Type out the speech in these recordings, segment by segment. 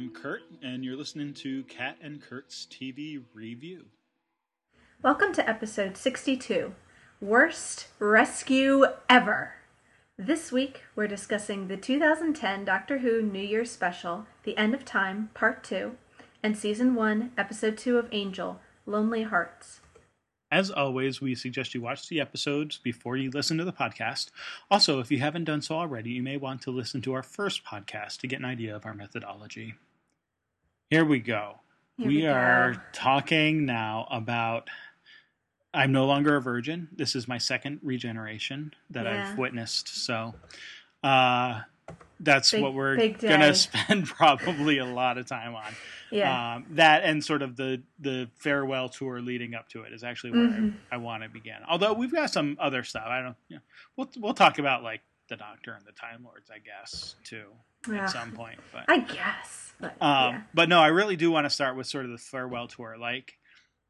I'm Kurt, and you're listening to Kat and Kurt's TV Review. Welcome to episode 62 Worst Rescue Ever. This week, we're discussing the 2010 Doctor Who New Year's special, The End of Time, Part 2, and Season 1, Episode 2 of Angel, Lonely Hearts. As always, we suggest you watch the episodes before you listen to the podcast. Also, if you haven't done so already, you may want to listen to our first podcast to get an idea of our methodology. Here we go. Here we, we go. are talking now about I'm no longer a virgin. This is my second regeneration that Yeah. I've witnessed. So uh, that's Big- what we're going to spend probably a lot of time on. Yeah. Um, that and sort of the the farewell tour leading up to it is actually where Mhm. I, I want to begin. Although we've got some other stuff. I don't. You know, we'll we'll talk about like the Doctor and the Time Lords, I guess, too, Yeah. at some point. But I guess. But, um, yeah. but no, I really do want to start with sort of the farewell tour. Like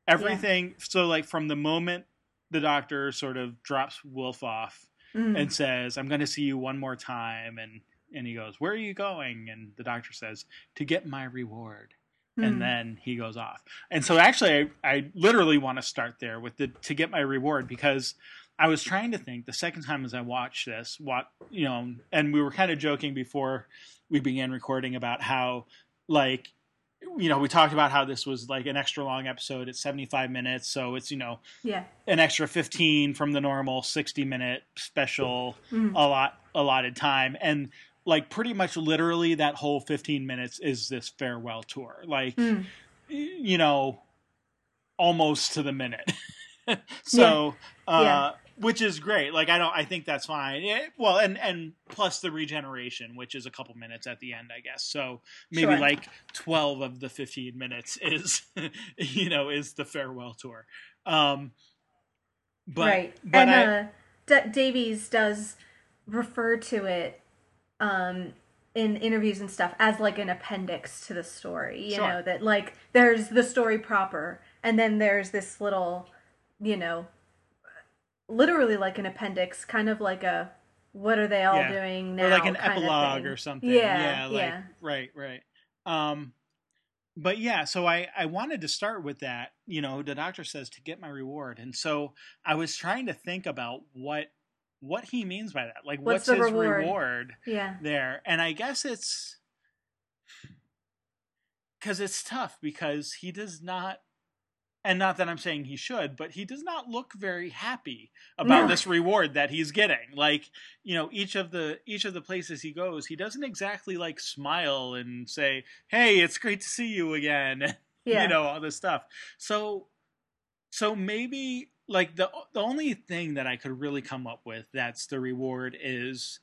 everything. So like from the moment the Doctor sort of drops Wilf off Mm. and says, "I'm going to see you one more time," and and he goes, "Where are you going?" And the Doctor says, "To get my reward." Mm. and then he goes off. And so actually I, I literally want to start there with the to get my reward because I was trying to think the second time as I watched this, what you know, and we were kind of joking before we began recording about how like you know, we talked about how this was like an extra long episode. It's 75 minutes, so it's, you know, Yeah. an extra 15 from the normal 60 minute special Mm. a lot allotted time and like pretty much literally that whole 15 minutes is this farewell tour like Mm. you know almost to the minute so uh Yeah. Which is great like i don't i think that's fine Yeah, well and and plus the regeneration which is a couple minutes at the end i guess so maybe Sure. like 12 of the 15 minutes is you know is the farewell tour um but right. but and I, uh, D- Davies does refer to it um, in interviews and stuff as like an appendix to the story. You Sure. know, that like there's the story proper, and then there's this little, you know, literally like an appendix, kind of like a what are they all Yeah. doing now? or like an epilogue or something. Yeah, like yeah. right, right. Um but yeah, so I I wanted to start with that, you know, the doctor says to get my reward. And so I was trying to think about what what he means by that. Like What's what's, his reward? reward Yeah. there? And I guess it's cuz it's tough because he does not and not that I'm saying he should, but he does not look very happy about No. this reward that he's getting. Like, you know, each of the each of the places he goes, he doesn't exactly like smile and say, "Hey, it's great to see you again." Yeah. you know, all this stuff. So so maybe like the the only thing that I could really come up with that's the reward is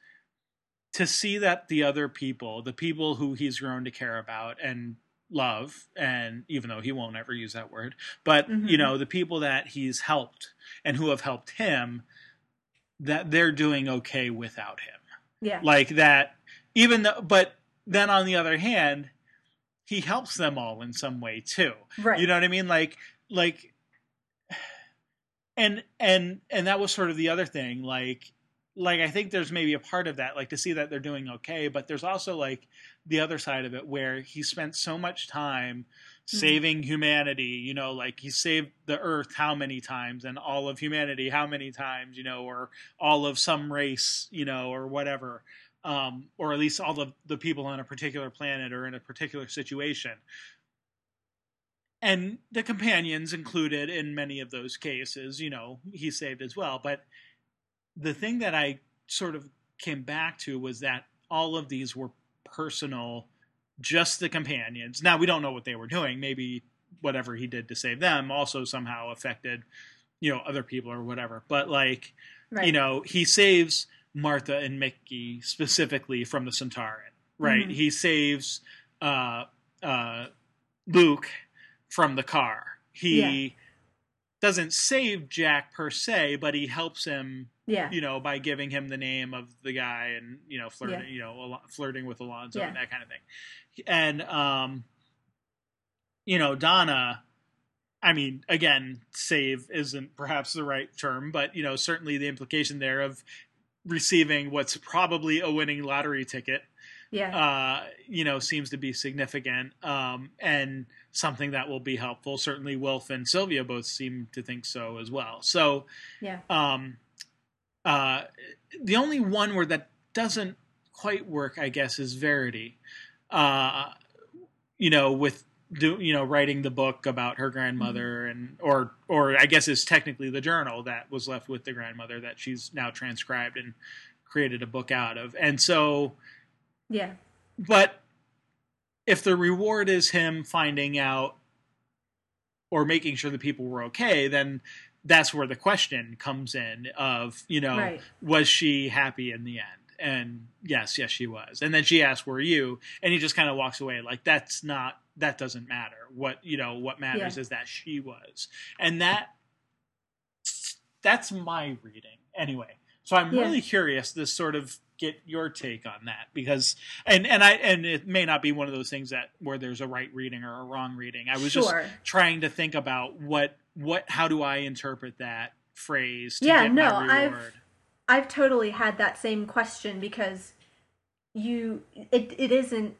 to see that the other people, the people who he's grown to care about and love and even though he won't ever use that word but Mhm. you know the people that he's helped and who have helped him that they're doing okay without him Yeah. like that even though but then on the other hand he helps them all in some way too right. you know what i mean like like and and and that was sort of the other thing like like i think there's maybe a part of that like to see that they're doing okay but there's also like the other side of it where he spent so much time Mhm. saving humanity you know like he saved the earth how many times and all of humanity how many times you know or all of some race you know or whatever um, or at least all of the people on a particular planet or in a particular situation and the companions included in many of those cases you know he saved as well but the thing that i sort of came back to was that all of these were personal just the companions. Now we don't know what they were doing. Maybe whatever he did to save them also somehow affected you know other people or whatever. But like right. you know he saves martha and mickey specifically from the sontaran right? Mhm. he saves uh uh luke from the car. He doesn't save jack per se but he helps him yeah. you know by giving him the name of the guy and you know flirting Yeah. you know flirting with alonso Yeah. and that kind of thing and um you know donna i mean again save isn't perhaps the right term but you know certainly the implication there of receiving what's probably a winning lottery ticket Yeah. uh, you know, seems to be significant um, and something that will be helpful. Certainly, Wilf and Sylvia both seem to think so as well. So, yeah. um, uh, the only one where that doesn't quite work, I guess, is Verity. Uh, you know, with do you know writing the book about her grandmother and or or I guess is technically the journal that was left with the grandmother that she's now transcribed and created a book out of. And so Yeah. but if the reward is him finding out or making sure the people were okay, then that's where the question comes in of, you know, Right. was she happy in the end? And yes, yes, she was. And then she asked, "Were you?" And he just kind of walks away, like that's not that doesn't matter. What you know, what matters Yeah. is that she was, and that that's my reading anyway. So I'm Yeah. really curious this sort of get your take on that because and and I and it may not be one of those things that where there's a right reading or a wrong reading. I was just trying to think about what what how do I interpret that phrase to Yeah, get no, I've- I've totally had that same question because you it it isn't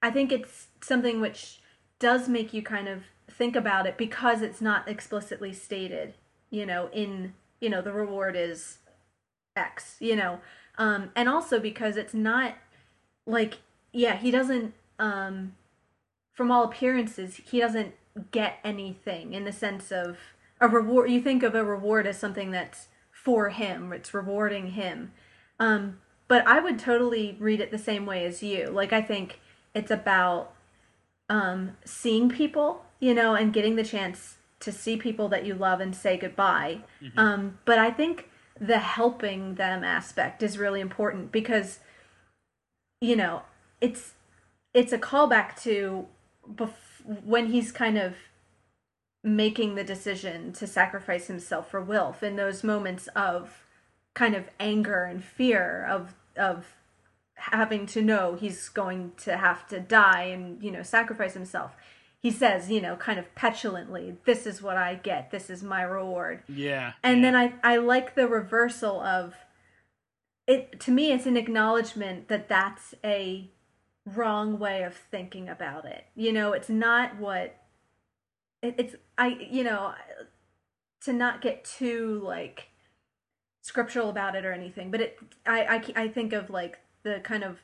I think it's something which does make you kind of think about it because it's not explicitly stated, you know, in you know, the reward is X, you know. Um and also because it's not like yeah, he doesn't um from all appearances, he doesn't get anything in the sense of a reward. You think of a reward as something that's for him, it's rewarding him. Um, but I would totally read it the same way as you. Like, I think it's about um, seeing people, you know, and getting the chance to see people that you love and say goodbye. Um, but I think the helping them aspect is really important because, you know, it's it's a callback to bef- when he's kind of making the decision to sacrifice himself for Wilf in those moments of kind of anger and fear of of having to know he's going to have to die and you know sacrifice himself he says you know kind of petulantly this is what i get this is my reward Yeah. and yeah. then I I like the reversal of it to me it's an acknowledgement that that's a wrong way of thinking about it. You know, it's not what it, it's I you know to not get too like scriptural about it or anything, but it I I I think of like the kind of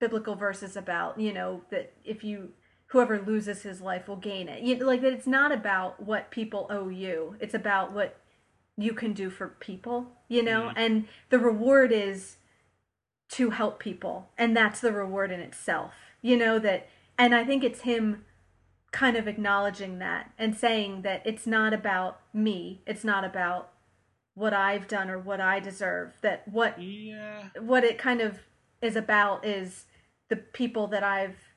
biblical verses about, you know, that if you whoever loses his life will gain it. You, like that it's not about what people owe you. It's about what you can do for people, you know? Mhm. And the reward is to help people. And that's the reward in itself. You know that and I think it's him kind of acknowledging that and saying that it's not about me. It's not about what I've done or what I deserve. That what yeah. what it kind of is about is the people that I've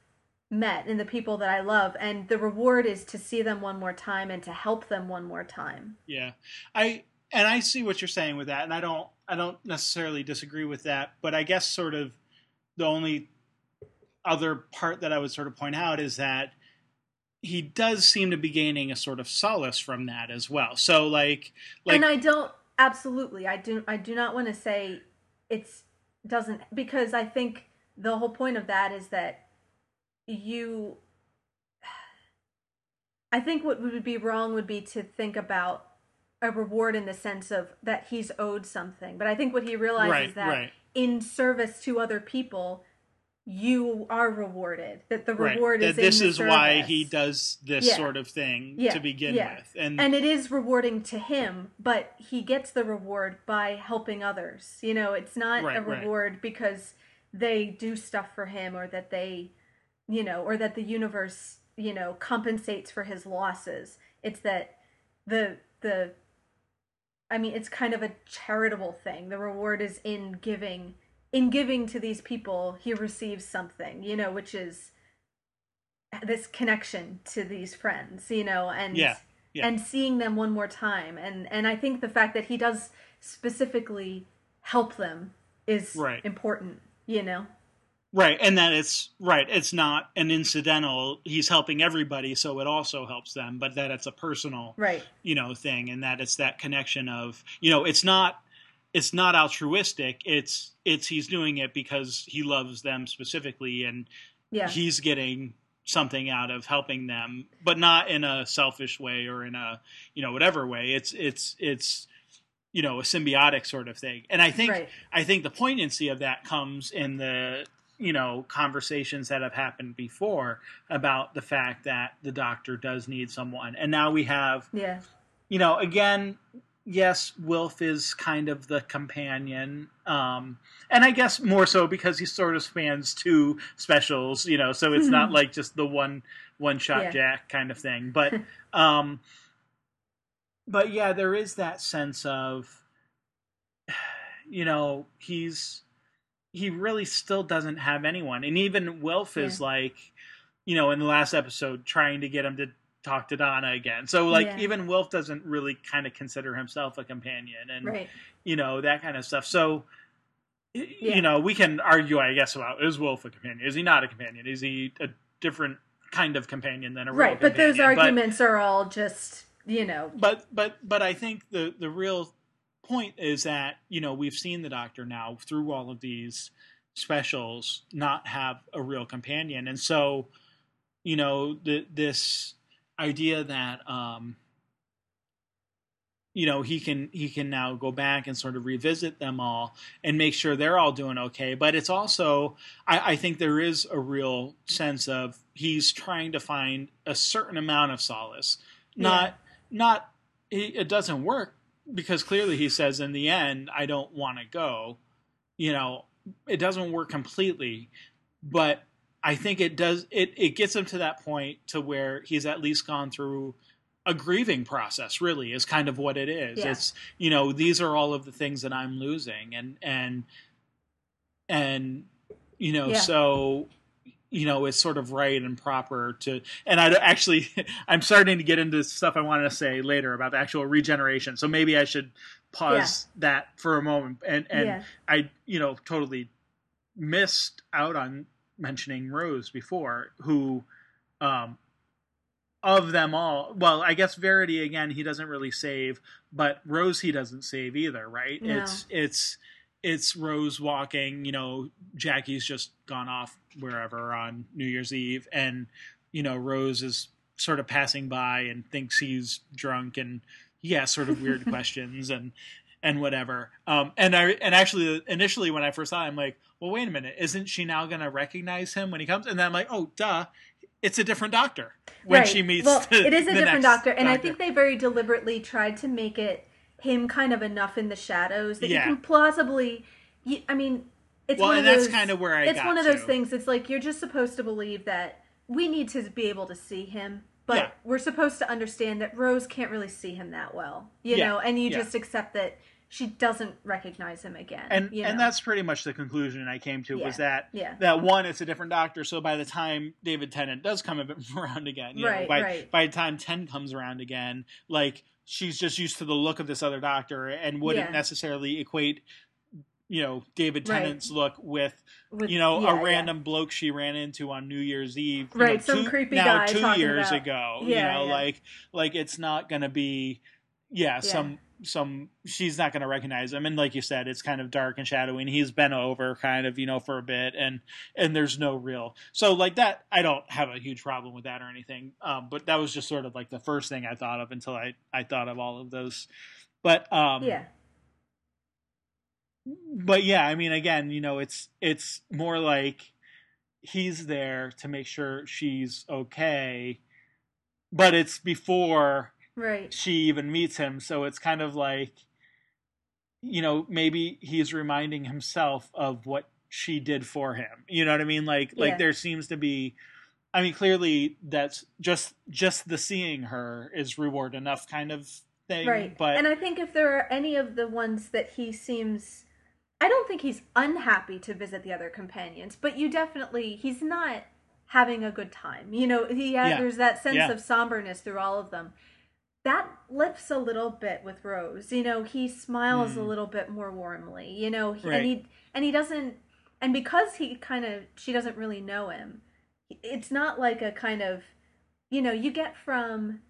met and the people that I love and the reward is to see them one more time and to help them one more time. Yeah, I and I see what you're saying with that, and I don't I don't necessarily disagree with that, but I guess sort of the only other part that I would sort of point out is that he does seem to be gaining a sort of solace from that as well. So like like and I don't absolutely I do I do not want to say it's doesn't because I think the whole point of that is that you I think what would be wrong would be to think about a reward in the sense of that he's owed something. But I think what he realizes Right, that right. in service to other people you are rewarded. That the right, reward is that this is why he does this Yeah. sort of thing Yeah, to begin yeah. with, and, and it is rewarding to him but he gets the reward by helping others you know it's not Right, a right. reward because they do stuff for him or that they you know or that the universe you know compensates for his losses it's that the the i mean it's kind of a charitable thing the reward is in giving in giving to these people he receives something you know which is this connection to these friends you know and Yeah, yeah. and seeing them one more time and and i think the fact that he does specifically help them is Right. important you know Right, and that it's right. It's not an incidental. He's helping everybody, so it also helps them. But that it's a personal, right you know, thing, and that it's that connection of, you know, it's not it's not altruistic. It's it's he's doing it because he loves them specifically, and Yeah. he's getting something out of helping them, but not in a selfish way or in a you know whatever way. It's it's it's you know a symbiotic sort of thing, and I think Right. I think the poignancy of that comes in the you know conversations that have happened before about the fact that the doctor does need someone, and now we have Yeah. you know, again, yes, Wilf is kind of the companion. Um, and I guess more so because he sort of spans two specials, you know, so it's not like just the one one shot Yeah. Jack kind of thing. But um but yeah, there is that sense of you know, he's he really still doesn't have anyone. And even Wilf is like, you know, in the last episode trying to get him to talk to Donna again. So like Yeah. even Wilf doesn't really kind of consider himself a companion and Right. you know that kind of stuff. So Yeah. you know, we can argue I guess about is Wilf a companion? Is he not a companion? Is he a different kind of companion than a real Right. But those companion? arguments are all just, you know, but but but I think the the real point is that you know we've seen the Doctor now through all of these specials not have a real companion, and so you know the, this idea that um you know he can he can now go back and sort of revisit them all and make sure they're all doing okay. But it's also I, I think there is a real sense of he's trying to find a certain amount of solace. Not not it, it doesn't work because clearly he says in the end i don't want to go you know it doesn't work completely but i think it does it it gets him to that point to where he's at least gone through a grieving process really is kind of what it is Yeah. it's you know these are all of the things that i'm losing and and and you know Yeah. so you know is sort of right and proper to and i actually i'm starting to get into stuff i wanted to say later about the actual regeneration so maybe i should pause that for a moment and and yeah. i you know totally missed out on mentioning rose before who um of them all well i guess verity again he doesn't really save but rose he doesn't save either right No. it's it's it's rose walking you know jackie's just gone off wherever on new year's eve and you know rose is sort of passing by and thinks he's drunk and he asks sort of weird questions and and whatever um and i and actually initially when i first saw it i'm like well wait a minute isn't she now gonna recognize him when he comes and then i'm like oh duh it's a different doctor when right. she meets Well, the- it is a different doctor, and I think they very deliberately tried to make it him kind of enough in the shadows that Yeah. you can plausibly. You, I mean, it's Well, one and of that's kind of where I It's one of those to. things. It's like you're just supposed to believe that we need to be able to see him, but Yeah. we're supposed to understand that Rose can't really see him that well, you Yeah. know, and you Yeah. just accept that she doesn't recognize him again, and you and that's pretty much the conclusion I came to was that that one it's a different doctor so by the time David Tennant does come around again you know, Right, by right. by the time 10 comes around again like she's just used to the look of this other doctor and wouldn't Yeah. necessarily equate you know David Right. Tennant's look with With- you know yeah, a yeah. random bloke she ran into on New Year's Eve Right, know, some two, creepy now guy two years about- ago Yeah, you know yeah. like like it's not gonna be yeah, some some she's not gonna recognize him and like you said it's kind of dark and shadowy and he's been over kind of you know for a bit and and there's no real so like that I don't have a huge problem with that or anything um but that was just sort of like the first thing I thought of until I I thought of all of those but um yeah, but yeah, I mean, again, you know, it's it's more like he's there to make sure she's okay, but it's before right, she even meets him, so it's kind of like, you know, maybe he's reminding himself of what she did for him. You know what I mean? Like, Yeah. like there seems to be. I mean, clearly, that's just just the seeing her is reward enough kind of thing. right. But and I think if there are any of the ones that he seems, I don't think he's unhappy to visit the other companions, but you definitely he's not having a good time. You know, he has, Yeah. there's that sense Yeah. of somberness through all of them. That lifts a little bit with Rose. You know, he smiles a Hmm. little bit more warmly. You know, he, Right. and he and he doesn't, and because he kind of she doesn't really know him, it's not like a kind of, you know, you get from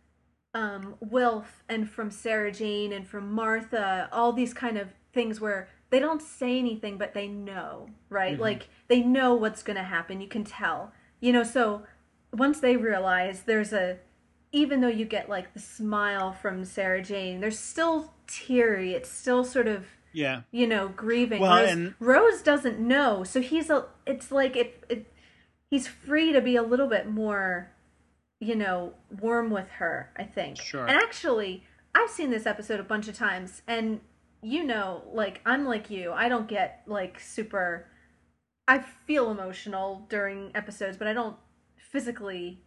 um, Wilf and from Sarah Jane and from Martha, all these kind of things where they don't say anything, but they know, right? Mhm. Like they know what's going to happen. You can tell, you know. So once they realize there's a, even though you get like the smile from Sarah Jane, there's still teary. It's still sort of Yeah. you know, grieving. Well, Rose, and- Rose doesn't know, so he's a. It's like it, it. He's free to be a little bit more, you know, warm with her. I think. Sure. And actually, I've seen this episode a bunch of times, and you know, like I'm like you. I don't get like super. I feel emotional during episodes, but I don't physically,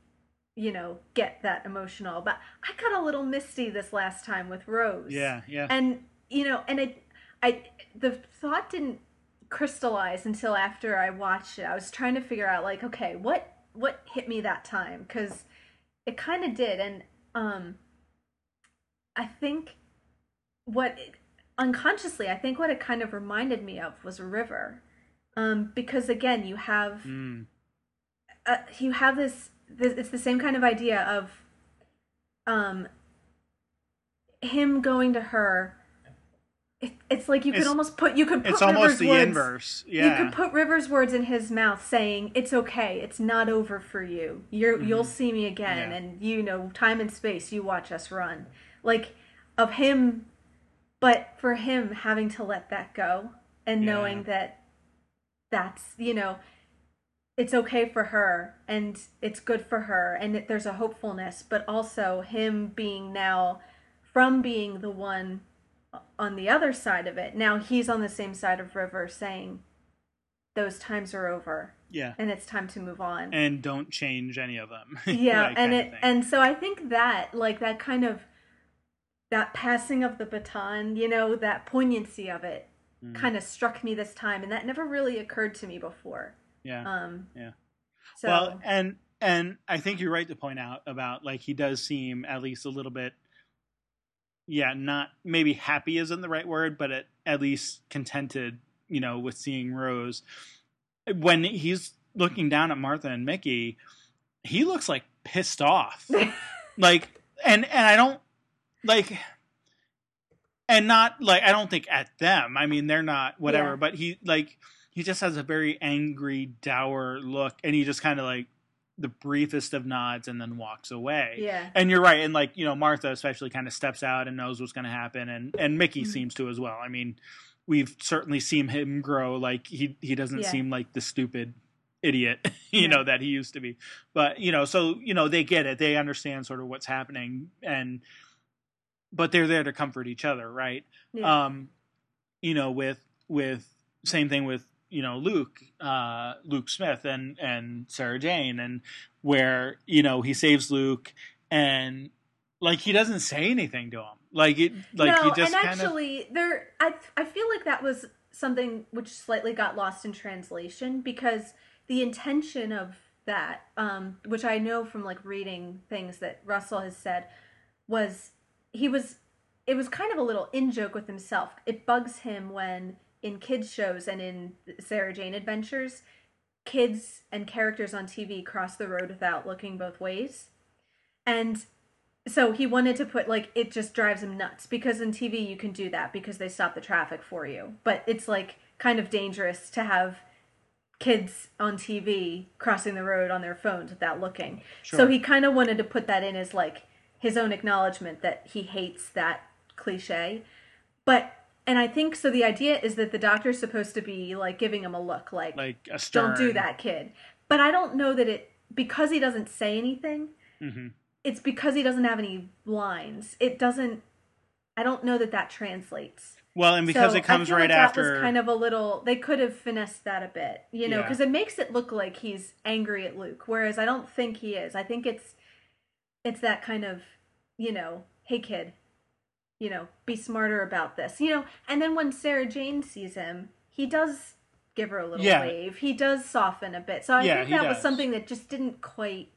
you know, get that emotional. But I got a little misty this last time with Rose Yeah. Yeah. and you know and it i the thought didn't crystallize until after i watched it i was trying to figure out like okay what what hit me that time because it kind of did and um i think what it, unconsciously i think what it kind of reminded me of was a river um because again you have Mm. uh, you have this, this it's the same kind of idea of um him going to her it, it's like you could It's- almost put you could put It's River's almost the words, inverse. you could put River's words in his mouth saying it's okay it's not over for you you're you'll see me again Mm-hmm. Yeah. and you know time and space you watch us run like of him but for him having to let that go and Yeah. knowing that that's you know it's okay for her and it's good for her and it, there's a hopefulness but also him being now from being the one on the other side of it now he's on the same side of river saying those times are over yeah. and it's time to move on And don't change any of them. yeah Like, and it thing. and so i think that like that kind of that passing of the baton you know that poignancy of it Mhm. kind of struck me this time and that never really occurred to me before yeah. um Yeah. so Well, and and I think you're right to point out about like he does seem at least a little bit, yeah, not maybe happy isn't the right word, but at, at least contented, you know, with seeing Rose. When he's looking down at Martha and Mickey, he looks like pissed off, like, and and I don't like. And not like I don't think at them. I mean, they're not whatever. Yeah. But he like he just has a very angry, dour look, and he just kind of like the briefest of nods and then walks away. yeah And you're right, and like you know, Martha especially kind of steps out and knows what's going to happen, and and Mickey Mhm. seems to as well. I mean, we've certainly seen him grow. Like he he doesn't Yeah. seem like the stupid idiot you Yeah. know that he used to be. But you know, so you know they get it, they understand sort of what's happening, and but they're there to comfort each other, right? yeah um you know with with same thing with you know luke uh luke smith and and sarah jane and where you know he saves luke and like he doesn't say anything to him like it like no, he just and kind of actually, there, I, I feel like that was something which slightly got lost in translation because the intention of that, um, which I know from like reading things that Russell has said, was he was, it was kind of a little in joke with himself. It bugs him when in kids shows and in Sarah Jane Adventures, kids and characters on TV cross the road without looking both ways, and so he wanted to put like it just drives him nuts because in TV you can do that because they stop the traffic for you. But it's like kind of dangerous to have kids on TV crossing the road on their phones without looking. So he kind of wanted to put that in as like his own acknowledgement that he hates that cliche. But and I think so the idea is that the doctor's supposed to be like giving him a look like, like a stern don't do that kid. But I don't know that it because he doesn't say anything hmm it's because he doesn't have any lines. It doesn't. I don't know that that translates. well and because So it comes right like that after was kind of a little. They could have finessed that a bit, you know, Yeah. because it makes it look like he's angry at Luke, whereas I don't think he is. I think it's it's that kind of, you know, hey kid, you know, be smarter about this, you know. And then when Sarah Jane sees him, he does give her a little Yeah. wave. He does soften a bit. So I Yeah, think that was something that just didn't quite.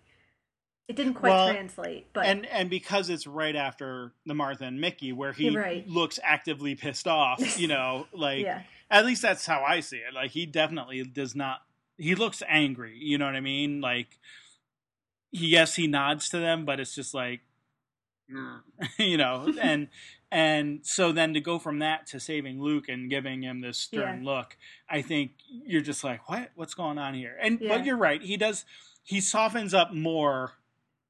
It didn't quite Well, translate, but and and because it's right after the Martha and Mickey where he right. looks actively pissed off, you know, like yeah. at least that's how I see it. Like he definitely does not. He looks angry. You know what I mean? Like, he, yes, he nods to them, but it's just like, you know, and And so then to go from that to saving Luke and giving him this stern look, I think you're just like, what? What's going on here? And Yeah. but you're right. He does. He softens up more,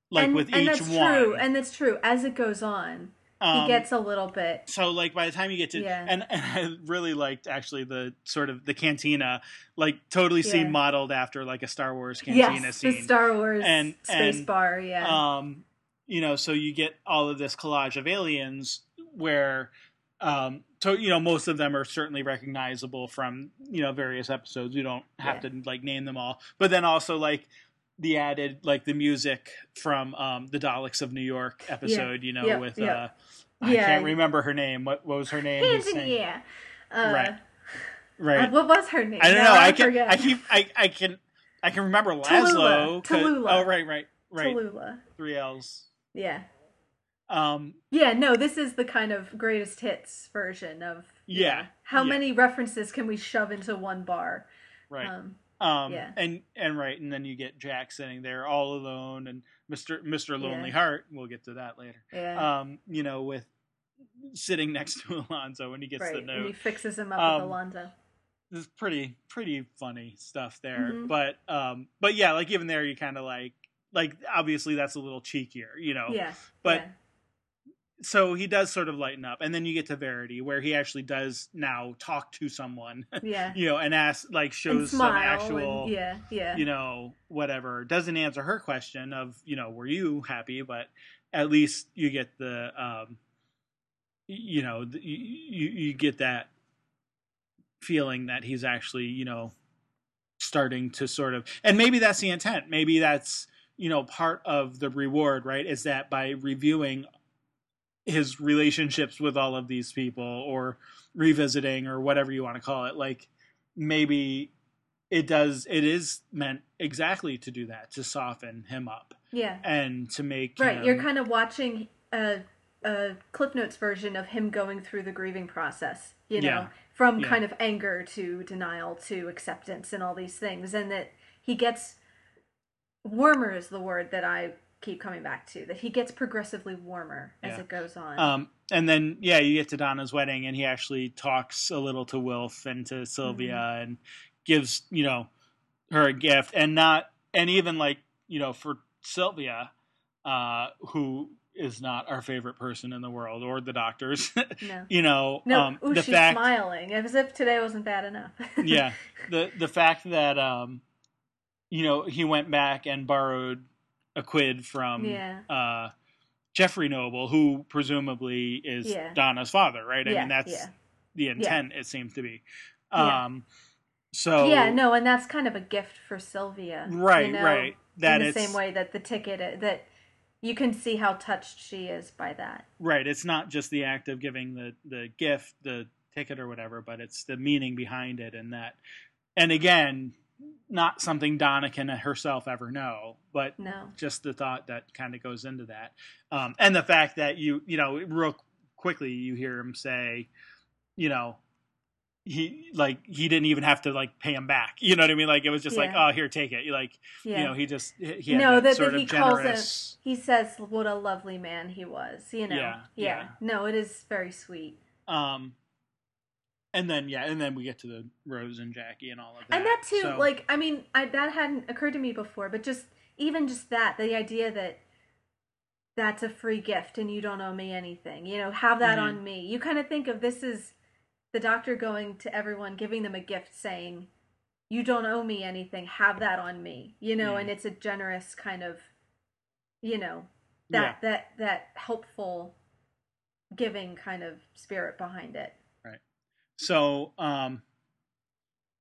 like and, with and each that's one. true, and that's true. As it goes on, Um, he gets a little bit. so like by the time you get to Yeah. and, and I really liked actually the sort of the cantina like totally Yeah. seemed modeled after like a Star Wars cantina Yes, scene. the Star Wars And- space and, bar. Yeah, um you know so you get all of this collage of aliens where um to, you know most of them are certainly recognizable from you know various episodes you don't have Yeah. to like name them all but then also like the added like the music from um the Daleks of New York episode you know with uh I Yeah. can't remember her name what what was her name Tanzania. Uh, Right. uh, right what was her name? I don't Now know I can forget. I keep I I can I can remember Laszlo 'cause- Tallulah. oh right right right Tallulah. three L's Yeah. um Yeah, no, this is the kind of greatest hits version of Yeah, How yeah. many references can we shove into one bar? right Um, Um, Yeah. and and right, and then you get Jack sitting there all alone, and Mister Mister Lonely Yeah. Heart. We'll get to that later. yeah. Um, you know, with sitting next to Alonso when he gets right. the And he fixes him up Um, with Alonso. This is pretty pretty funny stuff there. Mhm. But um, but yeah, like even there, you kind of like like obviously that's a little cheekier, you know. Yeah. but- yeah. So he does sort of lighten up, and then you get to Verity, where he actually does now talk to someone, yeah. you know, and ask like shows some actual. and yeah, yeah. you know, whatever. Doesn't answer her question of, you know, were you happy? But at least you get the, um, you know, you you get that feeling that he's actually, you know, starting to sort of, and maybe that's the intent. Maybe that's, you know, part of the reward, right? Is that by reviewing his relationships with all of these people or revisiting or whatever you want to call it, like maybe it does it is meant exactly to do that to soften him up yeah. and to make Right. him, You're kind of watching a, a Cliff Notes version of him going through the grieving process, you know, Yeah. from Yeah. kind of anger to denial to acceptance and all these things. And that he gets warmer is the word that I keep coming back to, that he gets progressively warmer as Yeah. it goes on. um and then yeah you get to donna's wedding and he actually talks a little to wilf and to sylvia Mm-hmm. and gives you know her a gift and not and even like you know for sylvia uh who is not our favorite person in the world or the doctors no. you know No, um ooh, the she's fact smiling as if today wasn't bad enough. yeah the the fact that um you know he went back and borrowed a quid from Yeah. uh Jeffrey Noble who presumably is Yeah. Donna's father right i Yeah, mean that's the intent it seems to be Yeah. um so yeah, no, and that's kind of a gift for Sylvia. you right know? right that in the same way that the ticket that you can see how touched she is by that. right it's not just the act of giving the the gift the ticket or whatever but it's the meaning behind it and that and again not something Donna can herself ever know but No. just the thought that kind of goes into that um, and the fact that you you know real quickly you hear him say you know he like he didn't even have to like pay him back you know what i mean like it was just like oh here take it like Yeah. you know he just he had no, that, that, sort that of he calls generous it. He says, "What a lovely man he was." You know. Yeah, yeah. No, it is very sweet, um and then yeah and then we get to the rose and jackie and all of that and that too. So- Like, I mean, I, that hadn't occurred to me before, but just even just that, the idea that that's a free gift and you don't owe me anything. You know, have that Mhm. on me. You kind of think of this as the doctor going to everyone, giving them a gift, saying, "You don't owe me anything. Have that on me." You know, Mhm. and it's a generous kind of, you know, that that that helpful giving kind of spirit behind it. So, um,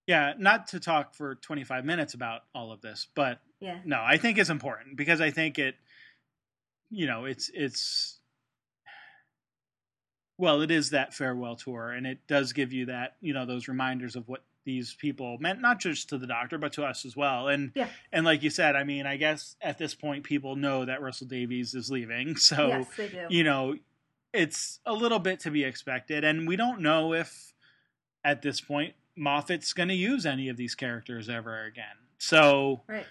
yeah, not to talk for 25 minutes about all of this, but Yeah. no, I think it's important because I think it, you know, it's, it's, well, it is that farewell tour and it does give you that, you know, those reminders of what these people meant, not just to the doctor, but to us as well. And, Yeah. and like you said, I mean, I guess at this point, people know that Russell Davies is leaving. So, yes, you know, it's a little bit to be expected, and we don't know if at this point Moffat's going to use any of these characters ever again. So, right.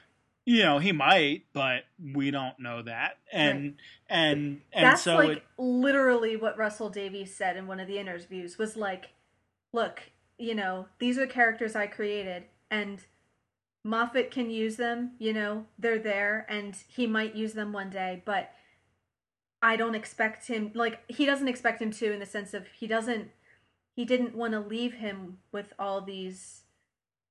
you know he might but we don't know that and Right. and and That's so like it, literally what Russell Davies said in one of the interviews was like, look, you know, these are the characters I created and Moffat can use them, you know, they're there and he might use them one day, but I don't expect him like he doesn't expect him to in the sense of he doesn't he didn't want to leave him with all these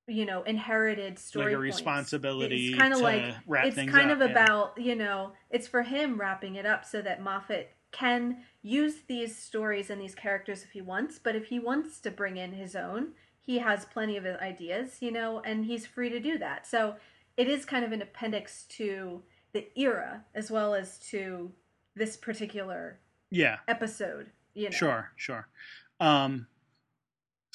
you know inherited story like a points. responsibility It's kind of like it's kind up, of yeah. about you know it's for him wrapping it up so that Moffat can use these stories and these characters if he wants, but if he wants to bring in his own, he has plenty of ideas, you know, and he's free to do that. So it is kind of an appendix to the era as well as to this particular yeah episode. You know, Sure, sure. Um,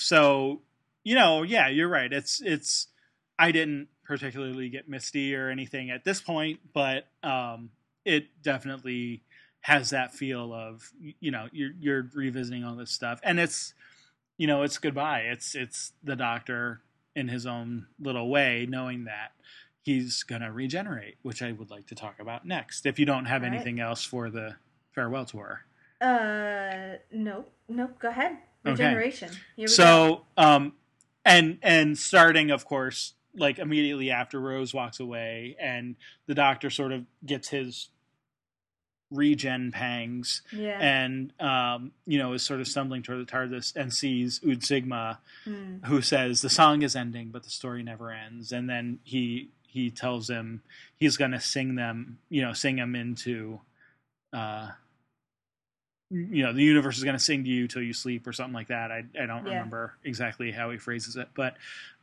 so you know, yeah, you're right. It's it's. I didn't particularly get misty or anything at this point, but um, it definitely has that feel of you know you're you're revisiting all this stuff, and it's you know it's goodbye. It's it's the Doctor in his own little way, knowing that he's gonna regenerate, which I would like to talk about next. If you don't have right. anything else for the farewell tour. Uh, no, no, go ahead. Okay. Regeneration. Go. so um and and starting of course like immediately after rose walks away and the doctor sort of gets his regen pangs Yeah. and um you know is sort of stumbling toward the tardis and sees ood sigma Hmm. who says the song is ending but the story never ends and then he he tells him he's going to sing them you know sing him into uh you know the universe is going to sing to you till you sleep or something like that i i don't Yeah. remember exactly how he phrases it but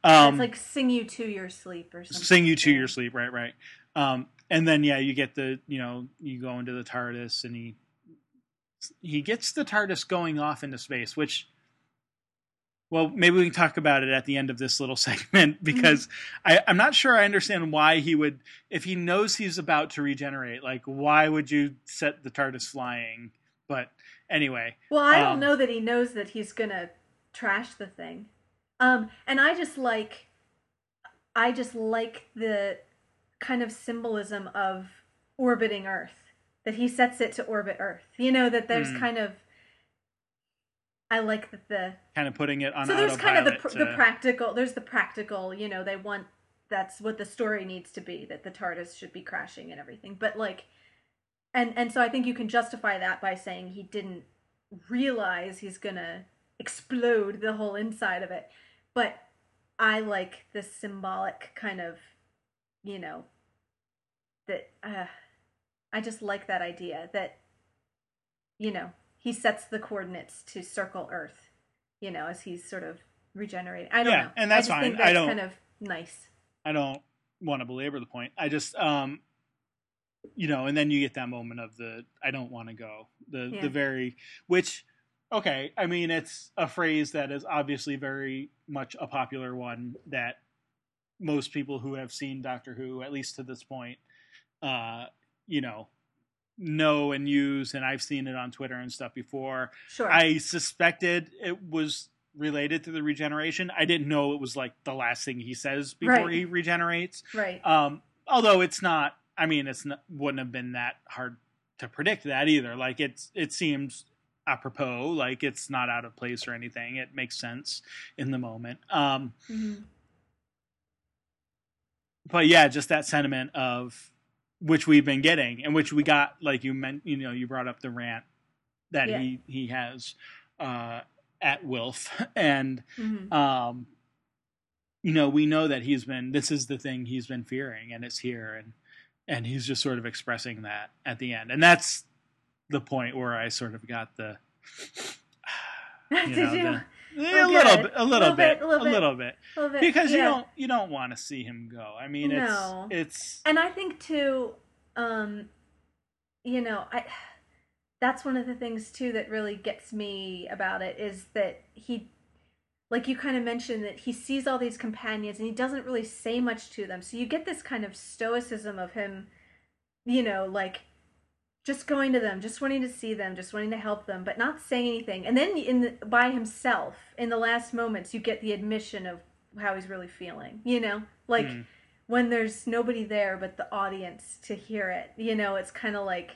um it's like sing you to your sleep or something. sing you to your sleep right right um and then yeah you get the you know you go into the tardis and he he gets the tardis going off into space which well maybe we can talk about it at the end of this little segment because I, i'm not sure i understand why he would if he knows he's about to regenerate like why would you set the tardis flying but anyway Well, I don't Um, know that he knows that he's gonna trash the thing. Um, and I just like, I just like the kind of symbolism of orbiting Earth. That he sets it to orbit Earth. You know that there's Hmm. kind of. I like that the kind of putting it on so there's kind of the pr- the practical. There's the practical. You know, they want that's what the story needs to be. That the TARDIS should be crashing and everything. But like, and and so I think you can justify that by saying he didn't realize he's gonna explode the whole inside of it. But I like the symbolic kind of, you know, that uh, I just like that idea that, you know, he sets the coordinates to circle Earth, you know, as he's sort of regenerating. I don't Yeah, know. and that's I fine. think I don't- kind of nice. I don't want to belabor the point. I just, um, you know, and then you get that moment of the I don't want to go. The Yeah. the very which, okay, I mean it's a phrase that is obviously very much a popular one that most people who have seen Doctor Who, at least to this point, uh, you know, know and use, and I've seen it on Twitter and stuff before. Sure. I suspected it was related to the regeneration. I didn't know it was like the last thing he says before Right. he regenerates. right. Um, although it's not, I mean, it's not, wouldn't have been that hard to predict that either. Like it's, it seems apropos, like it's not out of place or anything. It makes sense in the moment. Um, Mhm. but yeah, just that sentiment of which we've been getting and which we got, like you meant, you know, you brought up the rant that Yeah. he, he has, uh, at Wilf and, Mhm. um, you know, we know that he's been. This is the thing he's been fearing, and it's here, and and he's just sort of expressing that at the end, and that's the point where I sort of got the. You Did know, you? the- Oh, a little bit, a little bit, a little bit, A little bit. because you don't you don't want to see him go. I mean, it's No. it's and i think too um you know i that's one of the things too that really gets me about it is that he like you kind of mentioned that he sees all these companions and he doesn't really say much to them so you get this kind of stoicism of him you know like just going to them just wanting to see them just wanting to help them but not saying anything and then in the, by himself in the last moments you get the admission of how he's really feeling you know like Mm. when there's nobody there but the audience to hear it. You know, it's kind of like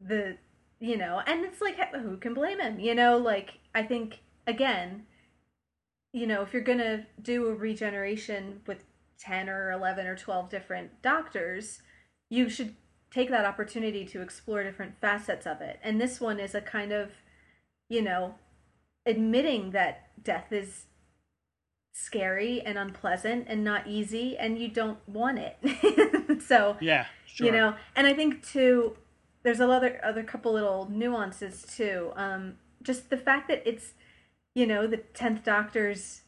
the you know, and it's like who can blame him? You know, like I think again, you know, if you're going to do a regeneration with 10 or 11 or 12 different doctors, you should take that opportunity to explore different facets of it. And this one is a kind of, you know, admitting that death is scary and unpleasant and not easy and you don't want it. so, yeah, sure. you know, and I think too there's a other other couple little nuances too. Um just the fact that it's you know, the 10th Doctor's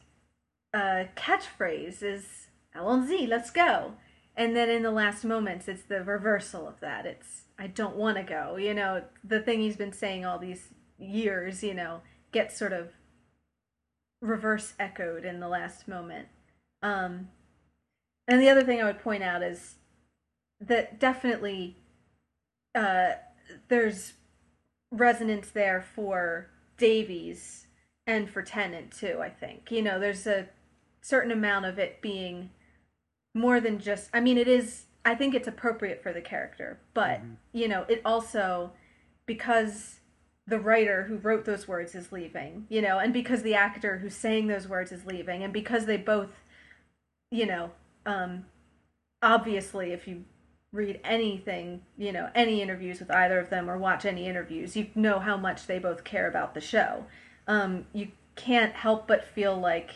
uh, catchphrase is Allons-y, let's go. And then in the last moments, it's the reversal of that. It's, I don't want to go. You know, the thing he's been saying all these years, you know, gets sort of reverse echoed in the last moment. Um, and the other thing I would point out is that definitely uh, there's resonance there for Davies and for Tennant too, I think. You know, there's a certain amount of it being more than just I mean it is I think it's appropriate for the character, but mm-hmm. you know, it also because the writer who wrote those words is leaving, you know, and because the actor who's saying those words is leaving, and because they both, you know, um, obviously, if you read anything, you know, any interviews with either of them or watch any interviews, you know how much they both care about the show um, you can't help but feel like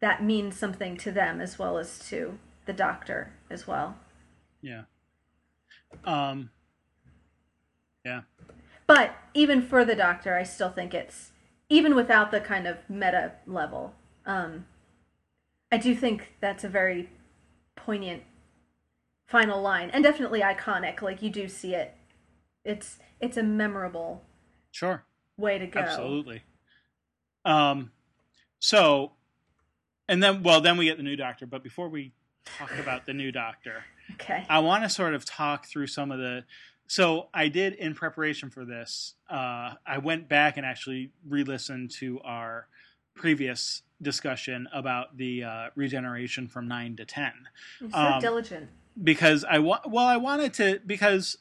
that means something to them as well as to the doctor as well. Yeah. Um, yeah. But even for the doctor, I still think it's even without the kind of meta level. Um, I do think that's a very poignant final line and definitely iconic. Like you do see it. It's it's a memorable. Sure. Way to go. Absolutely. Um, so, and then, well, then we get the new doctor. But before we talk about the new doctor, okay, I want to sort of talk through some of the. So I did in preparation for this. Uh, I went back and actually re-listened to our previous discussion about the uh, regeneration from nine to ten. So um, diligent. Because I wa- well, I wanted to because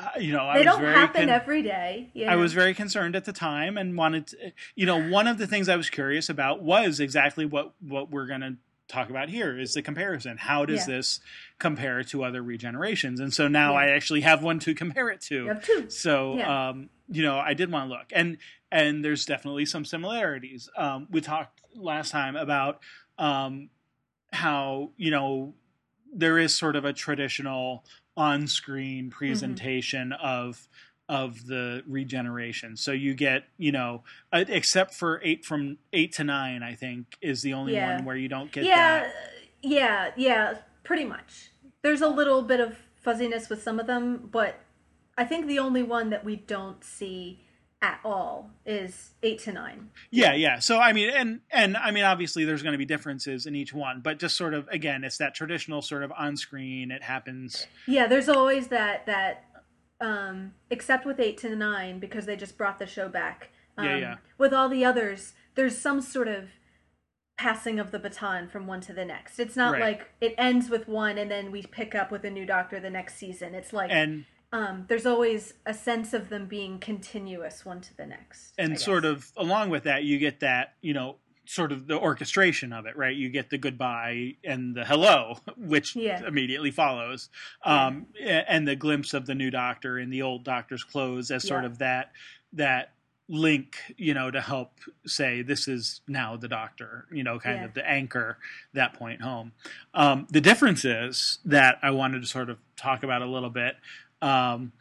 uh, you know, I they don't happen con- every day. You know? I was very concerned at the time and wanted, to, you know, one of the things I was curious about was exactly what what we're going to talk about here is the comparison. How does yeah. this compare to other regenerations? And so now yeah. I actually have one to compare it to. You have two. So, yeah. um, you know, I did want to look, and and there's definitely some similarities. Um, we talked last time about um, how you know there is sort of a traditional on-screen mm-hmm. presentation mm-hmm. of of the regeneration. So you get, you know, uh, except for eight from eight to nine, I think is the only yeah. one where you don't get. Yeah, that. yeah, yeah. Pretty much. There's a little bit of fuzziness with some of them, but I think the only one that we don't see at all is eight to nine. Yeah, yeah. So I mean, and and I mean, obviously, there's going to be differences in each one, but just sort of again, it's that traditional sort of on screen. It happens. Yeah, there's always that that, um, except with eight to nine because they just brought the show back. Um, yeah, yeah. With all the others, there's some sort of passing of the baton from one to the next. It's not right. like it ends with one and then we pick up with a new doctor the next season. It's like and um, there's always a sense of them being continuous one to the next. And sort of along with that, you get that, you know, sort of the orchestration of it, right? You get the goodbye and the hello, which yeah. immediately follows, um, yeah. and the glimpse of the new doctor in the old doctor's clothes as sort yeah. of that that link, you know, to help say this is now the doctor, you know, kind of the anchor that point home. Um, the difference is that I wanted to sort of talk about a little bit um,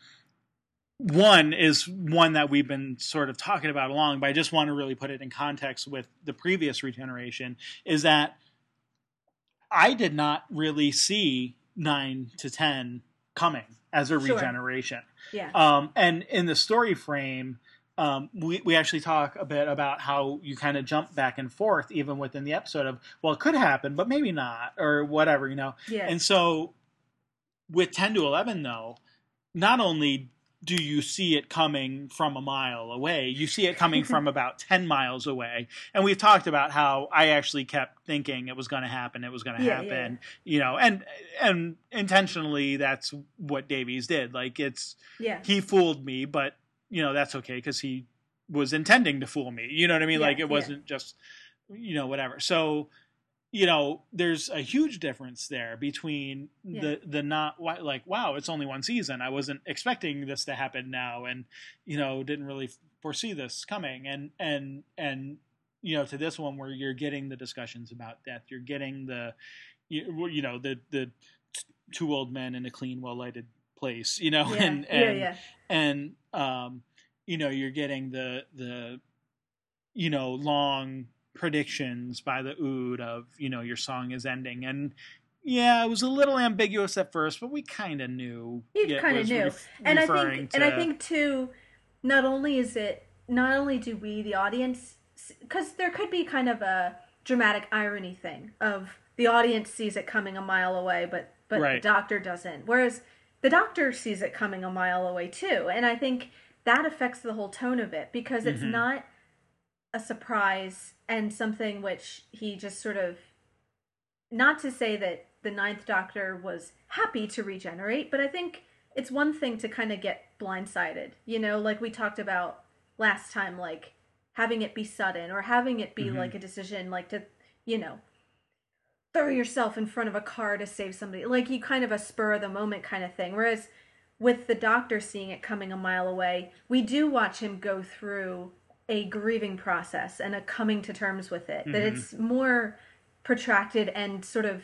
one is one that we've been sort of talking about along, but I just want to really put it in context with the previous regeneration is that I did not really see nine to ten coming as a sure. regeneration. Yeah. Um, and in the story frame, um, we, we actually talk a bit about how you kind of jump back and forth even within the episode of, well, it could happen, but maybe not, or whatever, you know? Yeah. And so with 10 to 11, though, not only do you see it coming from a mile away? You see it coming from about 10 miles away. And we've talked about how I actually kept thinking it was going to happen, it was going to Yeah, happen, yeah, you know, and and intentionally that's what Davies did. Like it's Yeah. he fooled me, but you know, that's okay cuz he was intending to fool me. You know what I mean? Yeah, like it wasn't just you know whatever. So you know, there's a huge difference there between Yeah. the the not like wow, it's only one season. I wasn't expecting this to happen now, and you know, didn't really foresee this coming. And and and you know, to this one where you're getting the discussions about death, you're getting the you, you know the the two old men in a clean, well lighted place. You know, Yeah. and yeah. and Yeah. and um, you know, you're getting the the you know long predictions by the ood of you know your song is ending and yeah it was a little ambiguous at first but we kind of knew You kinda knew. ref- and I think to, and I think too not only is it not only do we the audience cuz there could be kind of a dramatic irony thing of the audience sees it coming a mile away but but Right. the doctor doesn't whereas the doctor sees it coming a mile away too and I think that affects the whole tone of it because it's Mhm. not a surprise and something which he just sort of not to say that the ninth doctor was happy to regenerate but i think it's one thing to kind of get blindsided you know like we talked about last time like having it be sudden or having it be Mhm. like a decision like to you know throw yourself in front of a car to save somebody like you kind of a spur of the moment kind of thing whereas with the doctor seeing it coming a mile away we do watch him go through a grieving process and a coming to terms with it that Mhm. it's more protracted and sort of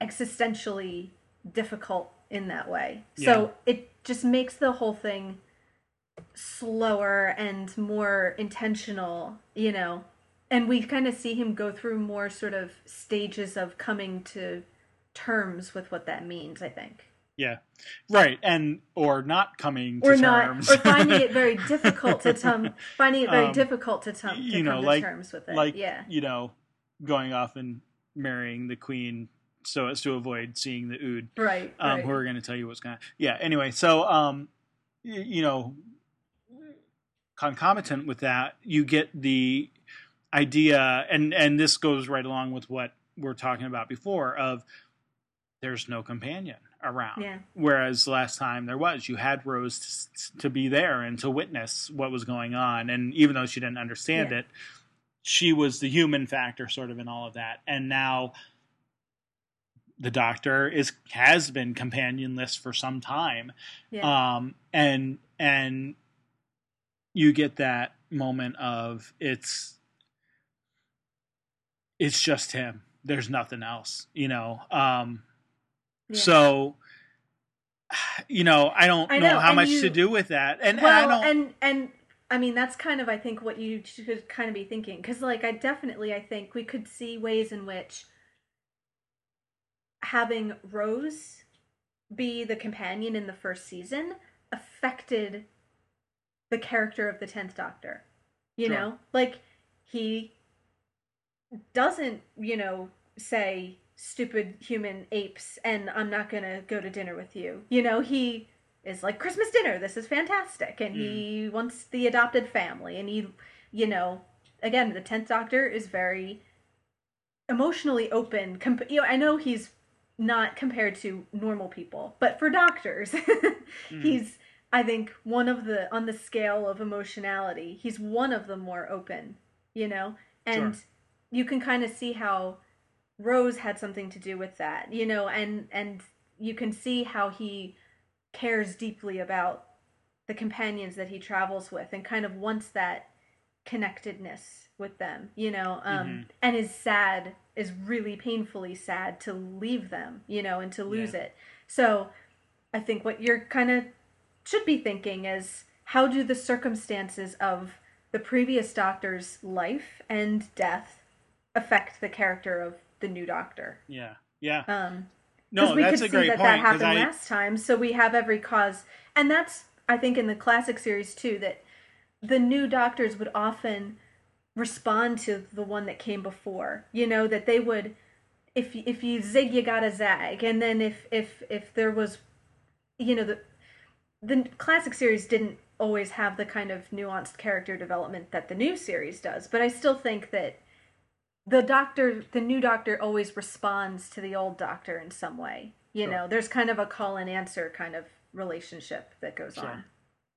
existentially difficult in that way. So it just makes the whole thing slower and more intentional you know? And we kind of see him go through more sort of stages of coming to terms with what that means i think yeah. Right and or not coming to or not terms. or finding it very difficult to tum- finding it very Um, difficult to, tum- to you know, come to like- terms with it. like yeah. you know going off and marrying the queen so as to avoid seeing the ood right, um, right. who are going to tell you what's going to yeah anyway so um y- you know concomitant with that you get the idea and and this goes right along with what we're talking about before of there's no companion around. Yeah. Whereas last time there was you had rose to, to be there and to witness what was going on. And even though she didn't understand Yeah. it she was the human factor sort of in all of that. And now the doctor is has been companionless for some time. Yeah. Um and and you get that moment of it's it's just him. There's nothing else you know? Um yeah. so you know i don't I know, know, how and much you- to do with that and, and i don't and and i mean that's kind of i think what you should kind of be thinking because like i definitely i think we could see ways in which having rose be the companion in the first season affected the character of the 10th doctor you Sure. know like he doesn't you know say stupid human apes and i'm not gonna go to dinner with you. You know he is like christmas dinner this is fantastic. And he mm. wants the adopted family. And he you know again the 10th doctor is very emotionally open comp- you know i know he's not compared to normal people but for doctors mm. he's i think one of the on the scale of emotionality he's one of the more open you know? And Sure. you can kind of see how rose had something to do with that you know and and you can see how he cares deeply about the companions that he travels with and kind of wants that connectedness with them you know um Mhm. and is sad is really painfully sad to leave them you know and to lose it so i think what you're kind of should be thinking is how do the circumstances of the previous doctor's life and death affect the character of the new doctor. Yeah. Yeah. Um no we that's could a great that point that happened I, last time so we have every cause. And that's i think in the classic series too that the new doctors would often respond to the one that came before you know that they would if if you zig you gotta zag. And then if if if there was you know the the classic series didn't always have the kind of nuanced character development that the new series does, but I still think that the doctor, the new doctor, always responds to the old doctor in some way. You Sure. know, there's kind of a call and answer kind of relationship that goes Sure. on.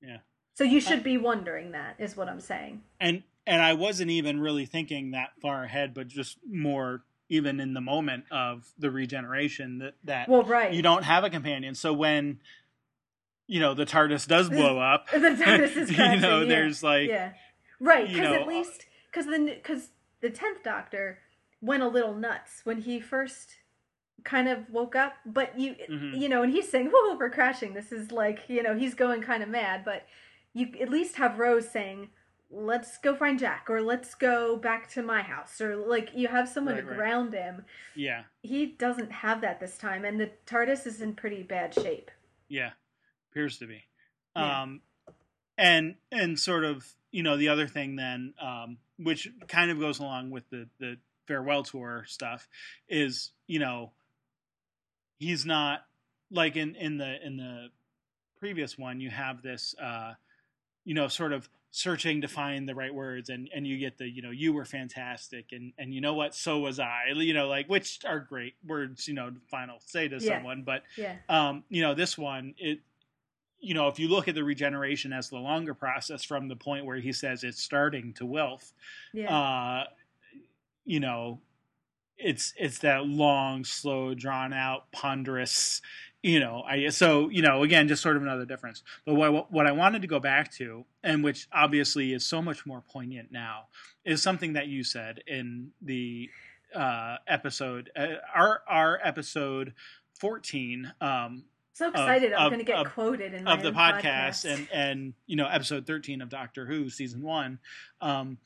Yeah. So you should be wondering that, is what I'm saying. and and I wasn't even really thinking that far ahead, but just more even in the moment of the regeneration that that Well, right. you don't have a companion. So when you know the TARDIS does blow up, The TARDIS is you know, yeah. there's like yeah, right. Because at uh least because the because the tenth Doctor went a little nuts when he first kind of woke up. But you Mhm. you know, and he's saying, "Whoa, we're crashing." This is like you know he's going kind of mad. But you at least have Rose saying. Let's go find Jack, or let's go back to my house, or like you have someone Right, to right. ground him. yeah, He doesn't have that this time, and the TARDIS is in pretty bad shape. yeah, appears to be. Yeah. Um, and and sort of you know the other thing then, um, which kind of goes along with the the farewell tour stuff, is you know he's not like in in the in the previous one you have this uh you know sort of searching to find the right words and and you get the you know you were fantastic and and you know what so was i you know like which are great words you know final say to Yeah. someone but Yeah, um you know this one it you know if you look at the regeneration as the longer process from the point where he says it's starting to wealth, yeah, uh you know it's it's that long slow drawn out ponderous you know i so you know again just sort of another difference. But what what i wanted to go back to and which obviously is so much more poignant now is something that you said in the uh episode uh, our our episode 14 um so excited! I'm going to get of- quoted in my of the own podcast, and and you know episode 13 of doctor who season one um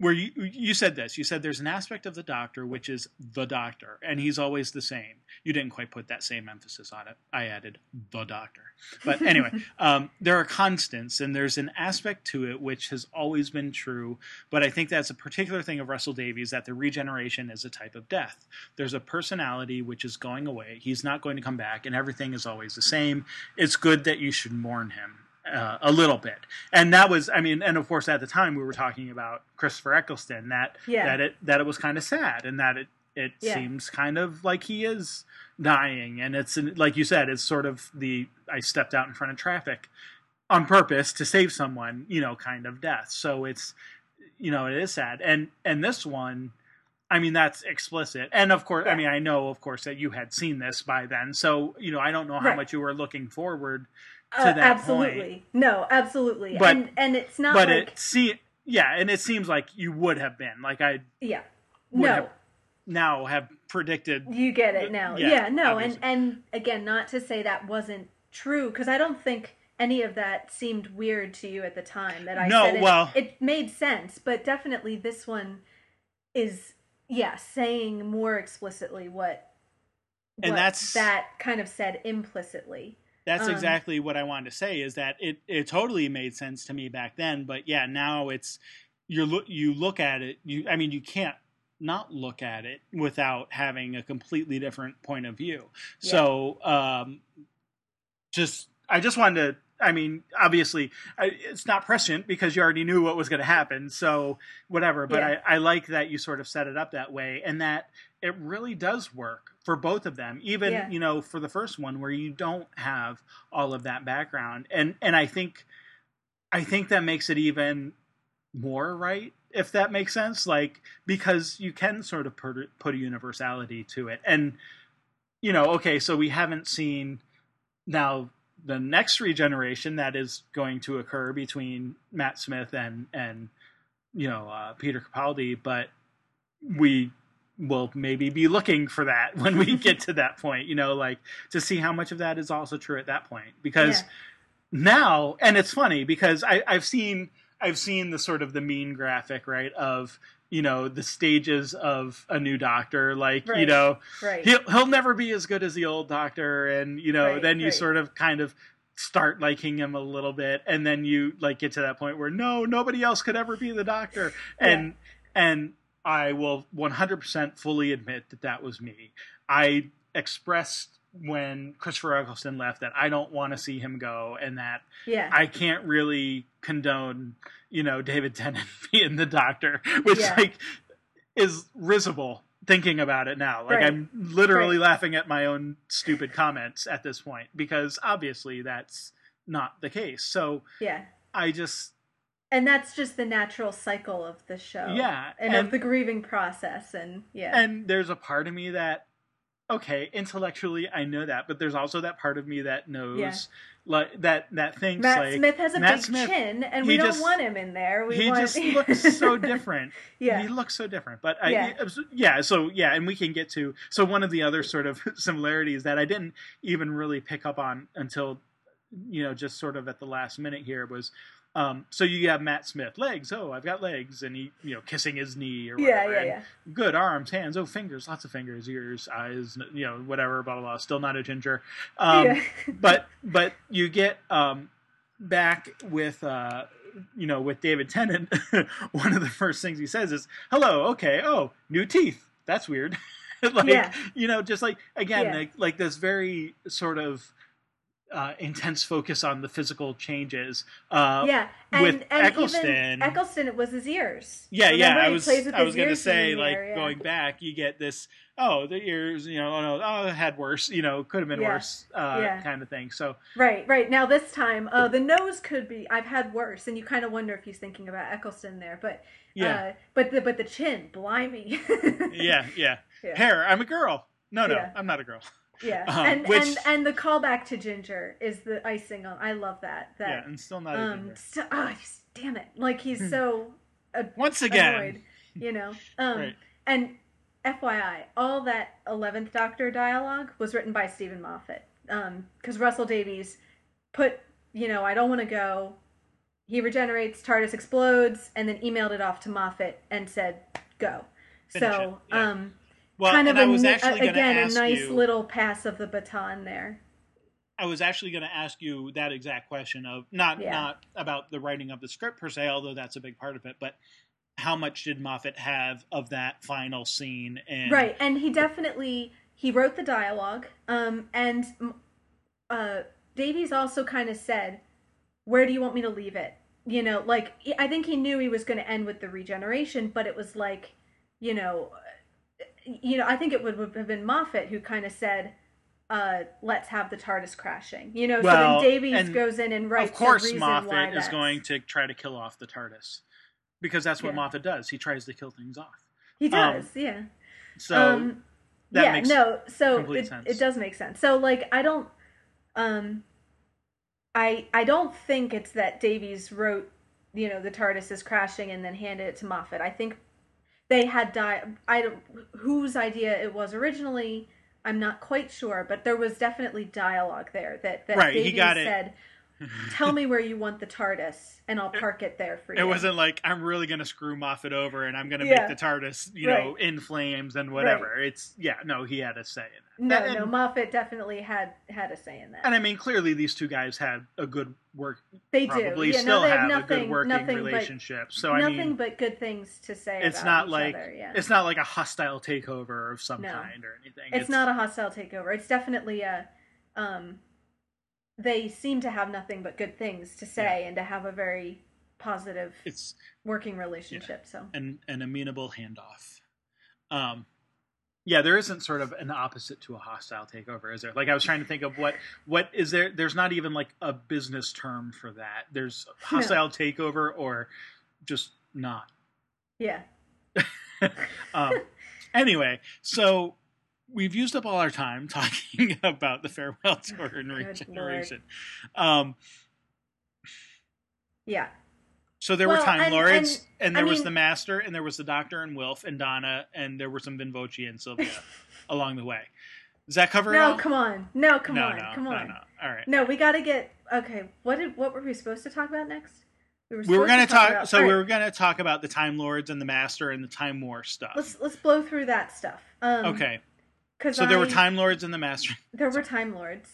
where you you said this you said there's an aspect of the doctor which is the doctor and he's always the same. You didn't quite put that same emphasis on it. I added the doctor. But anyway um, there are constants and there's an aspect to it which has always been true but i think that's a particular thing of russell davies that the regeneration is a type of death. There's a personality which is going away. He's not going to come back and everything is always the same. It's good that you should mourn him uh, a little bit. And that was i mean and of course at the time we were talking about christopher eccleston that Yeah. that it that it was kind of sad and that it it Yeah. seems kind of like he is dying. And it's like you said it's sort of the i stepped out in front of traffic on purpose to save someone you know kind of death. So it's you know it is sad. And and this one i mean that's explicit. And of course i mean i know of course that you had seen this by then. So you know i don't know how Right. much you were looking forward Uh, absolutely. No, absolutely. But- and and it's not but like it see yeah and it seems like you would have been like i yeah. No, have now have predicted you get it now. Yeah, Yeah, no, obviously. and and again, not to say that wasn't true because I don't think any of that seemed weird to you at the time that I No, said it, well- it made sense, but definitely this one is yeah, saying more explicitly what And what that's- that kind of said implicitly. That's Um, exactly what I wanted to say. Is that it? It totally made sense to me back then, but yeah, now it's you look you look at it. You, I mean, you can't not look at it without having a completely different point of view. Yeah. So, um, just I just wanted to. I mean, obviously, I, it's not prescient because you already knew what was going to happen. So, whatever. But Yeah. I, I like that you sort of set it up that way, and that it really does work for both of them. Even Yeah. you know, for the first one where you don't have all of that background, and and I think, I think that makes it even more right if that makes sense like because you can sort of put, put a universality to it and you know okay so we haven't seen now the next regeneration that is going to occur between Matt Smith and and you know uh, Peter Capaldi but we will maybe be looking for that when we get to that point you know like to see how much of that is also true at that point because Yeah. now and it's funny because I, I've seen I've seen the sort of the mean graphic right of you know the stages of a new doctor. Like you know Right. he'll he'll never be as good as the old doctor. And you know Right, then you right. sort of kind of start liking him a little bit. And then you like get to that point where no nobody else could ever be the doctor. And and I will 100% fully admit that that was me. I expressed when Christopher Eccleston left that I don't want to see him go, and that Yeah. I can't really condone, you know, David Tennant being the Doctor, which Yeah. like is risible thinking about it now. Like Right. I'm literally Right. laughing at my own stupid comments at this point because obviously that's not the case. So yeah. I just And that's just the natural cycle of the show. Yeah, And, and- of the grieving process and yeah. and there's a part of me that okay intellectually i know that but there's also that part of me that knows Yeah. like that that thinks Matt like Smith has a Matt big Smith, chin and we don't want him in there. We he want just looks so different yeah. he looks so different but I, Yeah. yeah so yeah and we can get to so one of the other sort of similarities that i didn't even really pick up on until you know just sort of at the last minute here was um, so you have Matt Smith legs. Oh, I've got legs, and he, you know, kissing his knee or yeah, whatever. yeah, and yeah. good arms, hands, oh fingers, lots of fingers, ears, eyes, you know, whatever, blah blah blah. Still not a ginger, um, yeah. but but you get um, back with uh, you know with David Tennant. one of the first things he says is, "Hello, okay, oh, new teeth. That's weird." like Yeah. you know, just like again, Yeah. like like this very sort of. Uh, intense focus on the physical changes. Uh, yeah, and, with and Eccleston- Eccleston, it was his ears. Yeah, Remember, yeah. I was I was gonna say like yeah. going back, you get this. Oh, the ears, you know, oh, no, oh, it had worse, you know, could have been Yeah. worse, uh, Yeah. kind of thing. So Right, right. Now this time, uh, the nose could be. I've had worse, and you kind of wonder if he's thinking about Eccleston there, but yeah, uh, but the but the chin, blimey. yeah, yeah, yeah. Hair. I'm a girl. No, no, Yeah. I'm not a girl. Yeah, Um, and which- and and the callback to Ginger is the icing on. I love that. Yeah, That and still not a um, ginger. so, oh, damn it! Like he's Hmm. so Once again, annoyed, you know. Um, Right. and FYI, all that Eleventh Doctor dialogue was written by Steven Moffat. Um, because Russell Davies put, you know, I don't want to go. He regenerates, TARDIS explodes, and then emailed it off to Moffat and said, "Go." Finish so, yeah. um, well, kind of a, I was actually going to again a nice you. little pass of the baton there. I was actually going to ask you that exact question of not Yeah. not about the writing of the script per se, although that's a big part of it, but how much did Moffat have of that final scene? And Right, and he definitely he wrote the dialogue, um, and uh, Davies also kind of said, "Where do you want me to leave it?" You know, like I think he knew he was going to end with the regeneration, but it was like, you know, you know, I think it would have been Moffat who kind of said. Uh, let's have the TARDIS crashing. You know, Well, so then Davies goes in and writes of course a reason why Moffat is going to try to kill off the TARDIS because that's what Yeah. Moffat does. He tries to kill things off. He does, yeah. So um, that yeah, makes no, so complete it, sense. it does make sense. So like I don't um I I don't think it's that Davies wrote, you know, the TARDIS is crashing and then handed it to Moffat. I think they had di- I don't whose idea it was originally. I'm not quite sure, but there was definitely dialogue there that that Right, he Davies got it. said, "Tell me where you want the TARDIS, and I'll park it there for you." it wasn't like I'm really going to screw Moffat over and I'm going to Yeah. make the TARDIS, you know, in flames and whatever. It's yeah, no, he had a say in it. no, and, no. Moffat definitely had had a say in that. And I mean, clearly these two guys had a good work. they Probably do. Yeah, still no, they have, have a nothing, good working nothing relationship. But, so I nothing mean, but good things to say. it's about not each like other, yeah. it's not like a hostile takeover of some No. kind or anything. It's not a hostile takeover. It's definitely a. Um, they seem to have nothing but good things to say and to have a very positive It's working relationship. So an an amenable handoff. Um, yeah, there isn't sort of an opposite to a hostile takeover, is there? Like I was trying to think of what what is there. There's not even like a business term for that. There's hostile takeover or just not. yeah, um, anyway, so we've used up all our time talking about the farewell tour and regeneration. Um, yeah, so there were Time and- Lords, and, and, I there was mean- the Master, and there was the Doctor and Wilf and Donna, and there were some Vinvocci and Sylvia along the way. Does that cover it no, all? come on, no, come no, on, no, come no, on. no. All right. No, we got to get okay. What did what were we supposed to talk about next? we were supposed going to talk. about- so all we right, were going to talk about the Time Lords and the Master and the Time War stuff. Let's let's blow through that stuff. Um, okay. Cause So there were Time Lords and the Master. There were Time Lords.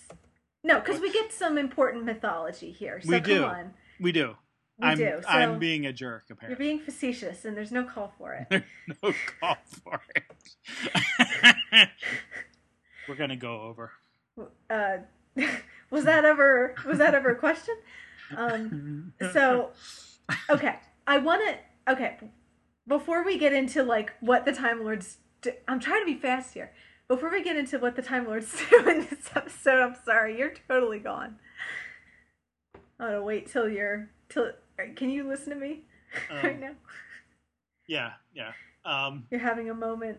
No, because we get some important mythology here. So We come do. on. We do. We I'm, do. So I'm being a jerk, apparently. you're being facetious, and there's no call for it. There's no call for it. We're gonna go over. Uh, was that ever was that ever a question? Um, so okay, I want to okay before we get into like what the Time Lords. Do, I'm trying to be fast here. Before we get into what the Time Lords do in this episode, I'm sorry, you're totally gone. I'm gonna wait till you're till. Can you listen to me Um, right now? Yeah, yeah. Um, You're having a moment.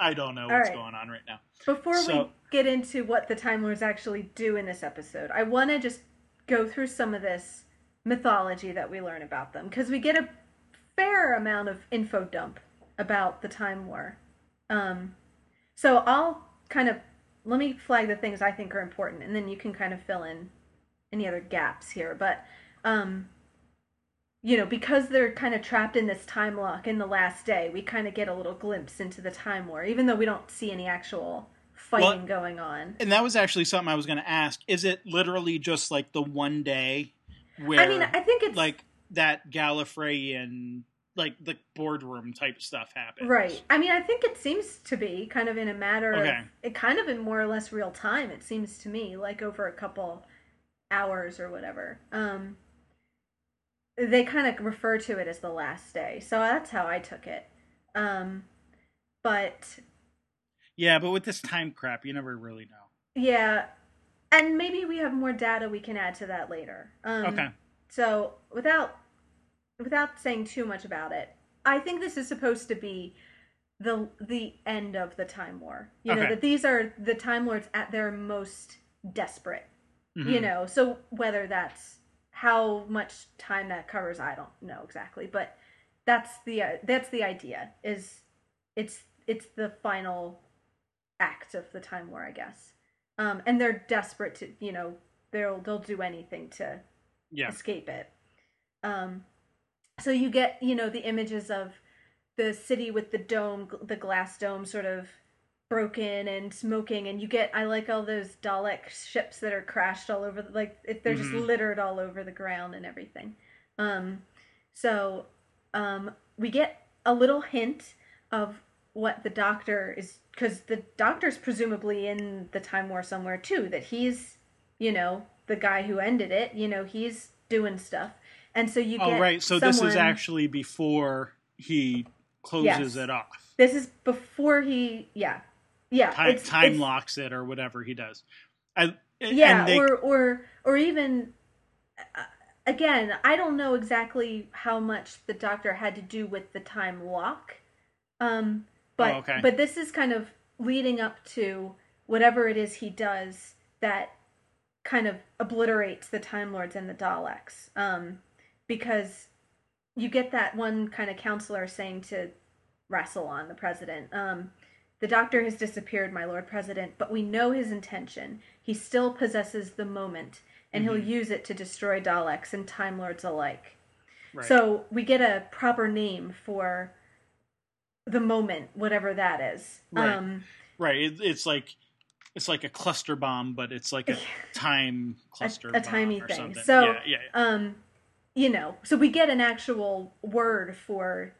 I don't know All what's right. going on right now. Before we get into what the Time Lords actually do in this episode, I want to just go through some of this mythology that we learn about them because we get a fair amount of info dump about the Time War. Um, so I'll kind of let me flag the things I think are important, and then you can kind of fill in any other gaps here. But um, you know, because they're kind of trapped in this time lock in the last day, we kind of get a little glimpse into the time war, even though we don't see any actual fighting Well- going on. And that was actually something I was going to ask. Is it literally just like the one day where, I mean, I think it's like that Gallifreyan, like the boardroom type stuff happens? right. I mean, I think it seems to be kind of in a matter Okay. of it, kind of in more or less real time. It seems to me like over a couple hours or whatever. Um, they kind of refer to it as the last day, so that's how I took it. Um, but Yeah, but with this time crap, you never really know. Yeah, and maybe we have more data we can add to that later. Um, Okay. So without without saying too much about it, I think this is supposed to be the the end of the time war. You know that these are the time lords at their most desperate. You Mhm. know, so whether that's how much time that covers, I don't know exactly, but that's the uh, that's the idea. Is it's it's the final act of the time war, I guess. Um, and they're desperate to, you know, they'll they'll do anything to Yeah. escape it. Um, so you get, you know, the images of the city with the dome, the glass dome, sort of broken and smoking, and you get. I like all those Dalek ships that are crashed all over, the, like it, they're just Mhm. littered all over the ground and everything. Um, so um, we get a little hint of what the doctor is because the doctor's presumably in the time war somewhere too that he's you know the guy who ended it you know he's doing stuff and so you Oh, get right. So this is actually before he closes Yes. it off. this is before he yeah yeah Time, it's, time it's- locks it or whatever he does. I, yeah and they, or or or even uh, again i don't know exactly how much the doctor had to do with the time lock um but Oh, okay. but this is kind of leading up to whatever it is he does that kind of obliterates the time lords and the daleks um because you get that one kind of counselor saying to Rassilon, the president, um, the doctor has disappeared, my lord president, but we know his intention. He still possesses the moment, and he'll Mhm. use it to destroy Daleks and Time Lords alike. right. So we get a proper name for the moment, whatever that is. Right. Um, right. It, it's like it's like a cluster bomb, but it's like a time cluster, a bomb timey thing. something. So, yeah, yeah, yeah. um, you know, so we get an actual word for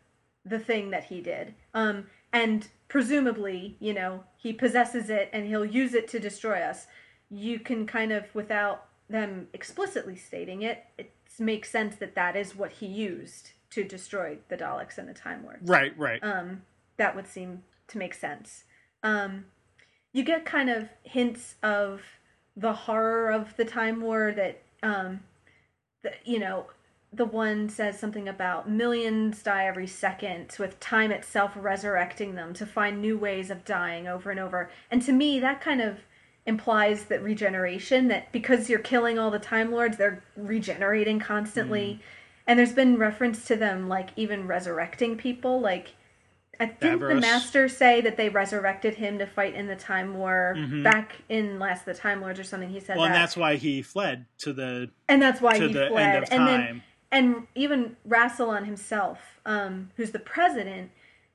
the thing that he did. Um, and presumably, you know, he possesses it and he'll use it to destroy us. You can kind of, without them explicitly stating it, it makes sense that that is what he used to destroy the Daleks and the Time Lords. right, right. Um, that would seem to make sense. Um, you get kind of hints of the horror of the time war that, um, the, you know, the one says something about millions die every second, with time itself resurrecting them to find new ways of dying over and over. And to me, that kind of implies that regeneration, that because you're killing all the Time Lords, they're regenerating constantly. And there's been reference to them, like, even resurrecting people. Like, I think the. Master say that they resurrected him to fight in the Time War Mhm. back in Last of the Time Lords or something. He said Well, and that's why he fled to the and that's why to he the fled. end of and then time. And even Rassilon himself, um, who's the president,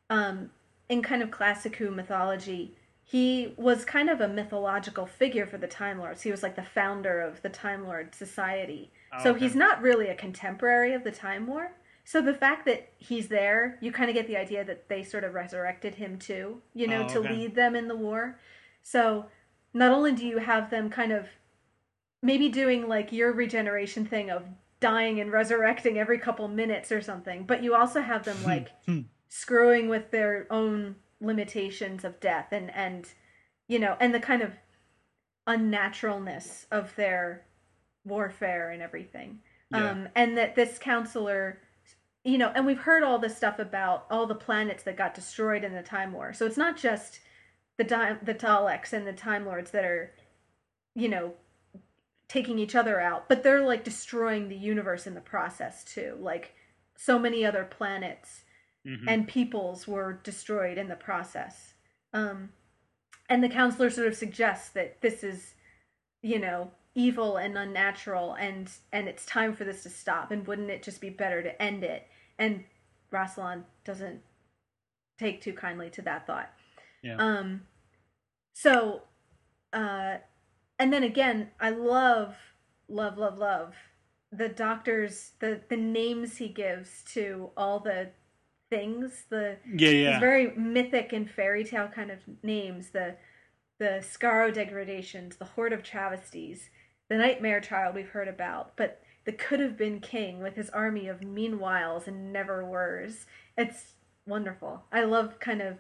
um, in kind of classic Who mythology, he was kind of a mythological figure for the Time Lords. He was like the founder of the Time Lord Society. Oh, so okay. he's not really a contemporary of the Time War. So the fact that he's there, you kind of get the idea that they sort of resurrected him too, you know, Oh, to lead them in the war. So not only do you have them kind of maybe doing like your regeneration thing of dying and resurrecting every couple minutes or something, but you also have them like screwing with their own limitations of death and and you know and the kind of unnaturalness of their warfare and everything. Yeah. um and that this counselor you know and we've heard all this stuff about all the planets that got destroyed in the time war. So it's not just the Di- the Daleks and the Time Lords that are you know taking each other out but they're like destroying the universe in the process too like so many other planets Mhm. and peoples were destroyed in the process. Um, and the counselor sort of suggests that this is, you know, evil and unnatural, and and it's time for this to stop. And wouldn't it just be better to end it? And Rassilon doesn't take too kindly to that thought. Yeah. Um, so, uh, and then again, I love, love, love, love the doctor's the the names he gives to all the things the yeah, yeah. very mythic and fairy tale kind of names the the Skaro degradations the horde of travesties the nightmare child we've heard about but the could have been king with his army of meanwhiles and never weres it's wonderful i love kind of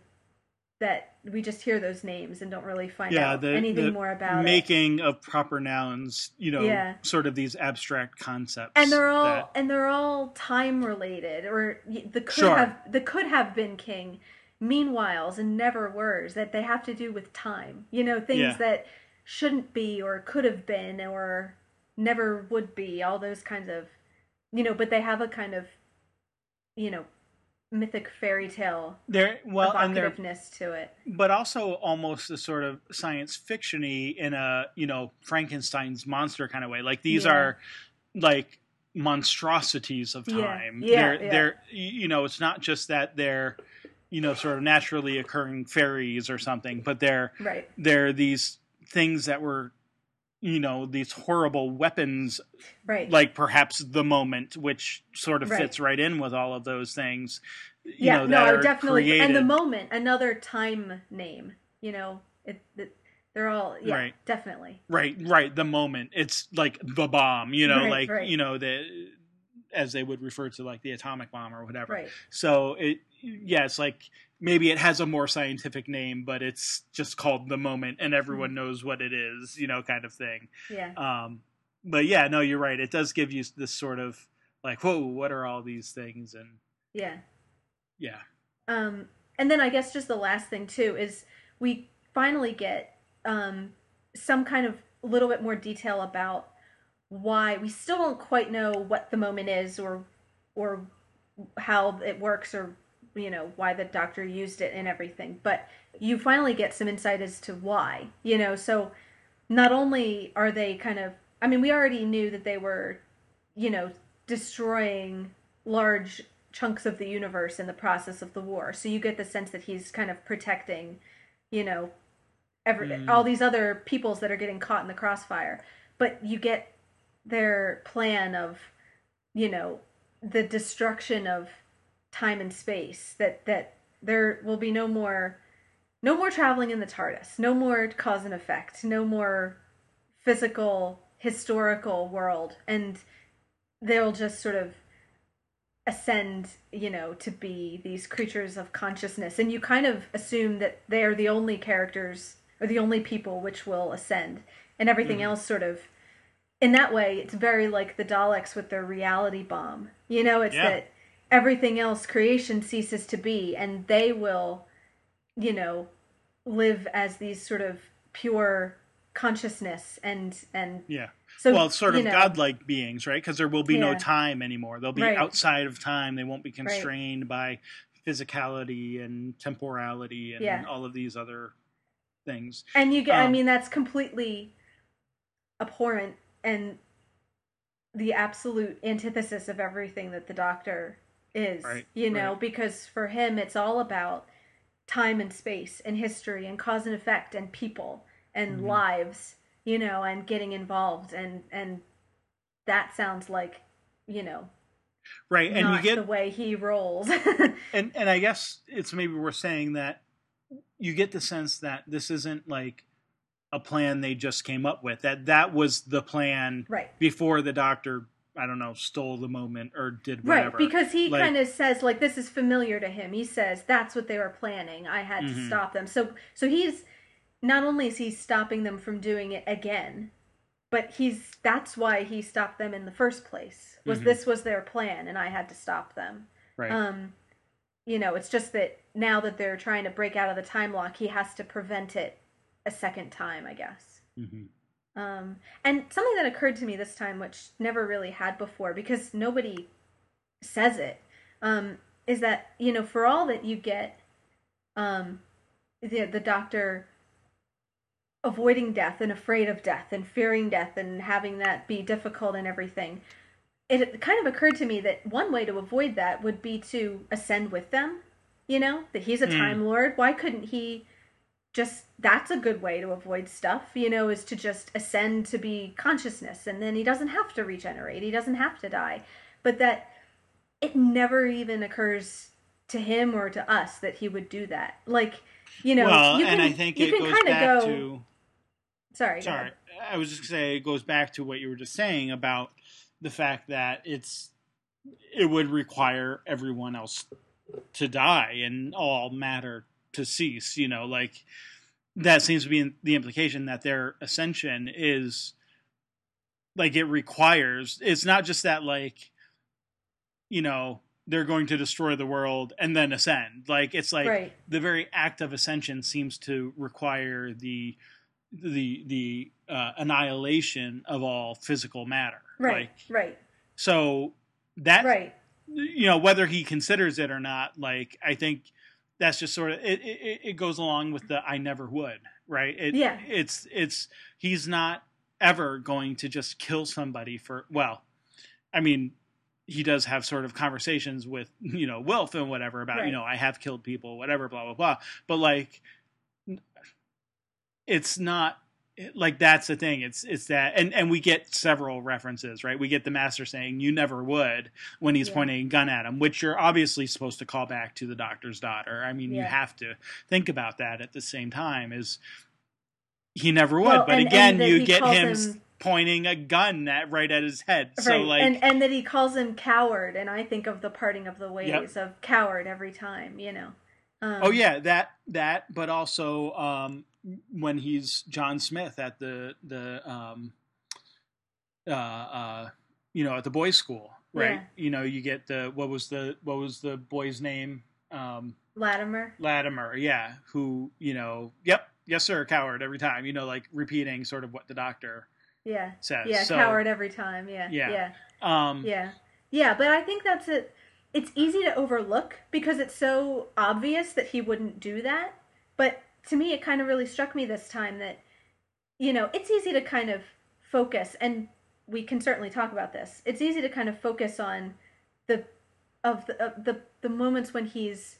that we just hear those names and don't really find yeah, out the, anything the more about it making of proper nouns, you know, Yeah. sort of these abstract concepts. and they're all that- and they're all time related or the could Sure. have the could have been king meanwhiles and never weres that they have to do with time you know things Yeah. that shouldn't be or could have been or never would be all those kinds of you know but they have a kind of you know mythic fairy tale they're well, and they're to it but also almost a sort of science fictiony in a you know Frankenstein's monster kind of way. Like these Yeah. are like monstrosities of Yeah. time. Yeah, they're yeah. they're you know it's not just that they're you know sort of naturally occurring fairies or something, but they're right they're these things that were you know these horrible weapons right like perhaps the moment which sort of Right. fits right in with all of those things you yeah know, no that are definitely created. and the moment another time name you know it, it they're all yeah Right. definitely Right, right. The moment it's like the bomb, you know, Right, like right. you know the as they would refer to like the atomic bomb or whatever. right So it, yeah, it's like maybe it has a more scientific name, but it's just called the moment, and everyone knows what it is, you know, kind of thing. yeah Um, but yeah, no, you're right. It does give you this sort of like, whoa, what are all these things? And yeah yeah, Um, and then I guess just the last thing too is we finally get um, some kind of little bit more detail about why we still don't quite know what the moment is or or how it works or you know why the doctor used it and everything but you finally get some insight as to why you know? So not only are they kind of i mean we already knew that they were you know destroying large chunks of the universe in the process of the war. So you get the sense that he's kind of protecting you know every Mm. all these other peoples that are getting caught in the crossfire. But you get their plan of you know the destruction of time and space that that there will be no more no more traveling in the TARDIS no more cause and effect no more physical historical world. And they'll just sort of ascend you know to be these creatures of consciousness. And you kind of assume that they are the only characters or the only people which will ascend. And everything Mhm. else sort of in that way it's very like the daleks with their reality bomb you know it's Yeah. that everything else creation ceases to be and they will you know live as these sort of pure consciousness and and yeah. so well, sort you of know, godlike beings, right? Because there will be no time anymore. They'll be Right. outside of time. They won't be constrained by physicality and temporality and Yeah. all of these other things. and you get i um, mean that's completely abhorrent and the absolute antithesis of everything that the doctor is Right, you know right. because for him it's all about time and space and history and cause and effect and people and Mhm. lives you know and getting involved and and that sounds like you know Right, and you get the way he rolls and and I guess it's maybe worth saying that you get the sense that this isn't like a plan they just came up with. That that was the plan right before the doctor I don't know, stole the moment or did whatever. Right, because he Like- kind of says like this is familiar to him. He says that's what they were planning. I had to Mhm. stop them. So so he's not only is he stopping them from doing it again, but he's that's why he stopped them in the first place. Was Mhm. this was their plan and I had to stop them. right. Um you know, it's just that now that they're trying to break out of the time lock, he has to prevent it a second time, I guess. hmm Um, and something that occurred to me this time, which never really had before, because nobody says it, um, is that you know, for all that you get, um, the the doctor avoiding death and afraid of death and fearing death and having that be difficult and everything, it kind of occurred to me that one way to avoid that would be to ascend with them. You know, that he's a Hmm. time lord. Why couldn't he? Just that's a good way to avoid stuff, you know, is to just ascend to be consciousness and then he doesn't have to regenerate. He doesn't have to die. But that it never even occurs to him or to us that he would do that. Like, you know, well, you and can, I think you it can kinda go, to sorry, sorry. I was just gonna say it goes back to what you were just saying about the fact that it's it would require everyone else to die and all matter to cease. You know, like that seems to be the implication that their ascension is like it requires. It's not just that like you know they're going to destroy the world and then ascend. Like it's like right. the very act of ascension seems to require the the the uh, annihilation of all physical matter. Right. Like, right. so that Right. you know whether he considers it or not, like I think that's just sort of it. It, it goes along with the I never would. Right. It, Yeah. It's it's he's not ever going to just kill somebody for well, I mean. He does have sort of conversations with you know Wilf and whatever about Right. you know I have killed people whatever blah blah blah but like it's not like that's the thing it's it's that and and we get several references right we get the master saying you never would when he's Yeah. pointing a gun at him which you're obviously supposed to call back to the doctor's daughter i mean you have to think about that at the same time is he never would Well, but and- again and you get him, him- pointing a gun at right at his head so like and and that he calls him coward and I think of the parting of the ways Yep. of coward every time, you know. Um, Oh yeah, that that, but also um, when he's John Smith at the the um, uh, uh, you know at the boys' school, right? Yeah. You know, you get the what was the what was the boy's name? Um, Latimer. Latimer, yeah, who you know, yep, yes sir, coward every time, you know, like repeating sort of what the doctor Yeah. says. Yeah, so, coward every time. Yeah. Yeah. Yeah. Um, Yeah. Yeah, but I think that's it. It's easy to overlook because it's so obvious that he wouldn't do that. But to me, it kind of really struck me this time that, you know, it's easy to kind of focus, and we can certainly talk about this. It's easy to kind of focus on the of the of the the moments when he's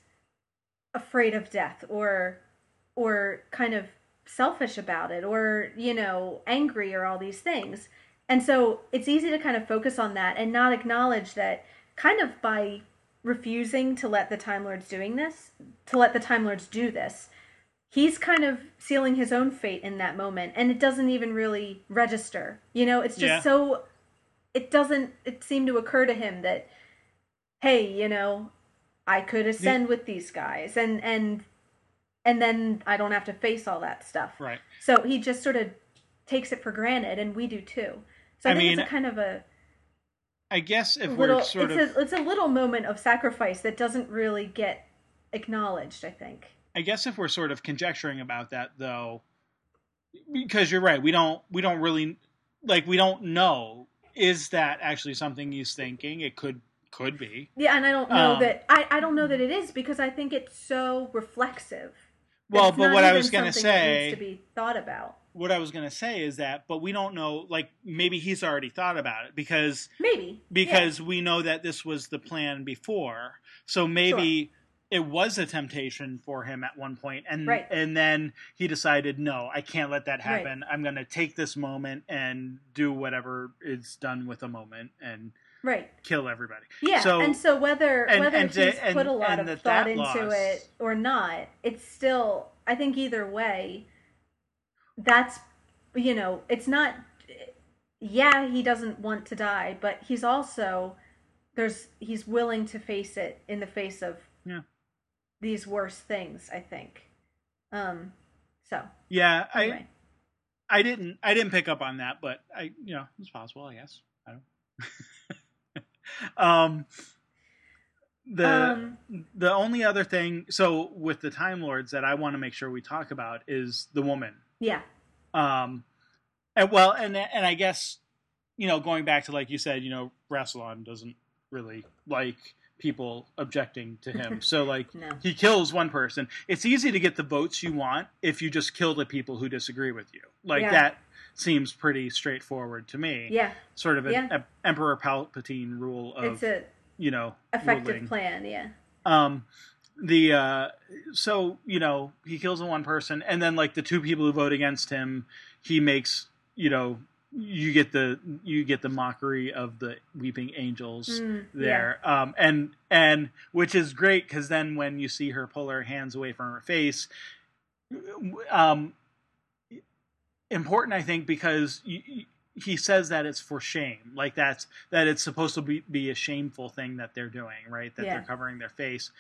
afraid of death or or kind of selfish about it or you know angry or all these things and so it's easy to kind of focus on that and not acknowledge that kind of by refusing to let the time lords doing this to let the time lords do this he's kind of sealing his own fate in that moment and it doesn't even really register you know it's just Yeah. so it doesn't it seemed to occur to him that hey you know i could ascend with these guys and and and then i don't have to face all that stuff right. so he just sort of takes it for granted, and we do too. So I, I think mean, it's a kind of a I guess if little. we're sort it's of a it's a little moment of sacrifice that doesn't really get acknowledged. I think. I guess if we're sort of conjecturing about that though, because you're right, we don't we don't really like we don't know is that actually something he's thinking? It could could be. Yeah, and I don't know Um, that I, I don't know that it is because I think it's so reflexive. Well, but what I was gonna say, needs to be thought about. what I was gonna say is that, but we don't know. Like maybe he's already thought about it because Maybe because we know that this was the plan before. So maybe it was a temptation for him at one point and Right. and then he decided no, I can't let that Right. happen. I'm going to take this moment and do whatever is done with a moment and right. kill everybody. Yeah, So- and so whether and- whether and he's and- put a lot of that thought that into loss- it or not, it's still I think either way. that's you know it's not yeah he doesn't want to die but he's also there's he's willing to face it in the face of Yeah. These worst things i think um so Yeah, I anyway. I didn't I didn't pick up on that, but I you know it's possible. I guess I don't. um, the um the only other thing so with the Time Lords that I want to make sure we talk about is the woman. yeah Um, and well, and and I guess you know going back to like you said, you know, Rassilon doesn't really like people objecting to him. so like no he kills one person. It's easy to get the votes you want if you just kill the people who disagree with you. Like Yeah. that seems pretty straightforward to me. yeah Sort of an Yeah. Emperor Palpatine rule of it's a you know effective ruling. plan yeah Um, the uh, so you know he kills one person, and then like the two people who vote against him, he makes you know you get the you get the mockery of the weeping angels Mm, there. Um and and which is great because then when you see her pull her hands away from her face um important i think because he says that it's for shame like that's that it's supposed to be, be a shameful thing that they're doing right? That Yeah. they're covering their face.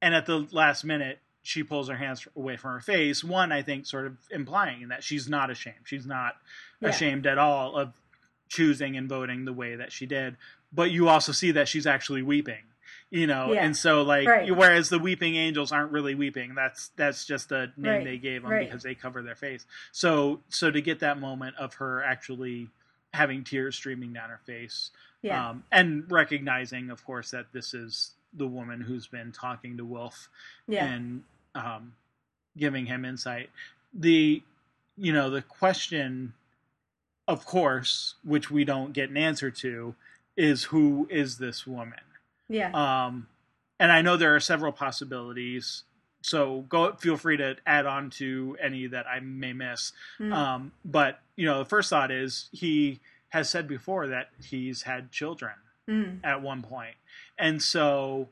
And at the last minute she pulls her hands away from her face one i think sort of implying that she's not ashamed she's not Yeah. ashamed at all of choosing and voting the way that she did but you also see that she's actually weeping you know Yeah. and so like Right. whereas the weeping angels aren't really weeping that's that's just a name Right. they gave them Right. because they cover their face so so to get that moment of her actually having tears streaming down her face yeah um, and recognizing of course that this is the woman who's been talking to Wilf yeah and um, giving him insight. The you know the question, of course, which we don't get an answer to, is who is this woman? yeah Um, and I know there are several possibilities. So go feel free to add on to any that I may miss. Mm. Um, but you know, the first thought is he has said before that he's had children Mm. at one. And so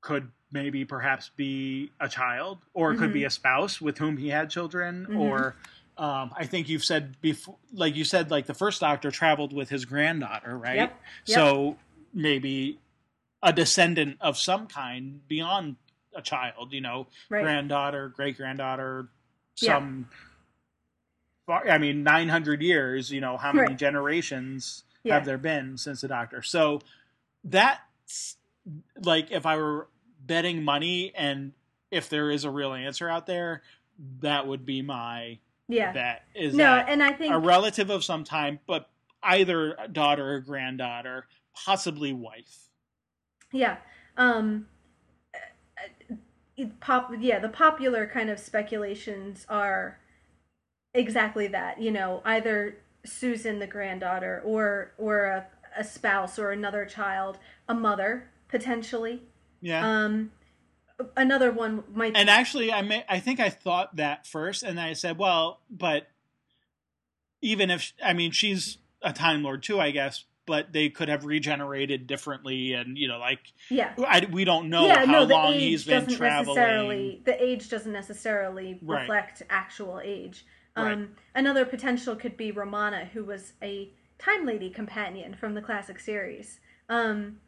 could maybe perhaps be a child or it could Mhm. be a spouse with whom he had children Mhm. or um, I think you've said before like you said like the first doctor traveled with his granddaughter, right? Yep. Yep. So maybe a descendant of some kind beyond a child, you know, right granddaughter, great granddaughter, some far- I mean 900 years, you know, how many Right. generations yeah have there been since the doctor so that's like if i were betting money and if there is a real answer out there that would be my yeah bet is no and i think a relative of some time but either daughter or granddaughter possibly wife Yeah. Um uh, pop yeah, the popular kind of speculations are exactly that, you know, either Susan the granddaughter or or a, a spouse or another child, a mother potentially. Yeah Um another one might and actually i may i think i thought that first and i said well but even if i mean she's a time lord too i guess but they could have regenerated differently and you know like yeah. I, we don't know yeah, how no, the long age he's been doesn't traveling. necessarily the age doesn't necessarily Right. reflect actual age. Um, Right. Another potential could be Romana, who was a Time Lady companion from the classic series. Um,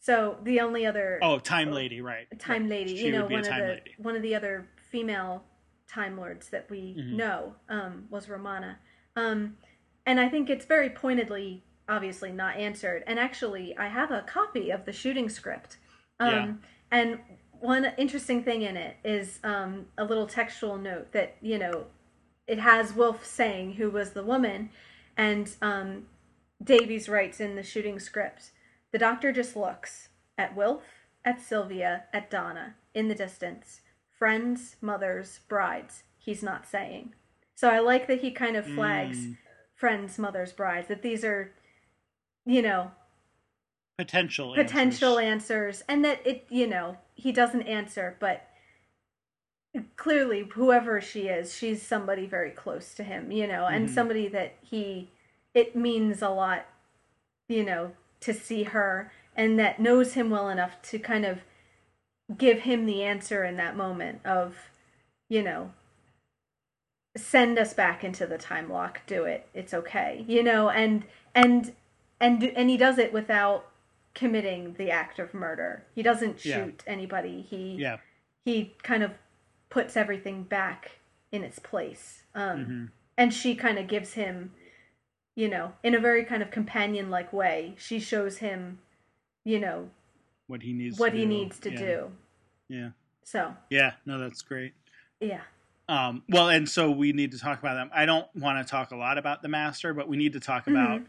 so the only other Oh, Time Lady, right? Time Lady, She you know, would be a one of the Lady. one of the other female Time Lords that we Mhm. know um, was Romana. Um, and I think it's very pointedly, obviously not answered. And actually, I have a copy of the shooting script. Um, Yeah. And one interesting thing in it is um, a little textual note that you know it has Wilf saying who was the woman, and um, Davies writes in the shooting script, the doctor just looks at Wilf, at Sylvia, at Donna in the distance, friends, mothers, brides. He's not saying. So I like that he kind of flags Mm, friends, mothers, brides. That these are, you know, potential potential answers. answers and that it you know he doesn't answer but clearly whoever she is she's somebody very close to him you know and Mhm. somebody that he it means a lot you know to see her and that knows him well enough to kind of give him the answer in that moment of you know send us back into the time lock do it it's okay you know and and and and he does it without committing the act of murder he doesn't Yeah. shoot anybody he Yeah. he kind of puts everything back in its place um hmm and she kind of gives him you know in a very kind of companion like way she shows him you know What he needs. what to he do. needs to Yeah. do Yeah. so Yeah. No, that's great. yeah Um, well, and so we need to talk about them. I don't want to talk a lot about the master, but we need to talk about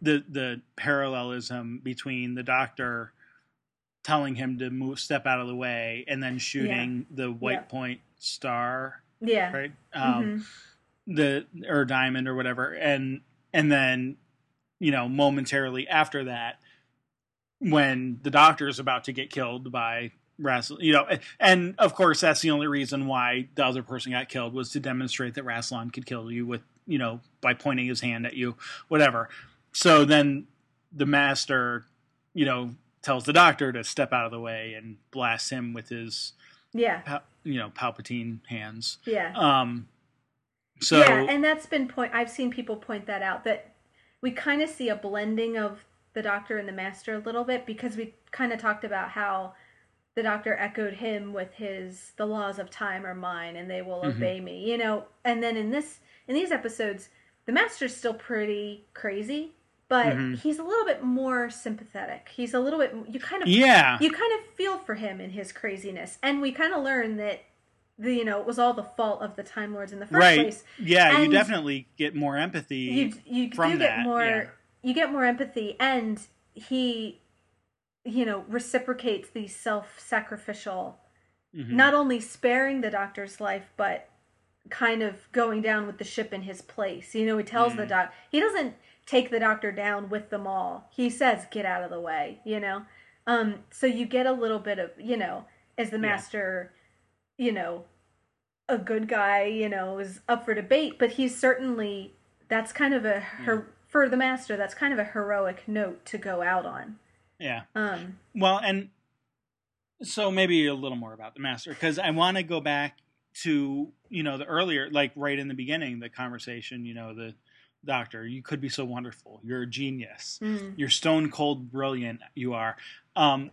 the the parallelism between the doctor telling him to move, step out of the way, and then shooting the white Yeah. point star, yeah right? Um, Mhm. The or diamond or whatever, and and then you know momentarily after that, when the doctor is about to get killed by Rassilon, you know, and of course that's the only reason why the other person got killed was to demonstrate that Rassilon could kill you with, you know, by pointing his hand at you, whatever. So then the master, you know, tells the doctor to step out of the way and blasts him with his, yeah you know, Palpatine hands. yeah Um, so yeah, and that's been point. I've seen people point that out that we kind of see a blending of the Doctor and the Master a little bit because we kind of talked about how the Doctor echoed him with his "the laws of time are mine and they will Mhm. obey me," you know. And then in this in these episodes, the Master's still pretty crazy, but Mhm. he's a little bit more sympathetic. He's a little bit you kind of yeah, you kind of feel for him in his craziness, and we kind of learn that. The, you know, it was all the fault of the Time Lords in the first right. place Yeah, you definitely get more empathy. you you from do get more yeah. you get more empathy and he you know reciprocates the self-sacrificial Mhm. not only sparing the doctor's life but kind of going down with the ship in his place you know he tells the Mm. doc he doesn't take the doctor down with them all he says get out of the way you know um so you get a little bit of you know as the master you know a good guy you know is up for debate but he's certainly that's kind of a her, for the master that's kind of a heroic note to go out on yeah. um Well, and so maybe a little more about the master because I want to go back to you know the earlier, like right in the beginning, the conversation. You know, the doctor, you could be so wonderful. You're a genius. mm, You're stone cold brilliant. You are. Um,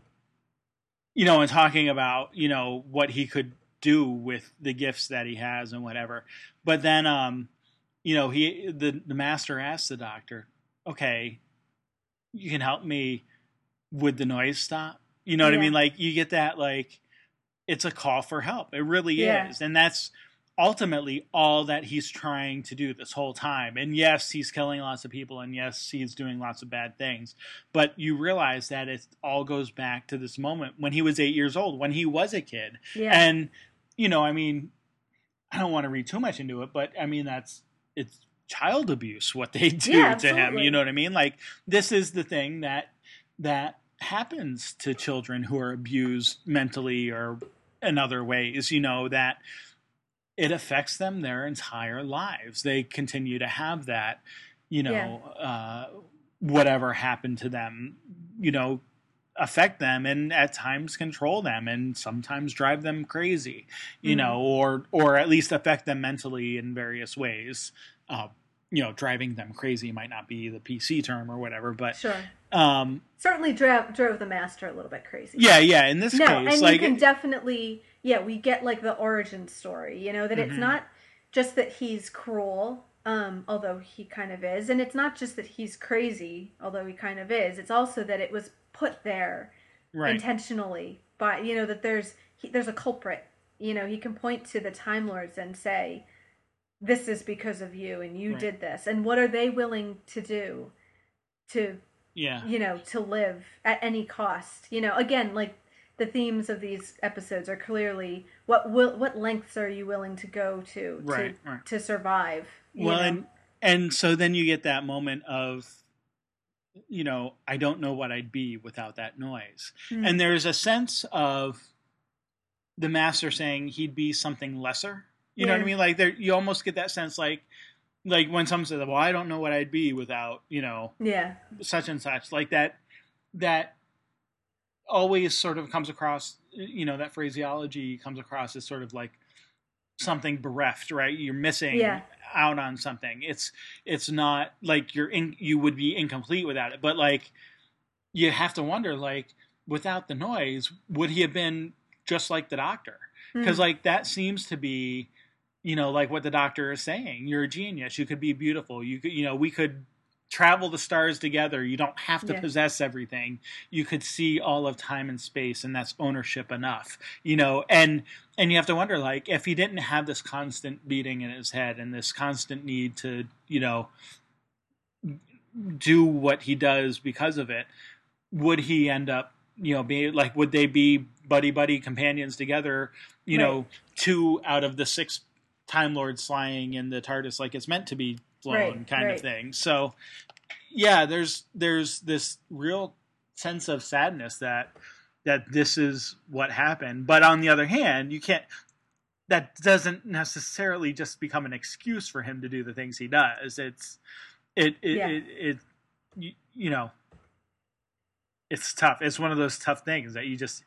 you know, and talking about you know what he could do with the gifts that he has and whatever. But then, um, you know, he the the master asks the doctor, "Okay, you can help me. Would the noise stop?" You know what I mean? Like you get that like it's a call for help. It really Yeah. is, and that's ultimately all that he's trying to do this whole time. And yes, he's killing lots of people, and yes, he's doing lots of bad things. But you realize that it all goes back to this moment when he was eight years old, when he was a kid, yeah and you know, I mean, I don't want to read too much into it, but I mean that's it's child abuse what they do Yeah, to him. You know what I mean? Like this is the thing that that happens to children who are abused mentally or in other ways. You know that it affects them their entire lives. They continue to have that. You know, uh, whatever happened to them. You know, affect them and at times control them and sometimes drive them crazy you Mhm. know or or at least affect them mentally in various ways uh, you know driving them crazy might not be the pc term or whatever but sure um certainly drove drove the master a little bit crazy yeah yeah in this no case and like you can definitely yeah we get like the origin story you know that it's Mhm. not just that he's cruel um although he kind of is. And it's not just that he's crazy although he kind of is. It's also that it was put there right. intentionally by you know that there's he, there's a culprit. You know he can point to the time lords and say this is because of you and you Right. did this. And what are they willing to do to yeah. you know to live at any cost? You know again like the themes of these episodes are clearly what will what lengths are you willing to go to Right, to, right. to survive well know? and and so then you get that moment of you know i don't know what i'd be without that noise Mm. and there's a sense of the master saying he'd be something lesser you know what i mean like there you almost get that sense like like when someone says well i don't know what i'd be without you know yeah such and such like that that always sort of comes across you know that phraseology comes across as sort of like something bereft, right? You're missing Yeah. out on something. It's it's not like you're in you would be incomplete without it. But like you have to wonder like without the noise, would he have been just like the doctor? Because Hmm. like that seems to be you know like what the doctor is saying. You're a genius. You could be beautiful. You could you know, we could travel the stars together. You don't have to Yeah. possess everything. You could see all of time and space and that's ownership enough. You know, and and you have to wonder like if he didn't have this constant beating in his head and this constant need to, you know, do what he does because of it, would he end up, you know, be like would they be buddy buddy companions together, you Right. know, two out of the six time lords flying in the TARDIS like it's meant to be flown Right, kind right. of thing. So yeah, there's there's this real sense of sadness that that this is what happened. But on the other hand, you can't that doesn't necessarily just become an excuse for him to do the things he does. It's it it Yeah. it, it you, you know it's tough. It's one of those tough things that you just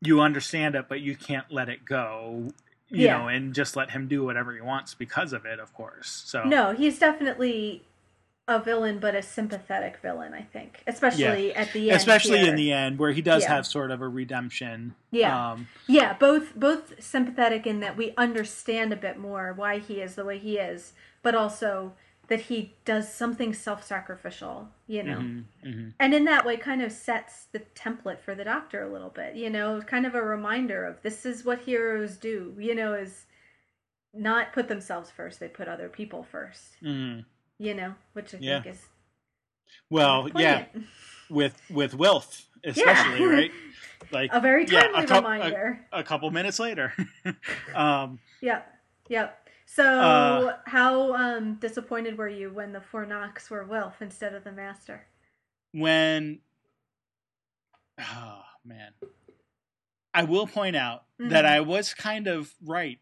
you understand it but you can't let it go. You Yeah. know, and just let him do whatever he wants because of it, of course. So No, he's definitely a villain, but a sympathetic villain. I think, especially at the end. especially here. in the end where he does Yeah. have sort of a redemption. Yeah. Um, Yeah, both both sympathetic in that we understand a bit more why he is the way he is, but also that he does something self-sacrificial, you know. mhm, mhm. And in that way kind of sets the template for the doctor a little bit, you know, kind of a reminder of this is what heroes do, you know, is not put themselves first, they put other people first, Mhm. you know, which I Yeah. think is Well, yeah, with with wealth especially, Yeah. right? Like a very yeah, timely a coup- a- reminder. a couple minutes later. um, Yep. Yep. So, Uh, how um, disappointed were you when the four knocks were Wilf instead of the Master? when oh man i will point out that Mhm. i was kind of right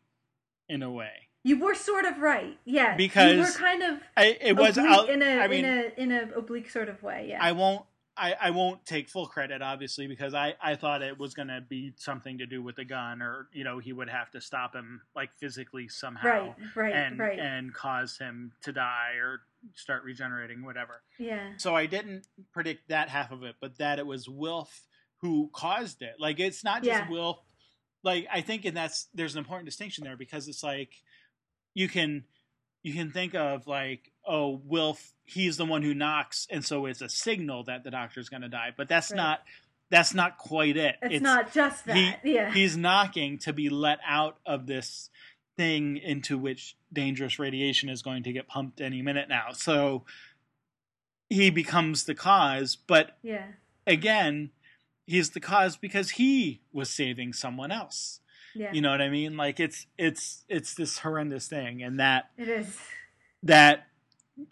in a way You were sort of right, yeah. Because you were kind of I, it was out in a i mean in a in a oblique sort of way, yeah. i won't I, I won't take full credit obviously because I, I thought it was going to be something to do with the gun or you know he would have to stop him like physically somehow right, right, and right. and cause him to die or start regenerating whatever yeah, So I didn't predict that half of it, but that it was Wilf who caused it. Like it's not just Yeah. Wilf. Like I think, and that's there's an important distinction there because it's like you can you can think of like oh Wilf he's the one who knocks and so it's a signal that the doctor's going to die, but that's Right. not that's not quite it. it's, not just that. he- yeah, He's knocking to be let out of this thing into which dangerous radiation is going to get pumped any minute now. So he becomes the cause, but yeah, again, he's the cause because he was saving someone else. yeah. You know what I mean? Like it's it's it's this horrendous thing and that it is. that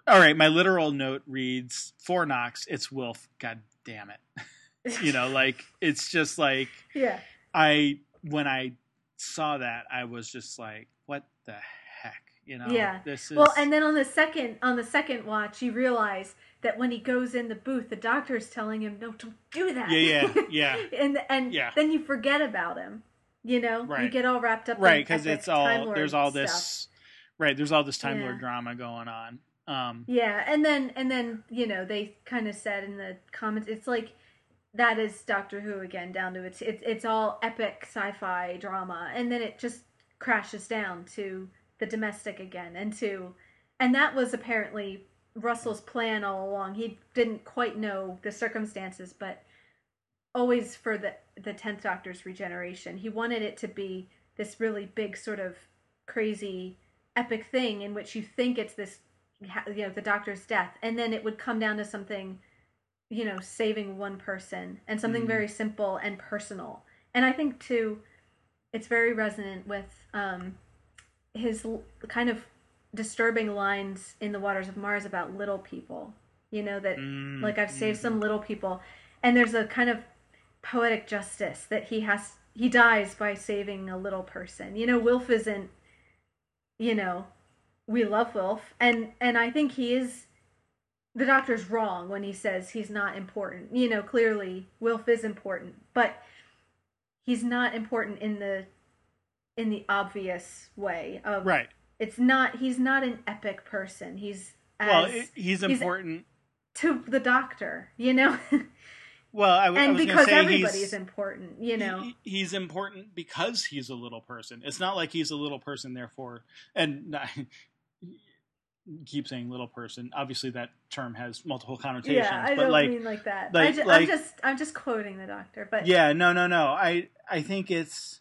all right, my literal note reads four knocks, it's Wilf, god damn it. You know, like it's just like yeah, I when I saw that, I was just like, "What the heck?" You know? Yeah. This is Well, and then on the second on the second watch, you realize that when he goes in the booth, the doctor is telling him, "No, don't do that." Yeah, yeah, yeah. and and Yeah. then you forget about him. You know, right. you get all wrapped up, right in because it's all there's all stuff. this right there's all this Time Yeah. Lord drama going on. Um, Yeah, and then and then you know they kind of said in the comments, it's like that is Doctor Who again, down to its it's it's all epic sci-fi drama, and then it just crashes down to the domestic again, and to and that was apparently Russell's plan all along. He didn't quite know the circumstances, but always for the the tenth Doctor's regeneration, he wanted it to be this really big sort of crazy epic thing in which you think it's this you know the doctor's death and then it would come down to something you know saving one person and something Mhm. very simple and personal and i think too it's very resonant with um his l- kind of disturbing lines in the waters of mars about little people you know that mm, like I've saved mm, some little people, and there's a kind of poetic justice that he has. He dies by saving a little person. You know, Wilf isn't. You know, we love Wilf, and and I think he is. The doctor's wrong when he says he's not important. You know, clearly Wilf is important, but he's not important in the in the obvious way of right. It's not. He's not an epic person. He's as, well, it, he's important to the doctor. You know. Well, I, and I was because say everybody's he's, important, you know. he- he's important because he's a little person. It's not like he's a little person, therefore, and keep saying little person. Obviously, that term has multiple connotations. yeah, I but don't like, mean like that. like- I ju- like- I'm just I'm just quoting the doctor, but yeah, no, no, no. I I think it's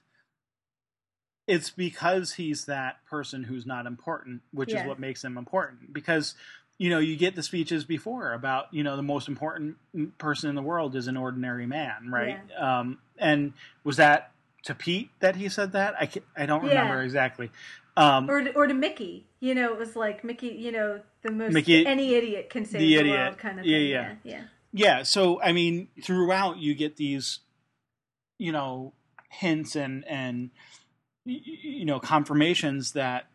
it's because he's that person who's not important, which Yeah. is what makes him important. Because you know, you get the speeches before about you know the most important person in the world is an ordinary man, right? Um, and was that to Pete that he said that? I I don't remember Yeah. exactly. Um, or to, or to Mickey, you know, it was like Mickey, you know, the most Mickey- any idiot can save the the, idiot. world kind of Yeah, thing. yeah. yeah, yeah. yeah so i mean throughout you get these you know hints and and you know confirmations that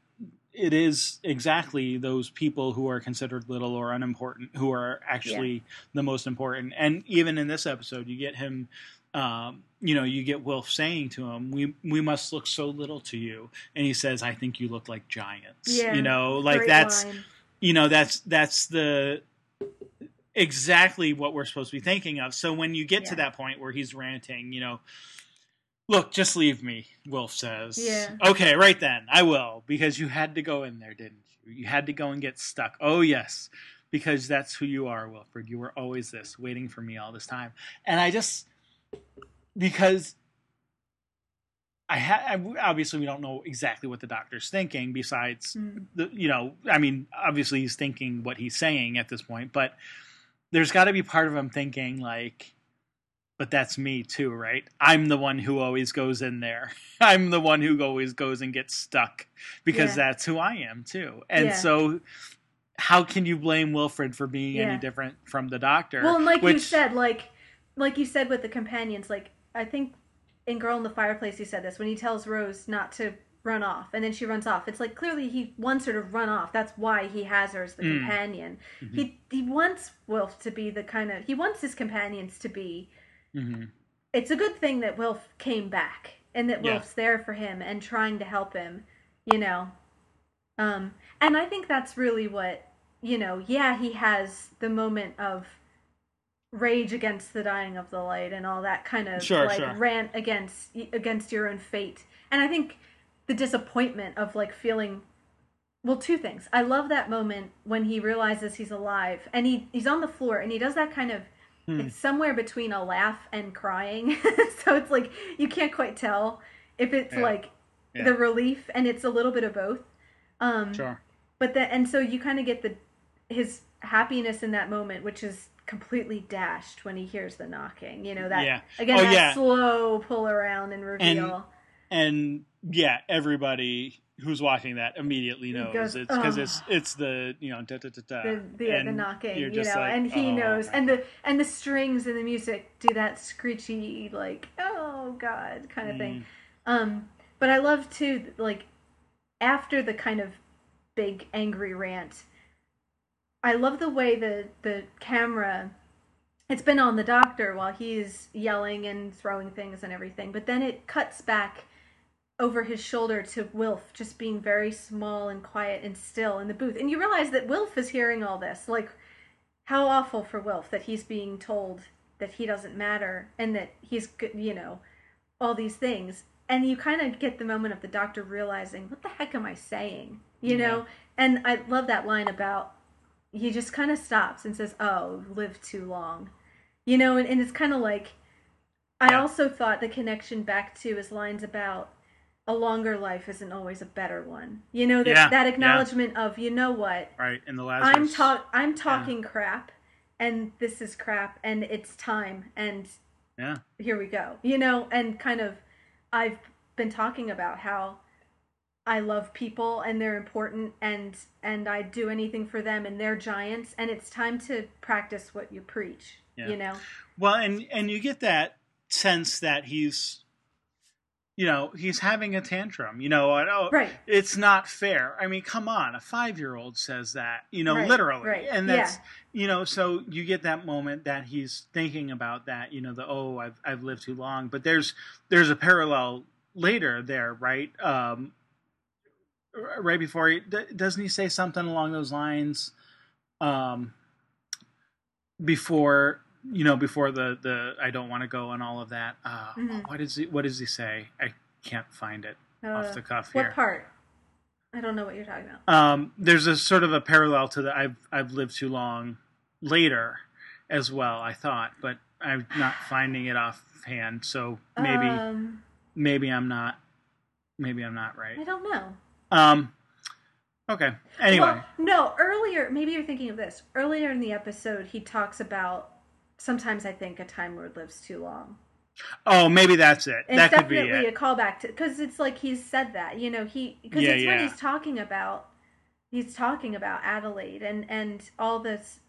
it is exactly those people who are considered little or unimportant who are actually the most important and even in this episode you get him um, you know you get Wilf saying to him we we must look so little to you. And he says i think you look like giants. Yeah. you know like that's line. you know that's that's the exactly what we're supposed to be thinking of. So when you get to that point where he's ranting you know look just leave me Wilf says. Yeah. okay right then i will because you had to go in there didn't you? You had to go and get stuck. Oh yes because that's who you are wilfred. You were always this waiting for me all this time. And i just because I ha- obviously we don't know exactly what the doctor's thinking besides Mm. the you know i mean obviously he's thinking what he's saying at this point but there's got to be part of him thinking like but that's me too right i'm the one who always goes in there i'm the one who always goes and gets stuck because Yeah. that's who i am too and Yeah. so how can you blame wilfred for being Yeah. any different from the doctor Well, and like you said, like like you said with the companions, like I think in Girl in the Fireplace you said this when he tells Rose not to run off and then she runs off. It's like clearly he wants her to run off. That's why he has her as the Mm. companion. Mhm. He he wants Wilf to be the kind of he wants his companions to be Mhm. it's a good thing that Wilf came back and that Yeah. Wilf's there for him and trying to help him, you know. Um, and I think that's really what, you know, yeah, he has the moment of rage against the dying of the light and all that kind of Sure, like sure. rant against against your own fate. And I think the disappointment of like feeling well, two things. I love that moment when he realizes he's alive and he he's on the floor and he does that kind of Hmm. it's somewhere between a laugh and crying. so it's like you can't quite tell if it's Yeah. like Yeah. the relief and it's a little bit of both. Um sure but the and so you kind of get the his happiness in that moment which is completely dashed when he hears the knocking. You know that Yeah. again Oh, that yeah. slow pull around and reveal. and yeah, everybody who's watching that immediately knows goes, it's because "Oh." it's it's the you know da da da da. the, the, yeah, the knocking, you know, like, and he "Oh, knows, and the and the strings and the music do that screechy, like oh god, kind of Mm. thing. Um, but I love too, like after the kind of big angry rant, I love the way the the camera. It's been on the doctor while he's yelling and throwing things and everything, but then it cuts back over his shoulder to Wilf just being very small and quiet and still in the booth. And you realize that Wilf is hearing all this. Like, how awful for Wilf that he's being told that he doesn't matter and that he's, good, you know, all these things. And you kind of get the moment of the doctor realizing, what the heck am I saying? You know? And I love that line about he just kind of stops and says, oh, lived too long. You know, and, and it's kind of like, I Yeah. also thought the connection back to his lines about a longer life isn't always a better one. You know that Yeah, that yeah. acknowledgement of you know what right in the last, I'm talk I'm talking crap, and this is crap, and it's time, and Yeah, here we go. You know, and kind of I've been talking about how I love people and they're important and and I do anything for them and they're giants and it's time to practice what you preach. Yeah. You know. well, and and you get that sense that he's, you know, he's having a tantrum. You know, and, oh, Right. it's not fair. I mean, come on, a five year old says that. You know, Right, literally, right, and that's yeah. you know, so you get that moment that he's thinking about that. You know, the oh, I've I've lived too long, but there's there's a parallel later there, right? Um, right before he doesn't he say something along those lines? Um, before you know, before the the I don't want to go and all of that. Uh, mm-hmm. What does he What does he say? I can't find it uh, off the cuff what here. What part? I don't know what you're talking about. Um, there's a sort of a parallel to the I've I've lived too long later as well. I thought, but I'm not finding it offhand. So maybe um, maybe I'm not maybe I'm not right. I don't know. Um. Okay. Anyway. Well, no. Earlier, maybe you're thinking of this. Earlier in the episode, he talks about sometimes I think a Time Lord lives too long. Oh, maybe that's it. And that could be it. a callback to because it's like he's said that you know he because yeah, it's yeah. when he's talking about he's talking about Adelaide and and all this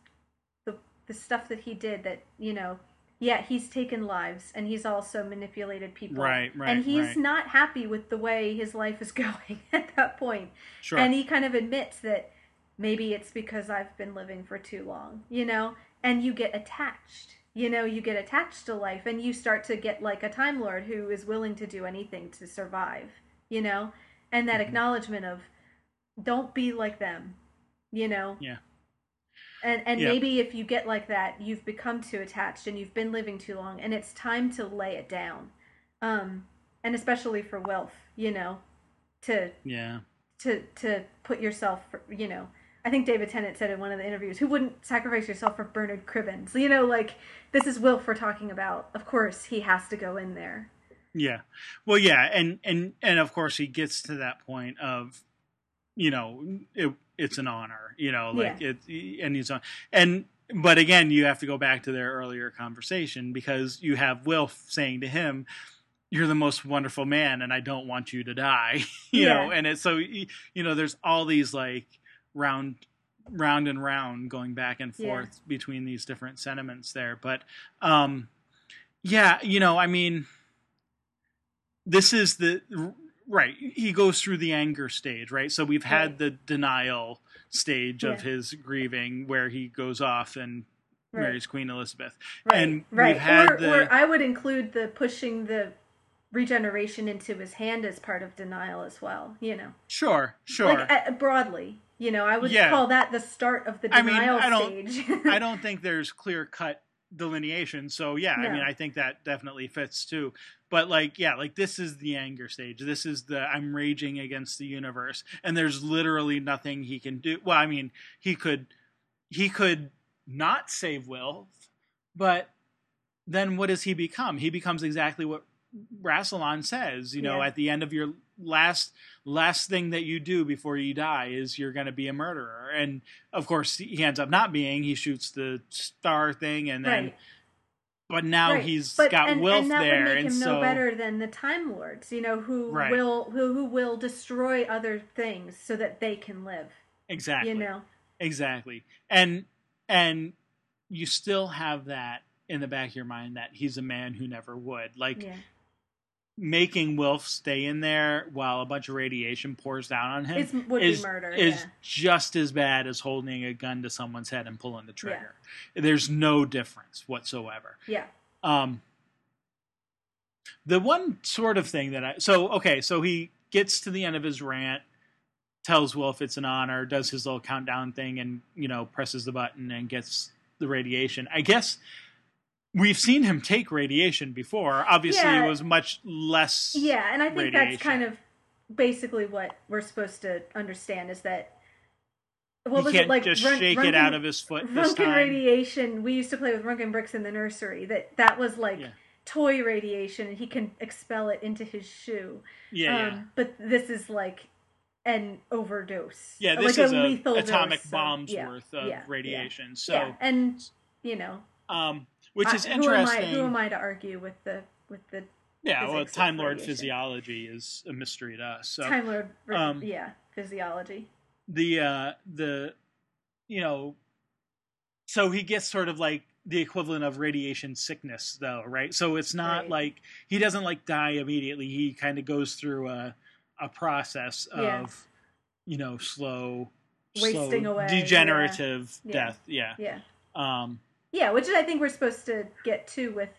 the the stuff that he did that you know yeah he's taken lives and he's also manipulated people. Right right and he's right. not happy with the way his life is going at that point. Sure. and he kind of admits that maybe it's because I've been living for too long you know? And you get attached you know? You get attached to life and you start to get like a time lord who is willing to do anything to survive you know? And that mm-hmm. acknowledgement of don't be like them you know? Yeah and and yeah. maybe if you get like that you've become too attached and you've been living too long and it's time to lay it down um and especially for Wilf you know to yeah to to put yourself for, you know I think David Tennant said in one of the interviews, "Who wouldn't sacrifice yourself for Bernard Cribbins?" You know, like this is Wilf we're talking about. Of course, he has to go in there. Yeah, well, yeah, and and and of course he gets to that point of, you know, it, it's an honor, you know, like yeah. it, and he's on, and but again, you have to go back to their earlier conversation because you have Wilf saying to him, you're the most wonderful man and I don't want you to die. you yeah. know, and it's so you know, there's all these like round round and round going back and forth yeah. between these different sentiments there but um yeah you know i mean this is the right he goes through the anger stage right so we've had right. the denial stage yeah. of his grieving where he goes off and right. marries queen elizabeth right. and right we've had or, the, or i would include the pushing the regeneration into his hand as part of denial as well you know sure sure like uh, broadly you know, I would yeah. call that the start of the denial I mean, I stage. don't, I don't think there's clear cut delineation. So yeah, no. I mean, I think that definitely fits too. But like, yeah, like this is the anger stage. This is the I'm raging against the universe, and there's literally nothing he can do. Well, I mean, he could, he could not save Wilf, but then what does he become? He becomes exactly what Rassilon says. You know, yeah. at the end of your last last thing that you do before you die is you're going to be a murderer. And of course he ends up not being. He shoots the star thing and then right. but now right. he's but, got and, Wilf and that there would make and him so no better than the time lords you know who right. will who, who will destroy other things so that they can live exactly. you know? Exactly. And and you still have that in the back of your mind that he's a man who never would. Like yeah making Wilf stay in there while a bunch of radiation pours down on him it's, would is, be murder. Is yeah. just as bad as holding a gun to someone's head and pulling the trigger. Yeah. There's no difference whatsoever. Yeah. Um. The one sort of thing that I so okay, so he gets to the end of his rant, tells Wilf it's an honor, does his little countdown thing, and you know presses the button and gets the radiation. I guess we've seen him take radiation before. Obviously, yeah. it was much less. Yeah, and I think radiation. that's kind of basically what we're supposed to understand is that. What he was can't it like? Just Run, shake Röntgen, it out of his foot. Röntgen radiation. We used to play with Röntgen bricks in the nursery. That that was like. Yeah. Toy radiation, and he can expel it into his shoe. Yeah, um, yeah. But this is like an overdose. Yeah, this like is a, lethal atomic dose, bombs so, worth of radiation. So, yeah. and you know, um, which is uh, interesting. Who am, I, who am I to argue with the with the yeah? Well, Time Lord physiology is a mystery to us. So, Time Lord, um, yeah, physiology. The uh, the you know, so he gets sort of like the equivalent of radiation sickness, though, right? So it's not right. like he doesn't like die immediately. He kind of goes through a a process of yeah. you know slow, wasting slow, away, degenerative yeah. death. Yeah, yeah. Um, yeah, which I think we're supposed to get to with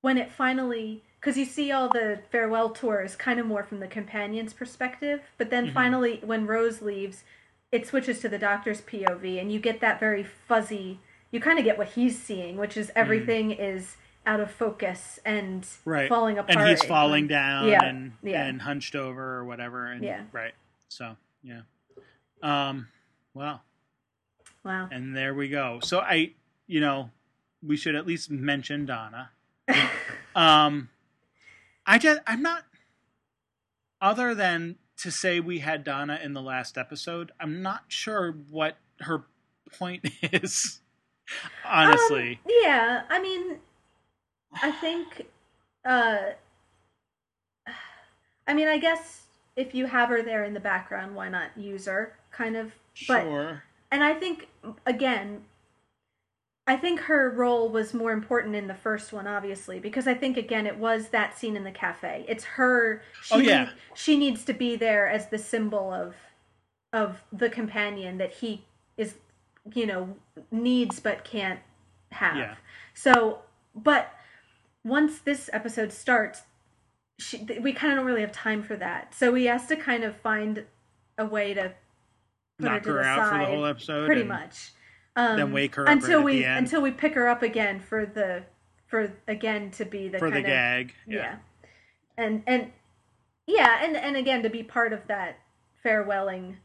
when it finally because you see all the farewell tours kind of more from the companion's perspective, but then Mhm. finally when Rose leaves, it switches to the doctor's POV, and you get that very fuzzy. You kind of get what he's seeing, which is everything is out of focus and Mm. Right. falling apart. and he's falling down Yeah, and yeah. and hunched over or whatever and Yeah. right so yeah um well Wow. and there we go so i you know we should at least mention donna um i just i'm not other than to say we had donna in the last episode i'm not sure what her point is honestly Um, yeah, I mean, I think, uh, I mean, I guess if you have her there in the background, why not use her? Kind of, but sure and I think again, I think her role was more important in the first one, obviously, because I think again it was that scene in the cafe. It's her. She Oh, yeah. she needs to be there as the symbol of of the companion that he is, you know, needs but can't have. Yeah. So, but once this episode starts, she, we kind of don't really have time for that. So he has to kind of find a way to put her knock to her the out for side, the whole episode pretty and- much. Um, then wake her up until right we until we pick her up again for the for again to be the for the kind of gag yeah. and and yeah and and again to be part of that farewelling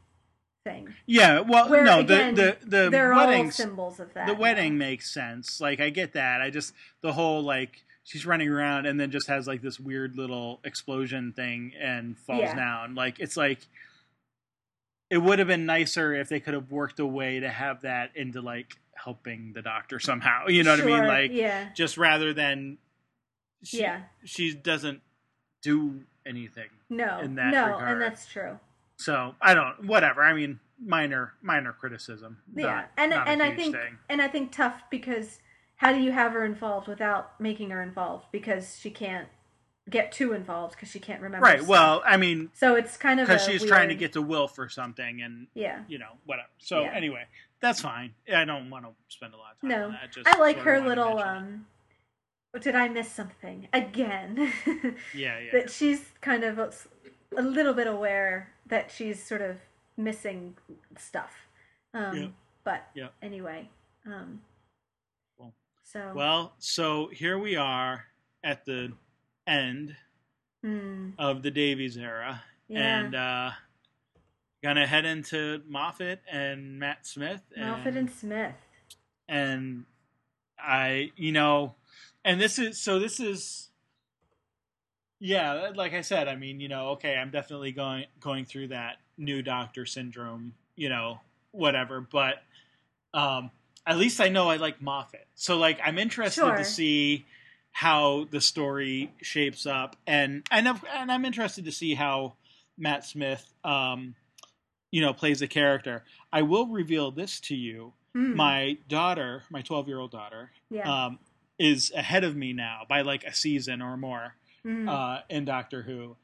thing Yeah, well, Where, no, again, the the the they're all wedding symbols of that the now. wedding makes sense. Like I get that. I just the whole like she's running around and then just has like this weird little explosion thing and falls Yeah. down. Like it's like it would have been nicer if they could have worked a way to have that into like helping the doctor somehow. You know what I mean? Like yeah just rather than she, Yeah. she doesn't do anything. no in that no regard. and that's true So I don't. Whatever. I mean, minor minor criticism. yeah Not- and not and i think thing. and i think tough because how do you have her involved without making her involved because she can't get too involved because she can't remember Right. stuff. Well, I mean, so it's kind of because she's trying to get to Wilf for something, and yeah you know, whatever. So Yeah. anyway, that's fine. I don't want to spend a lot of time No. on that. Just I like her little um did I miss something again? Yeah, yeah. that she's kind of a, a little bit aware that she's sort of missing stuff. Um Yeah. but Yeah. anyway, um Cool. so Well, so here we are at the end hmm, of the Davies era, yeah. and uh gonna head into Moffat and Matt Smith. Moffat and Smith. and I, you know, and this is so this is, yeah, like I said, I mean, you know, okay, I'm definitely going going through that new Doctor syndrome, you know, whatever, but um, at least I know I like Moffat, so like I'm interested Sure. to see how the story shapes up, and and I'm, and I'm interested to see how Matt Smith, um, you know, plays the character. I will reveal this to you Hmm, my daughter, my 12 year old daughter, yeah. um, is ahead of me now by like a season or more Hmm. uh, in Doctor Who.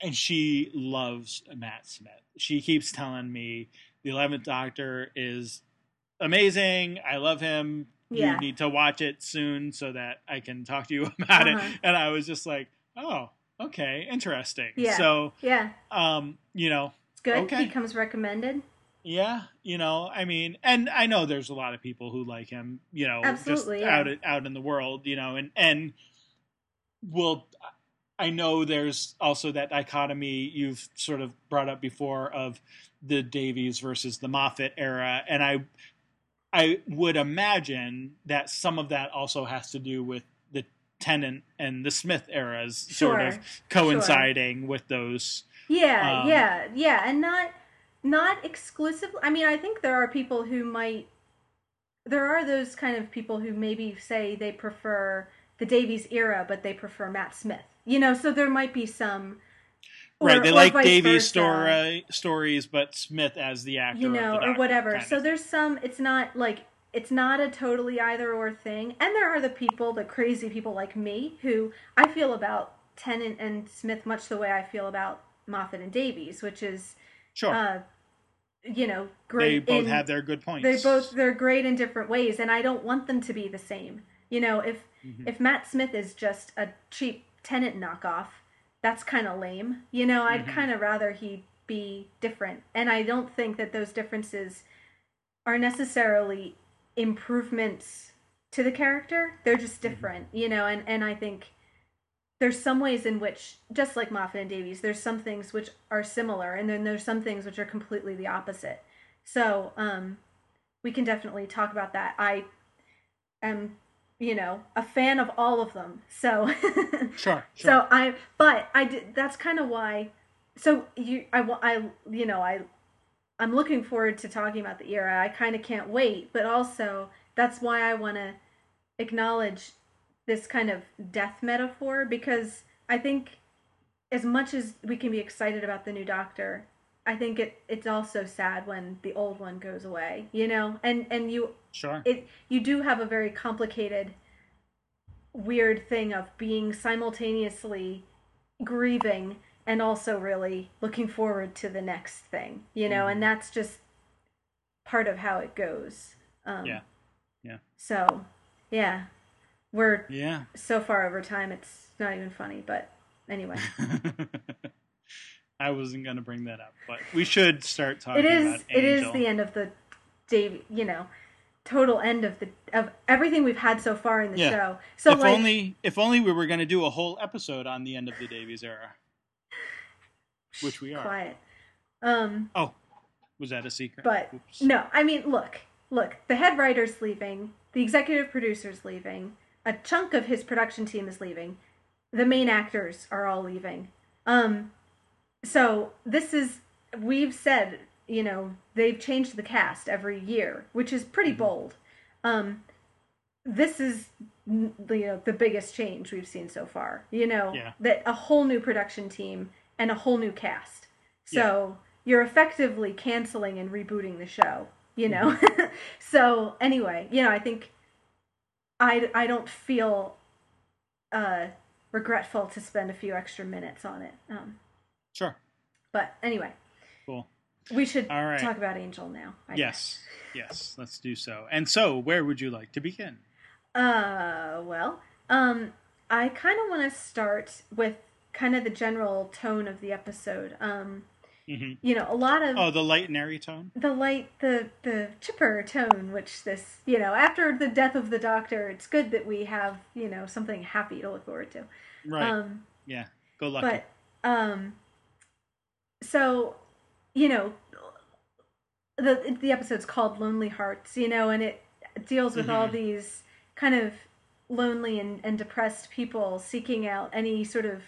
And she loves Matt Smith. She keeps telling me the 11th Doctor is amazing. I love him. Yeah. You need to watch it soon so that I can talk to you about Uh-huh. it. And I was just like, oh, okay, interesting. Yeah. So, yeah, um, you know, it's good. Okay. He comes recommended. yeah, you know, I mean, and I know there's a lot of people who like him, you know, Absolutely, just yeah. out out in the world, you know, and and will I know there's also that dichotomy you've sort of brought up before of the Davies versus the Moffat era, and I I would imagine that some of that also has to do with the Tennant and the Smith eras sort of coinciding with those. Yeah, Um, yeah, yeah, and not not exclusively. I mean, I think there are people who might. There are those kind of people who maybe say they prefer the Davies era, but they prefer Matt Smith. You know, so there might be some. Or- right, they or like Davies story stories, but Smith as the actor, you know, the or whatever. So of. there's some. It's not like it's not a totally either or thing, and there are the people, the crazy people like me, who I feel about Tennant and Smith much the way I feel about Moffat and Davies, which is sure uh, you know, great. they both in, have their good points. They both they're great in different ways, and I don't want them to be the same. You know, if Mhm. if Matt Smith is just a cheap Tennant knockoff. That's kind of lame. You know, I'd Mhm. kind of rather he be different. And I don't think that those differences are necessarily improvements to the character. They're just different, you know, and and I think there's some ways in which just like Moffat and Davies, there's some things which are similar and then there's some things which are completely the opposite. So, um we can definitely talk about that. I am, you know, a fan of all of them. So Sure. sure. so I, but I did. That's kind of why. So you, I, I, you know, I, I'm looking forward to talking about the era. I kind of can't wait, but also that's why I want to acknowledge this kind of death metaphor because I think as much as we can be excited about the new Doctor, I think it it's also sad when the old one goes away. You know, and and you sure. it you do have a very complicated weird thing of being simultaneously grieving and also really looking forward to the next thing you know Mhm. and that's just part of how it goes um, Yeah. Yeah. so yeah we're yeah. so far over time it's not even funny but anyway I wasn't going to bring that up, but we should start talking it is about it is the end of the Dave you know total end of the of everything we've had so far in the Yeah. show so if like only if only we were going to do a whole episode on the end of the Davies era. which we are. quiet um Oh, was that a secret? But Oops. no, I mean, look, look. The head writer's leaving. The executive producer's leaving. A chunk of his production team is leaving. The main actors are all leaving. Um, so this is we've said, you know, they've changed the cast every year, which is pretty Mhm. bold. Um, this is you know the biggest change we've seen so far. You know Yeah. that a whole new production team and a whole new cast. So you're effectively canceling and rebooting the show, you know? so anyway, you know, I think I, I don't feel uh, regretful to spend a few extra minutes on it. Um, Sure. but anyway, Cool. we should All right. talk about Angel now. I Yes. Yes. Let's do so. And so, where would you like to begin? Uh, well, um, I kind of want to start with kind of the general tone of the episode. Um, hmm you know, a lot of Oh, the light and airy tone. the light the the chipper tone which this you know after the death of the doctor it's good that we have you know something happy to look forward to Right. um yeah. Go lucky. but um so you know the the episode's called lonely hearts you know and it deals with all Mhm. these kind of lonely and, and depressed people seeking out any sort of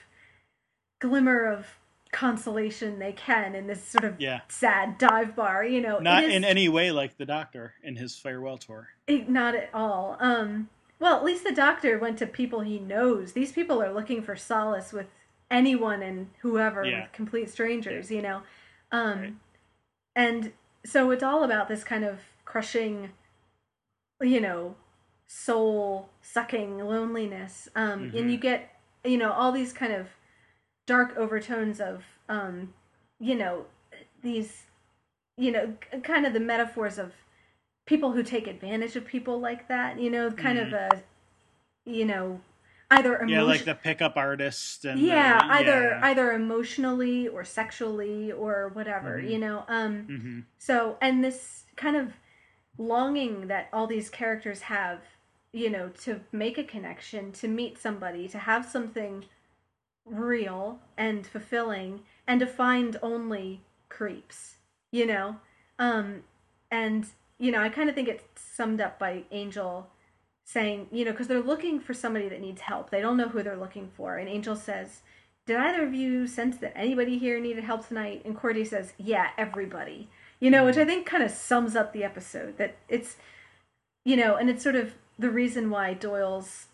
glimmer of consolation they can in this sort of yeah. sad dive bar you know Not is, in any way like the Doctor in his farewell tour. it- not at all um well at least the doctor went to people he knows these people are looking for solace with anyone and whoever Yeah. with complete strangers you know um Right. and so it's all about this kind of crushing you know soul sucking loneliness um Mhm. and you get you know all these kind of dark overtones of um you know these you know kind of the metaphors of people who take advantage of people like that you know kind of a you know either Mm-hmm. Yeah, like the pickup artist and the- yeah either yeah. either emotionally or sexually or whatever Mhm. you know um hmm so and this kind of longing that all these characters have you know to make a connection to meet somebody to have something real and fulfilling and to find only creeps you know um and you know i kind of think it's summed up by angel saying you know because they're looking for somebody that needs help. They don't know who they're looking for. And angel says did either of you sense that anybody here needed help tonight? And cordy says yeah everybody. You know which i think kind of sums up the episode that it's you know and it's sort of the reason why doyle's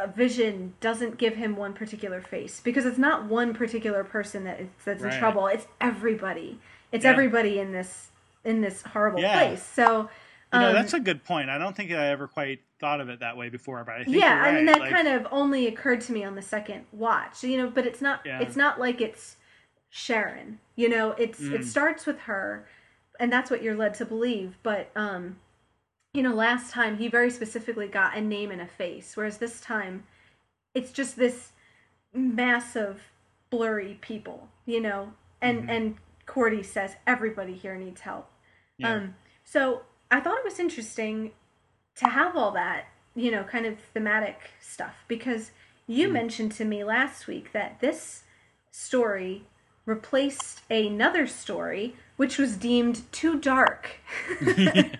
uh, vision doesn't give him one particular face because it's not one particular person that is, that's in trouble. It's everybody. It's Yeah. everybody in this in this horrible Yeah. place. So You know, um, that's a good point. I don't think I ever quite thought of it that way before, but I think yeah you're i mean that Like, kind of only occurred to me on the second watch you know but it's not Yeah. it's not like it's sharon you know it's Mm. it starts with her and that's what you're led to believe but um you know last time he very specifically got a name and a face whereas this time it's just this massive blurry people, you know. And Mhm. and Cordy says everybody here needs help. Yeah. Um, so I thought it was interesting to have all that, you know, kind of thematic stuff because you Mhm. mentioned to me last week that this story replaced another story which was deemed too dark.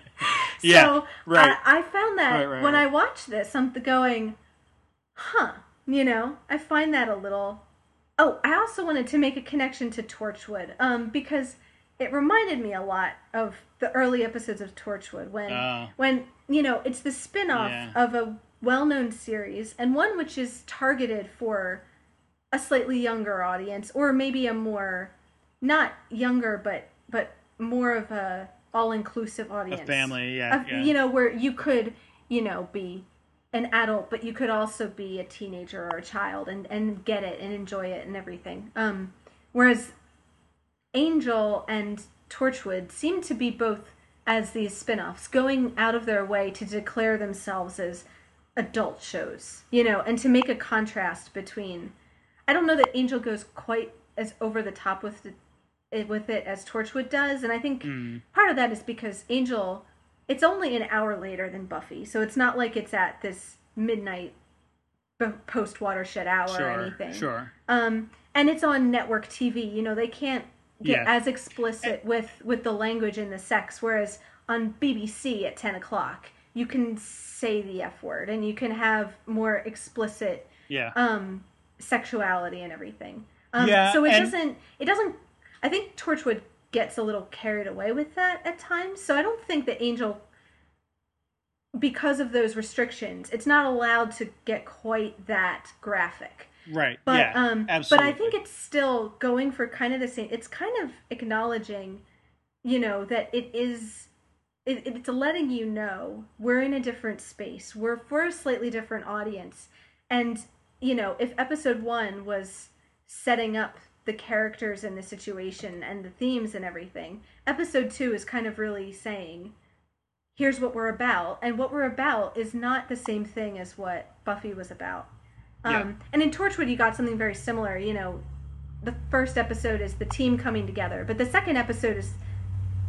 Yeah, so right. I, I found that Right, right, when. I watched this, I'm going, huh, you know, I find that a little. Oh, I also wanted to make a connection to Torchwood, um, because it reminded me a lot of the early episodes of Torchwood when Oh. when you know it's the spin-off Yeah. of a well-known series and one which is targeted for a slightly younger audience or maybe a more not younger but but more of a all-inclusive audience a family, yeah, of- yeah. you know where you could you know be an adult but you could also be a teenager or a child and and get it and enjoy it and everything um whereas angel and torchwood seem to be both as these spin-offs going out of their way to declare themselves as adult shows you know and to make a contrast between i don't know that angel goes quite as over the top with the, it with it as torchwood does and i think Mm. part of that is because Angel, it's only an hour later than Buffy, so it's not like it's at this midnight post watershed hour or anything. sure. Um, and it's on network TV. You know, they can't get Yeah. as explicit with with the language and the sex. Whereas on BBC at ten o'clock, you can say the f word and you can have more explicit Yeah. um sexuality and everything. Um, Yeah, so it and- doesn't. It doesn't. I think Torchwood gets a little carried away with that at times. So I don't think that Angel, because of those restrictions, it's not allowed to get quite that graphic. Right. But yeah. um, absolutely. but I think it's still going for kind of the same. It's kind of acknowledging, you know, that it is. It, it's letting you know we're in a different space. We're for a slightly different audience, and you know, if episode one was setting up the characters and the situation and the themes and everything, episode two is kind of really saying, here's what we're about, and what we're about is not the same thing as what Buffy was about. Um, Yeah. And in Torchwood, you got something very similar. You know, the first episode is the team coming together, but the second episode is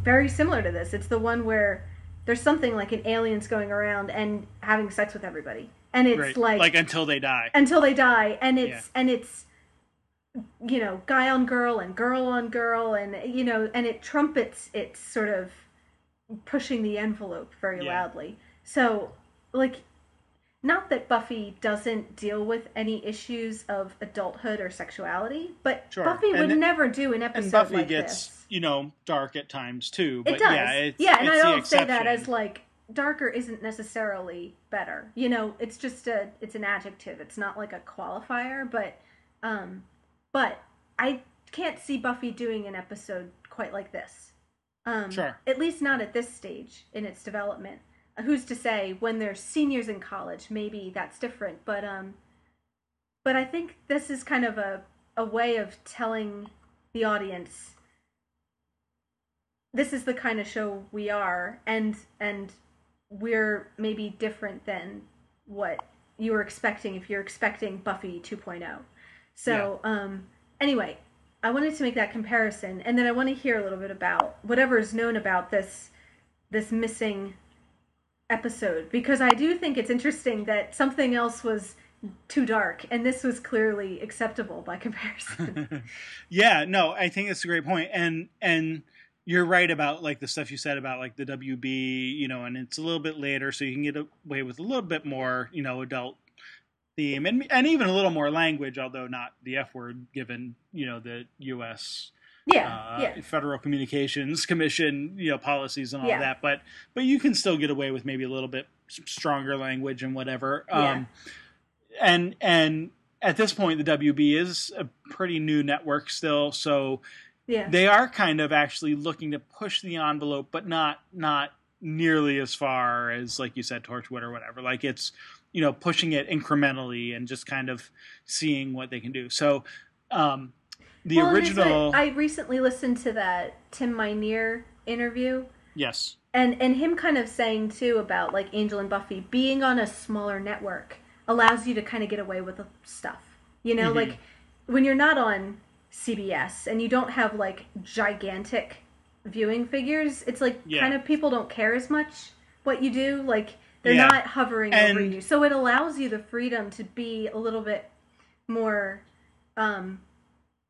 very similar to this. It's the one where there's something like an alien's going around and having sex with everybody, and it's right. like, like until they die. until they die, and it's Yeah. and it's you know guy on girl and girl on girl, and you know, and it trumpets it's sort of pushing the envelope very Yeah. loudly. So like not that Buffy doesn't deal with any issues of adulthood or sexuality, but Sure. Buffy would never do an episode and Buffy like gets this. you know dark at times too. But It does. yeah, it's, yeah, and it's I don't say that as like darker isn't necessarily better. You know, it's just a it's an adjective. It's not like a qualifier, but um but I can't see Buffy doing an episode quite like this. Um Sure. at least not at this stage in its development. Who's to say when they're seniors in college, maybe that's different, but um but I think this is kind of a a way of telling the audience this is the kind of show we are and and we're maybe different than what you were expecting if you're expecting Buffy 2.0. So, um anyway, I wanted to make that comparison and then I want to hear a little bit about whatever is known about this this missing episode because I do think it's interesting that something else was too dark and this was clearly acceptable by comparison. yeah, no, I think that's a great point, and and you're right about like the stuff you said about like the WB, you know, and it's a little bit later, so you can get away with a little bit more, you know, adult theme and and even a little more language, although not the F word, given you know the U.S. yeah, Uh, yeah. Federal Communications Commission, you know, policies and all Yeah. that, but but you can still get away with maybe a little bit stronger language and whatever. Yeah. Um, and and at this point, the WB is a pretty new network still, so Yeah. they are kind of actually looking to push the envelope, but not not nearly as far as like you said, Torchwood or whatever. Like it's you know pushing it incrementally and just kind of seeing what they can do. So um, the Well, and original, I recently listened to that Tim Minear interview, yes, and and him kind of saying too about like Angel and Buffy being on a smaller network allows you to kind of get away with the stuff. You know, Mhm. like when you're not on CBS and you don't have like gigantic viewing figures, it's like Yeah. kind of people don't care as much what you do. Like they're Yeah. not hovering over you. So it allows you the freedom to be a little bit more um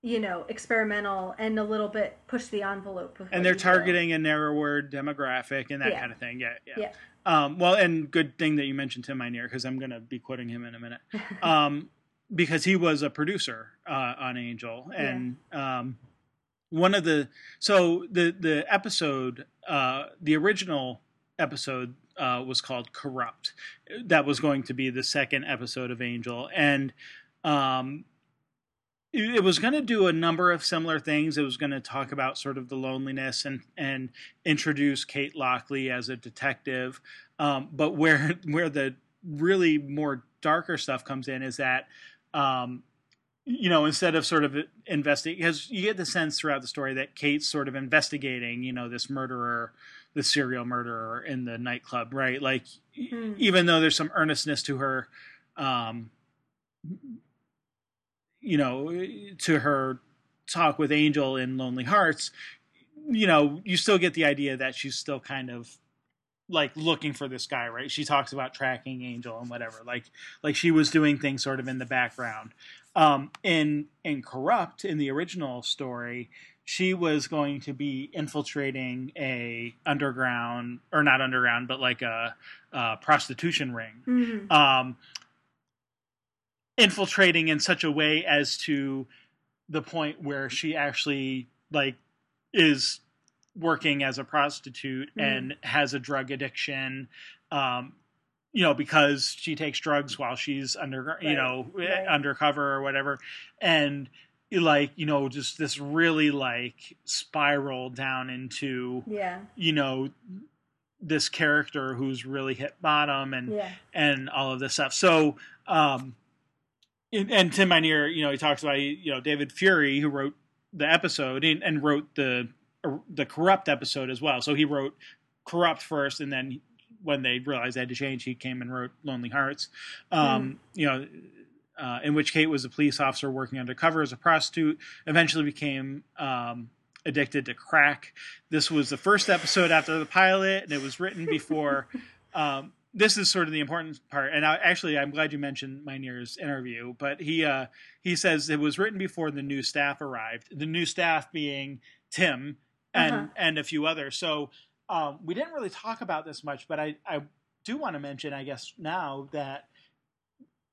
you know, experimental and a little bit push the envelope. and they're targeting a narrower demographic and that Yeah. kind of thing. Yeah, yeah. Yeah. Um, well, and good thing that you mentioned Tim Minear because I'm going to be quoting him in a minute. Um, because he was a producer uh, on Angel, and um, one of the so the the episode, uh, the original episode uh, was called Corrupt. That was going to be the second episode of Angel, and um, it was going to do a number of similar things. It was going to talk about sort of the loneliness and and introduce Kate Lockley as a detective. Um, but where where the really more darker stuff comes in is that um, you know instead of sort of investigating because you get the sense throughout the story that Kate's sort of investigating you know this murderer the serial murderer in the nightclub right like Hmm. even though there's some earnestness to her um, you know, to her talk with Angel in Lonely Hearts, you know, you still get the idea that she's still kind of like looking for this guy, right? She talks about tracking Angel and whatever. Like like she was doing things sort of in the background. Um in in Corrupt in the original story, she was going to be infiltrating a underground or not underground, but like a, a prostitution ring Mhm. um, infiltrating in such a way as to the point where she actually like is working as a prostitute Mhm. and has a drug addiction um you know because she takes drugs while she's under you Right, know right. undercover or whatever and like you know just this really like spiral down into Yeah. you know this character who's really hit bottom and Yeah. and all of this stuff. So, um, and, and Tim Minear, you know, he talks about you know David Fury who wrote the episode and, and wrote the the corrupt episode as well. So he wrote corrupt first, and then when they realized they had to change, he came and wrote Lonely Hearts. Um, You know. Uh, in which Kate was a police officer working undercover as a prostitute, eventually became um, addicted to crack. This was the first episode after the pilot, and it was written before um, this is sort of the important part, and I, actually, I'm glad you mentioned Minear's interview. But he uh, he says it was written before the new staff arrived. The new staff being Tim and Uh-huh. and a few others. So um, we didn't really talk about this much, but I I do want to mention, I guess now that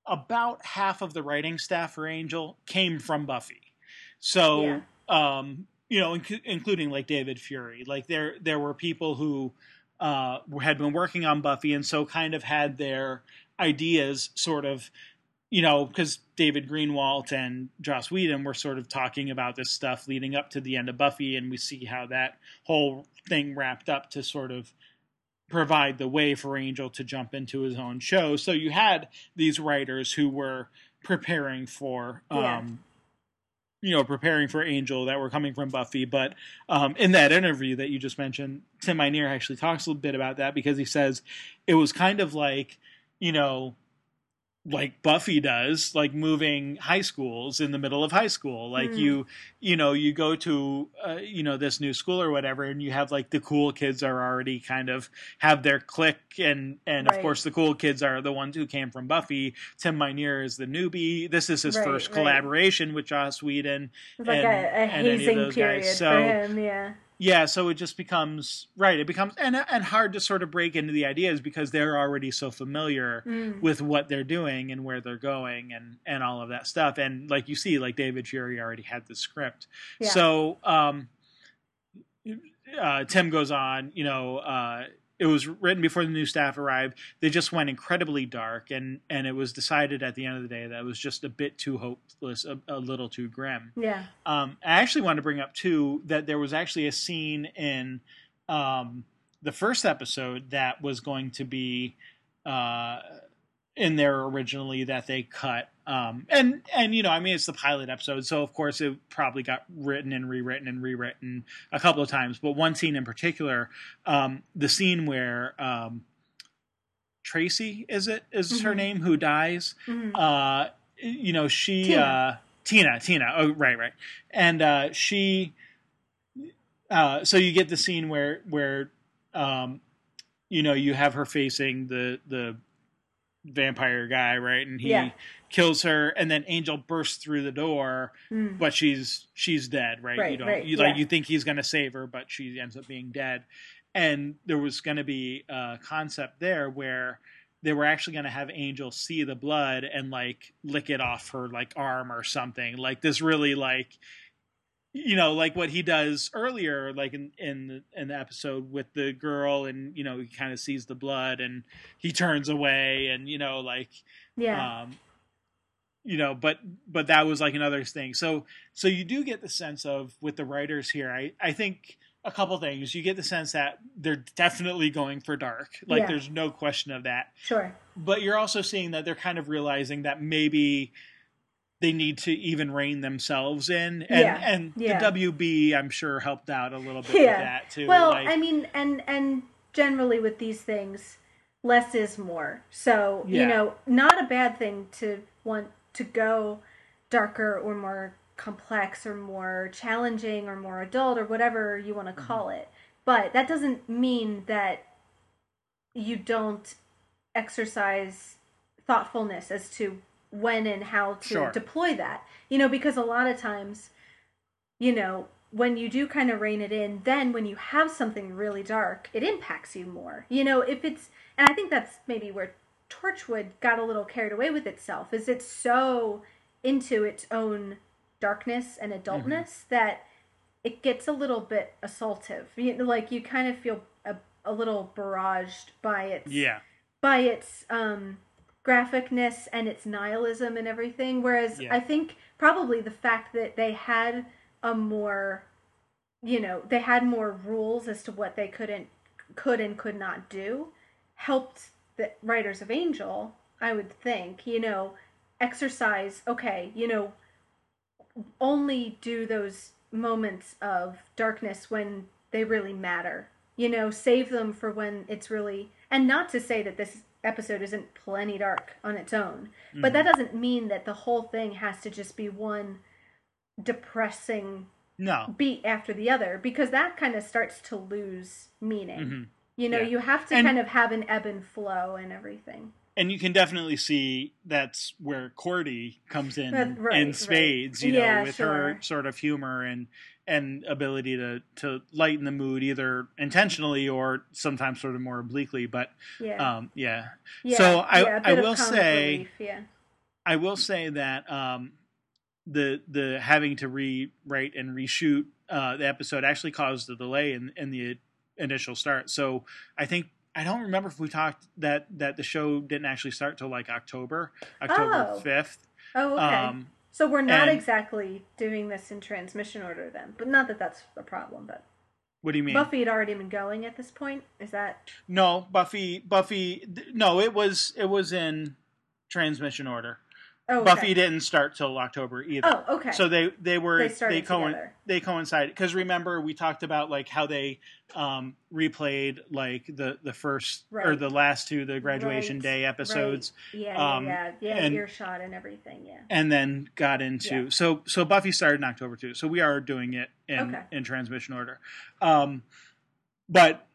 about half of the writing staff for Angel came from Buffy. So Yeah. um, you know, inc- including like David Fury. Like there there were people who uh, had been working on Buffy and so kind of had their ideas sort of, you know, because David Greenwalt and Joss Whedon were sort of talking about this stuff leading up to the end of Buffy, and we see how that whole thing wrapped up to sort of provide the way for Angel to jump into his own show. So you had these writers who were preparing for um. You know preparing for Angel that were coming from Buffy. But um in that interview that you just mentioned Tim Minear actually talks a little bit about that because he says it was kind of like you know like Buffy does, like moving high schools in the middle of high school. Like Hmm. you, you know, you go to, uh, you know, this new school or whatever, and you have like the cool kids are already kind of have their clique, and and Right. of course the cool kids are the ones who came from Buffy. Tim Minear is the newbie. This is his Right, first right. collaboration with Joss Whedon. It's like and- a, a of hazing those guys. period So- for him. Yeah. Yeah, so it just becomes right. It becomes and and hard to sort of break into the ideas because they're already so familiar Mm. with what they're doing and where they're going and and all of that stuff and like you see like david fury already had the script Yeah. so um uh, tim goes on you know uh it was written before the new staff arrived they just went incredibly dark and and it was decided at the end of the day that it was just a bit too hopeless a, a little too grim Yeah. um, I actually wanted to bring up too that there was actually a scene in um, the first episode that was going to be uh, in there originally that they cut. Um, and and you know, I mean, it's the pilot episode, so of course it probably got written and rewritten and rewritten a couple of times. But one scene in particular, um, the scene where um, Tracy is it is her Mhm. name who dies Mhm. uh, you know she Tina. uh tina tina oh right right and uh she uh so you get the scene where where um you know you have her facing the the vampire guy right and he Yeah. kills her and then angel bursts through the door Mm. but she's she's dead right, Right, you don't right, you like yeah. you think he's going to save her but she ends up being dead and there was going to be a concept there where they were actually going to have angel see the blood and like lick it off her like arm or something like this really like you know like what he does earlier like in in the, in the episode with the girl and you know he kind of sees the blood and he turns away and you know like Yeah. um you know but but that was like another thing so so you do get the sense of with the writers here i i think a couple things you get the sense that they're definitely going for dark like Yeah. there's no question of that sure. but you're also seeing that they're kind of realizing that maybe they need to even rein themselves in and Yeah, and yeah. the wb i'm sure helped out a little bit Yeah. with that too Well, like, I mean, and and generally with these things, less is more. So you know, not a bad thing to want to go darker or more complex or more challenging or more adult or whatever you want to Mm-hmm. call it. But that doesn't mean that you don't exercise thoughtfulness as to when and how to Sure. deploy that. You know, because a lot of times, you know, when you do kind of rein it in, then when you have something really dark, it impacts you more. You know, if it's, and I think that's maybe where Torchwood got a little carried away with itself, is it's so into its own darkness and adultness that it gets a little bit assaultive. You know, like you kind of feel a, a little barraged by its yeah by its um, graphicness and its nihilism and everything. Whereas Yeah. I think probably the fact that they had a more, you know, they had more rules as to what they couldn't, could and could not do, helped the writers of Angel. I would think, you know, exercise. Okay, you know, only do those moments of darkness when they really matter. You know, save them for when it's really and not to say that this episode isn't plenty dark on its own, but that doesn't mean that the whole thing has to just be one depressing no beat after the other because that kind of starts to lose meaning. Mhm. You know, Yeah. you have to And- kind of have an ebb and flow and everything. and you can definitely see that's where Cordy comes in right, in right. spades, you know, Yeah, with sure. her sort of humor and and ability to to lighten the mood either intentionally or sometimes sort of more obliquely. But Yeah. um, yeah, yeah. so I- yeah, I will say- relief, yeah. I will say that um, the the having to rewrite and reshoot uh, the episode actually caused a delay in in the initial start. So I think. I don't remember if we talked that that the show didn't actually start till like October, October Oh. fifth. Oh, okay. Um, So we're not and- exactly doing this in transmission order then, but not that that's a problem. But what do you mean? Buffy had already been going at this point. Is that No, Buffy. Buffy. No, it was it was in transmission order. Oh okay. Buffy didn't start till October either. Oh, okay. So they they were They started coin- together. they coincided because remember we talked about like how they um, replayed like the the first or the last two the graduation Right, day episodes Right. Yeah, um, yeah, yeah, yeah. and- earshot and everything. Yeah. and then got into Yeah. so so Buffy started in October too. So we are doing it in Okay. in transmission order. Um, but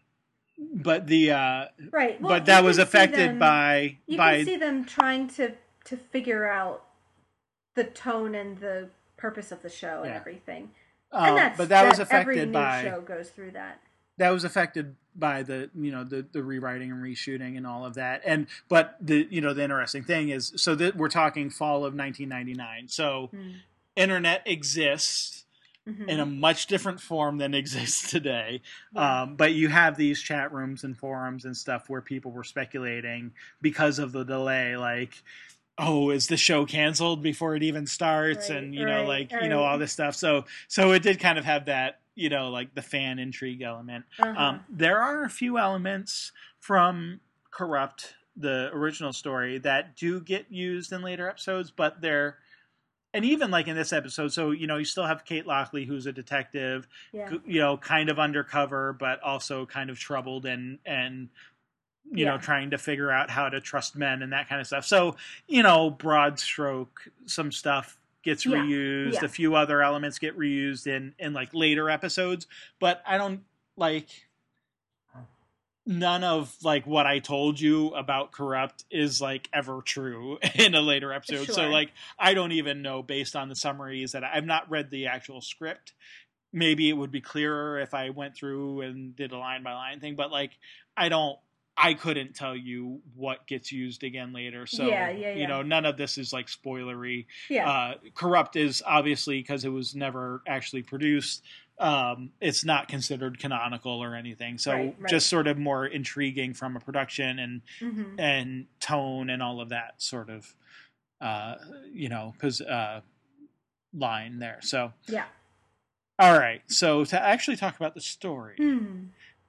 but the uh, Right. Well, but that was affected them- by You by can see them trying to to figure out the tone and the purpose of the show and Yeah. everything. um, and that's but that was every affected new by show goes through that. that was affected by the you know the the rewriting and reshooting and all of that and but the you know the interesting thing is so that we're talking fall of 1999 so Mm. internet exists Mhm. in a much different form than exists today Yeah. um, but you have these chat rooms and forums and stuff where people were speculating because of the delay like oh is the show canceled before it even starts Right, and you know right, like you know all this stuff so so it did kind of have that you know like the fan intrigue element Uh-huh. um, there are a few elements from Corrupt, the original story, that do get used in later episodes, but they're and even like in this episode, so you know you still have Kate Lockley, who's a detective, yeah. you know, kind of undercover, but also kind of troubled and and you Yeah. know, trying to figure out how to trust men and that kind of stuff. So, you know, broad stroke, some stuff gets Yeah. reused, Yeah. a few other elements get reused in in like later episodes, but I don't like none of like what I told you about corrupt is like ever true in a later episode. So like I don't even know based on the summaries that I've not read the actual script. Maybe it would be clearer if I went through and did a line by line thing, but like I don't I couldn't tell you what gets used again later. So Yeah, yeah, you know, none of this is like spoilery. Yeah. Uh, corrupt is obviously because it was never actually produced. Um, it's not considered canonical or anything. So Right, right. just sort of more intriguing from a production and hmm and tone and all of that sort of uh, you know because uh, line there. So Yeah. all right. So to actually talk about the story, Hmm.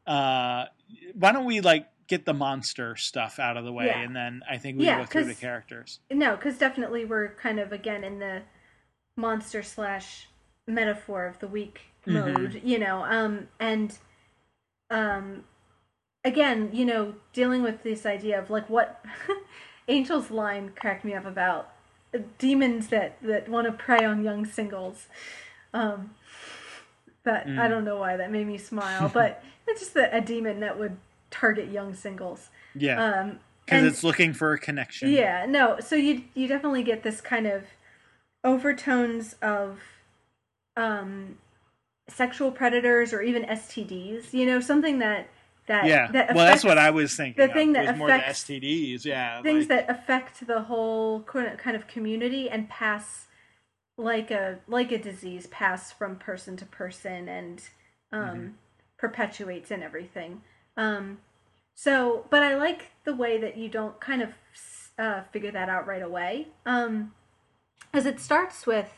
uh, why don't we like get the monster stuff out of the way, Yeah. and then I think we Yeah, go through the characters. No, because definitely we're kind of again in the monster slash metaphor of the week Mhm. mode, you know, um, and um, again, you know, dealing with this idea of like what Angel's line cracked me up about uh, demons that that want to prey on young singles. Um, that I Mm. don't know why that made me smile, but it's just a, a demon that would target young singles. Yeah, Um, because it's looking for a connection. yeah, no. So you you definitely get this kind of overtones of um sexual predators or even STDs, you know, something that that yeah. that well, that's what I was thinking. the of, thing that more the affects STDs. Yeah, things like- that affect the whole kind of- community and pass like a like a disease pass from person to person and um Mhm. perpetuates and everything. Um so, but I like the way that you don't kind of uh, figure that out right away. Um, as it starts with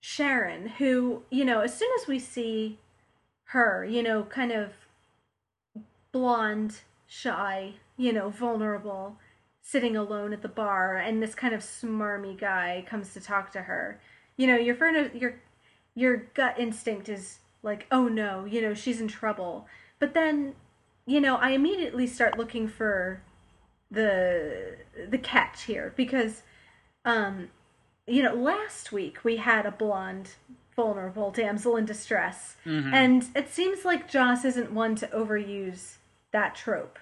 Sharon, who, you know, as soon as we see her, you know, kind of blonde, shy, you know, vulnerable, sitting alone at the bar, and this kind of smarmy guy comes to talk to her, you know, your your your gut instinct is like, oh no, you know, she's in trouble. But then, you know, I immediately start looking for the the catch here because um you know, last week we had a blonde vulnerable damsel in distress. Mhm. And it seems like Joss isn't one to overuse that trope.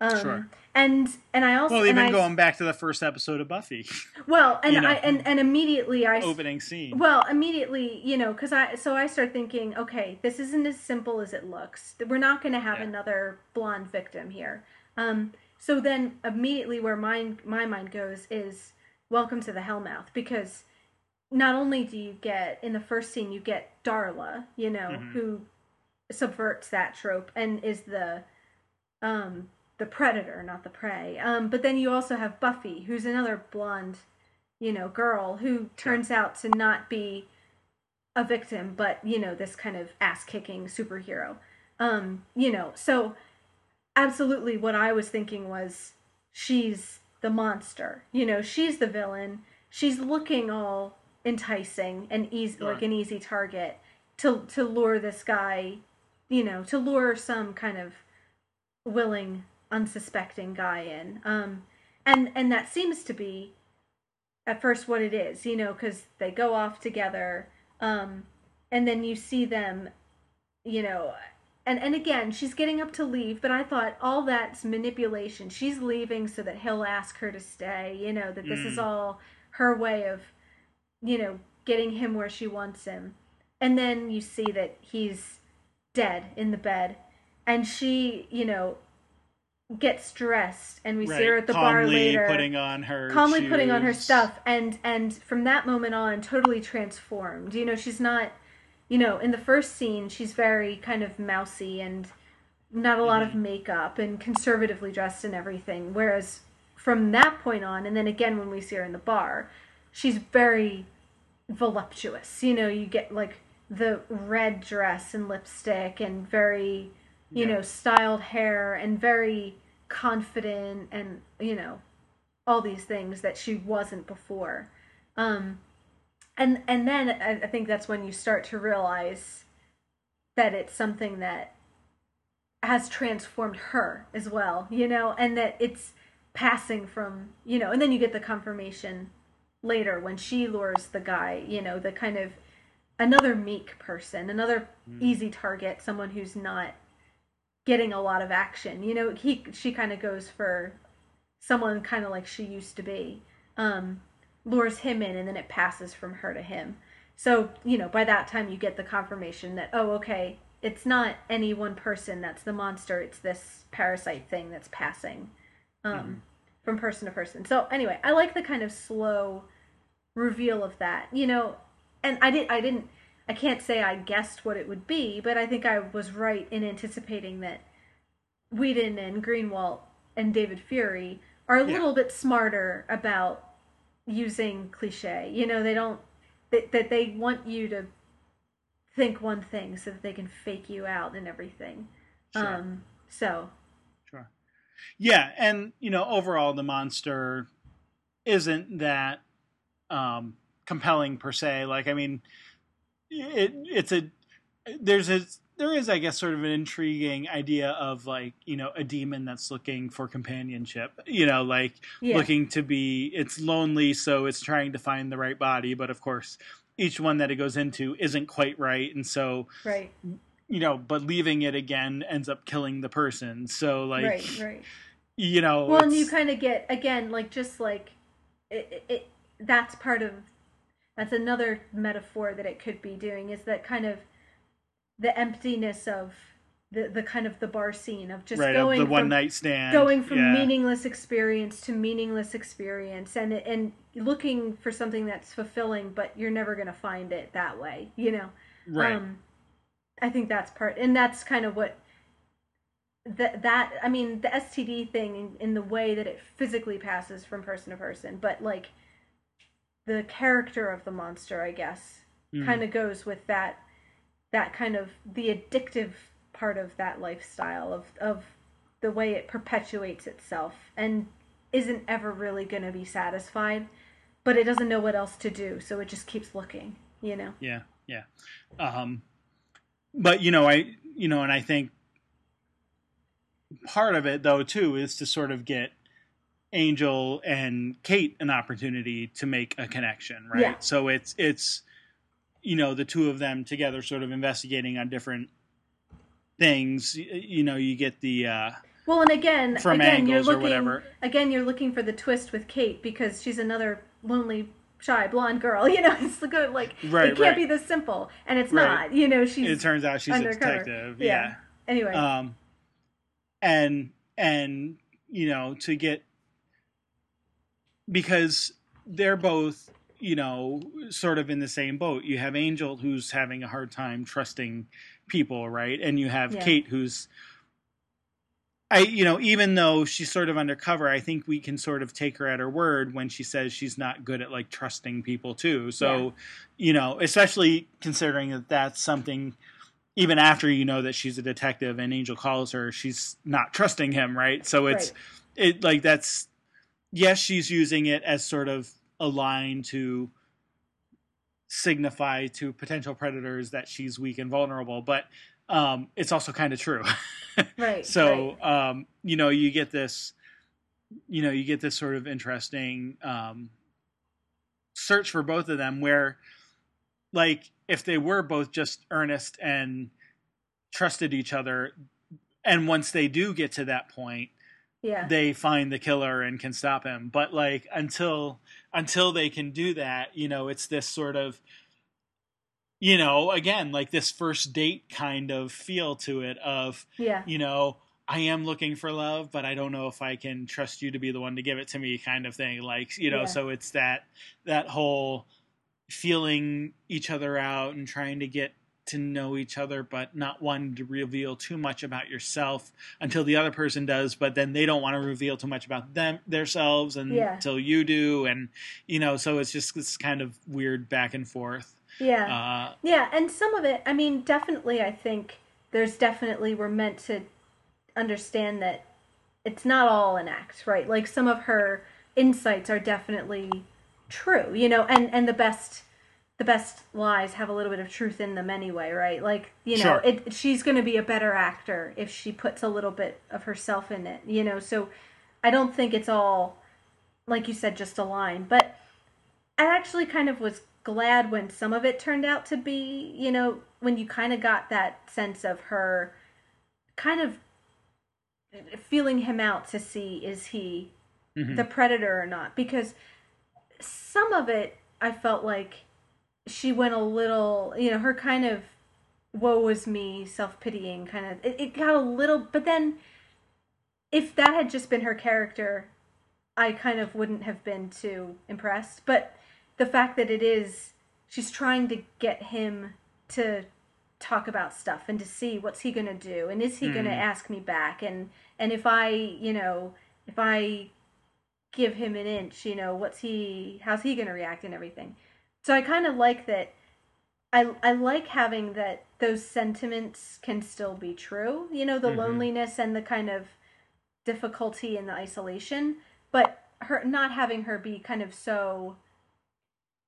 Um, Sure. And and I also well, and even I, going back to the first episode of Buffy well and you know. I and, and immediately I opening scene. well, immediately, you know, because I so I start thinking, okay, this isn't as simple as it looks. We're not going to have Yeah. another blonde victim here. Um, so then immediately where my my mind goes is welcome to the Hellmouth because not only do you get in the first scene you get Darla, you know, Mhm. who subverts that trope and is the um the predator, not the prey. Um, but then you also have Buffy, who's another blonde, you know, girl who turns out to not be a victim, but you know, this kind of ass kicking superhero. Um, you know, so absolutely what I was thinking was she's the monster. You know, she's the villain. She's looking all enticing and easy like an easy target to to lure this guy, you know, to lure some kind of willing unsuspecting guy in. Um and and that seems to be at first what it is, you know, cuz they go off together um and then you see them you know and and again she's getting up to leave but i thought all that's manipulation she's leaving so that he'll ask her to stay you know that this is Mm. all her way of you know getting him where she wants him and then you see that he's dead in the bed and she you know gets dressed and we see her at the bar calmly later. putting on her calmly putting on her stuff and and from that moment on totally transformed. You know she's not you know in the first scene she's very kind of mousy and not a lot Mm-hmm. of makeup and conservatively dressed and everything. Whereas from that point on and then again when we see her in the bar she's very voluptuous. You know you get like the red dress and lipstick and very you Yeah. know styled hair and very confident and you know all these things that she wasn't before um and and then I, think that's when you start to realize that it's something that has transformed her as well, you know, and that it's passing from, you know, and then you get the confirmation later when she lures the guy, you know, the kind of another meek person, another mm. easy target, someone who's not getting a lot of action. You know, he she kind of goes for someone kind of like she used to be. Um, lures him in and then it passes from her to him. So, you know, by that time you get the confirmation that oh, okay, it's not any one person that's the monster, it's this parasite thing that's passing um, mm from person to person. So, anyway, I like the kind of slow reveal of that. You know, and I did I didn't I can't say I guessed what it would be, but I think I was right in anticipating that Whedon and Greenwalt and David Fury are a yeah. little bit smarter about using cliche. You know, they don't that, that they want you to think one thing so that they can fake you out and everything. Sure. Um so Sure. Yeah, and you know, overall the monster isn't that um compelling per se. Like I mean, it it's a there's a there is I guess sort of an intriguing idea of like you know a demon that's looking for companionship. You know, like yeah. looking to be it's lonely, so it's trying to find the right body. But of course, each one that it goes into isn't quite right, and so right. You know, but leaving it again ends up killing the person. So like, right, right. You know, well, and you kind of get again like just like it, it, it that's part of that's another metaphor that it could be doing is that kind of the emptiness of the the kind of the bar scene of just right, going of the one night stand. going from yeah. meaningless experience to meaningless experience and and looking for something that's fulfilling but you're never going to find it that way you know? Right. Um, i think that's part and that's kind of what that that i mean the std thing in, in the way that it physically passes from person to person but like the character of the monster, I guess, mm. kind of goes with that that kind of the addictive part of that lifestyle of of the way it perpetuates itself and isn't ever really going to be satisfied, but it doesn't know what else to do, so it just keeps looking, you know. Yeah, yeah. Um but you know, I you know, and I think part of it though too is to sort of get Angel and Kate an opportunity to make a connection, right? Yeah. So it's it's you know the two of them together, sort of investigating on different things. You know, you get the uh, well, and again, from again, you're looking again, you're looking for the twist with Kate because she's another lonely shy blonde girl. You know, it's the good like right, it can't right. be this simple, and it's right. not. You know, she's it turns out she's undercover. a detective. Yeah. yeah. Anyway, um, and and you know to get because they're both you know sort of in the same boat you have angel who's having a hard time trusting people right and you have yeah. kate who's i you know even though she's sort of undercover i think we can sort of take her at her word when she says she's not good at like trusting people too so yeah. you know especially considering that that's something even after you know that she's a detective and angel calls her she's not trusting him right so it's right. it like that's yes, she's using it as sort of a line to signify to potential predators that she's weak and vulnerable, but um, it's also kind of true. right. So, right. Um, you know, you get this, you know, you get this sort of interesting um, search for both of them where, like, if they were both just earnest and trusted each other, and once they do get to that point, yeah. they find the killer and can stop him. But like until until they can do that, you know, it's this sort of you know, again, like this first date kind of feel to it of yeah. you know, I am looking for love, but I don't know if I can trust you to be the one to give it to me kind of thing. Like, you know, yeah. so it's that that whole feeling each other out and trying to get to know each other, but not wanting to reveal too much about yourself until the other person does. But then they don't want to reveal too much about them themselves and yeah. until you do, and you know, so it's just this kind of weird back and forth. Yeah, uh, yeah, and some of it, I mean, definitely, I think there's definitely we're meant to understand that it's not all an act, right? Like some of her insights are definitely true, you know, and and the best the best lies have a little bit of truth in them anyway, right? Like, you know, Sure. it, she's going to be a better actor if she puts a little bit of herself in it, you know. So I don't think it's all, like you said, just a line. But I actually kind of was glad when some of it turned out to be, you know, when you kind of got that sense of her kind of feeling him out to see is he Mhm. the predator or not because some of it I felt like she went a little, you know, her kind of woe was me, self pitying kind of. It, it got a little, but then if that had just been her character, I kind of wouldn't have been too impressed. But the fact that it is, she's trying to get him to talk about stuff and to see what's he going to do and is he going to Mm. ask me back and and if I, you know, if I give him an inch, you know, what's he how's he going to react and everything. So I kind of like that I I like having that those sentiments can still be true, you know, the Mhm. loneliness and the kind of difficulty and the isolation, but her not having her be kind of so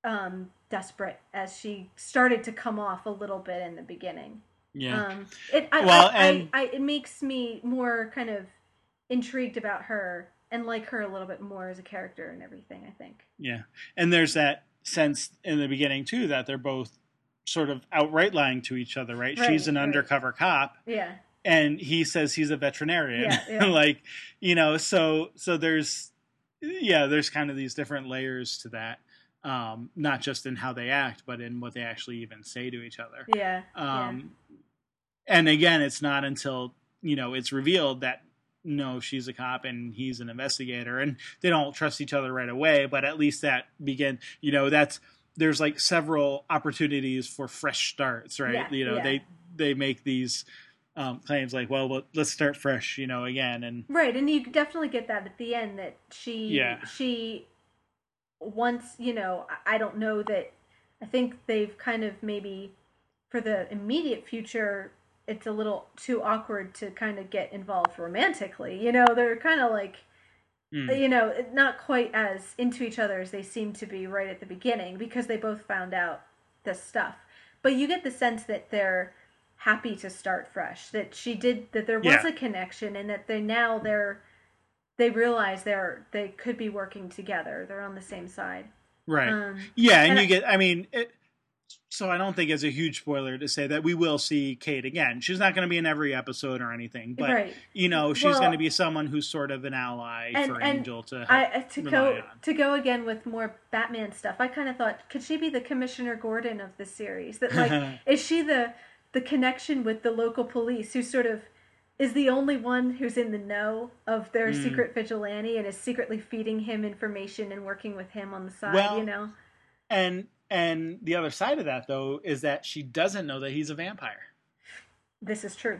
um desperate as she started to come off a little bit in the beginning. yeah. Um, it I, Well, I, and- I, I, it makes me more kind of intrigued about her and like her a little bit more as a character and everything. I think. Yeah. And there's that sense in the beginning too that they're both sort of outright lying to each other, right? Right, She's an right. undercover cop Yeah. and he says he's a veterinarian. Yeah, yeah. like, you know, so so there's yeah, there's kind of these different layers to that. Um, not just in how they act, but in what they actually even say to each other. Yeah. Um, And again, it's not until you know it's revealed that no, she's a cop and he's an investigator, and they don't trust each other right away. But at least that begin, you know, that's there's like several opportunities for fresh starts, right? Yeah, you know, yeah. they they make these um, claims like, well, well, let's start fresh, you know, again, and. Right, and you definitely get that at the end that she Yeah. she once you know I I don't know that I think they've kind of maybe for the immediate future it's a little too awkward to kind of get involved romantically. You know, they're kind of like mm, you know, not quite as into each other as they seem to be right at the beginning because they both found out this stuff. But you get the sense that they're happy to start fresh. That she did that there was Yeah. a connection and that they now they're they realize they're they could be working together. They're on the same side. right, Um yeah, and and you I- get, I mean. It, so I don't think it's a huge spoiler to say that we will see Kate again. She's not going to be in every episode or anything, but right. you know she's Well- going to be someone who's sort of an ally And- for and Angel to I- to go on. to go again with more Batman stuff. I kind of thought, could she be the Commissioner Gordon of the series? That like, is she the the connection with the local police who sort of is the only one who's in the know of their Mm. secret vigilante and is secretly feeding him information and working with him on the side? Well- you know, and and the other side of that though is that she doesn't know that he's a vampire. this is true.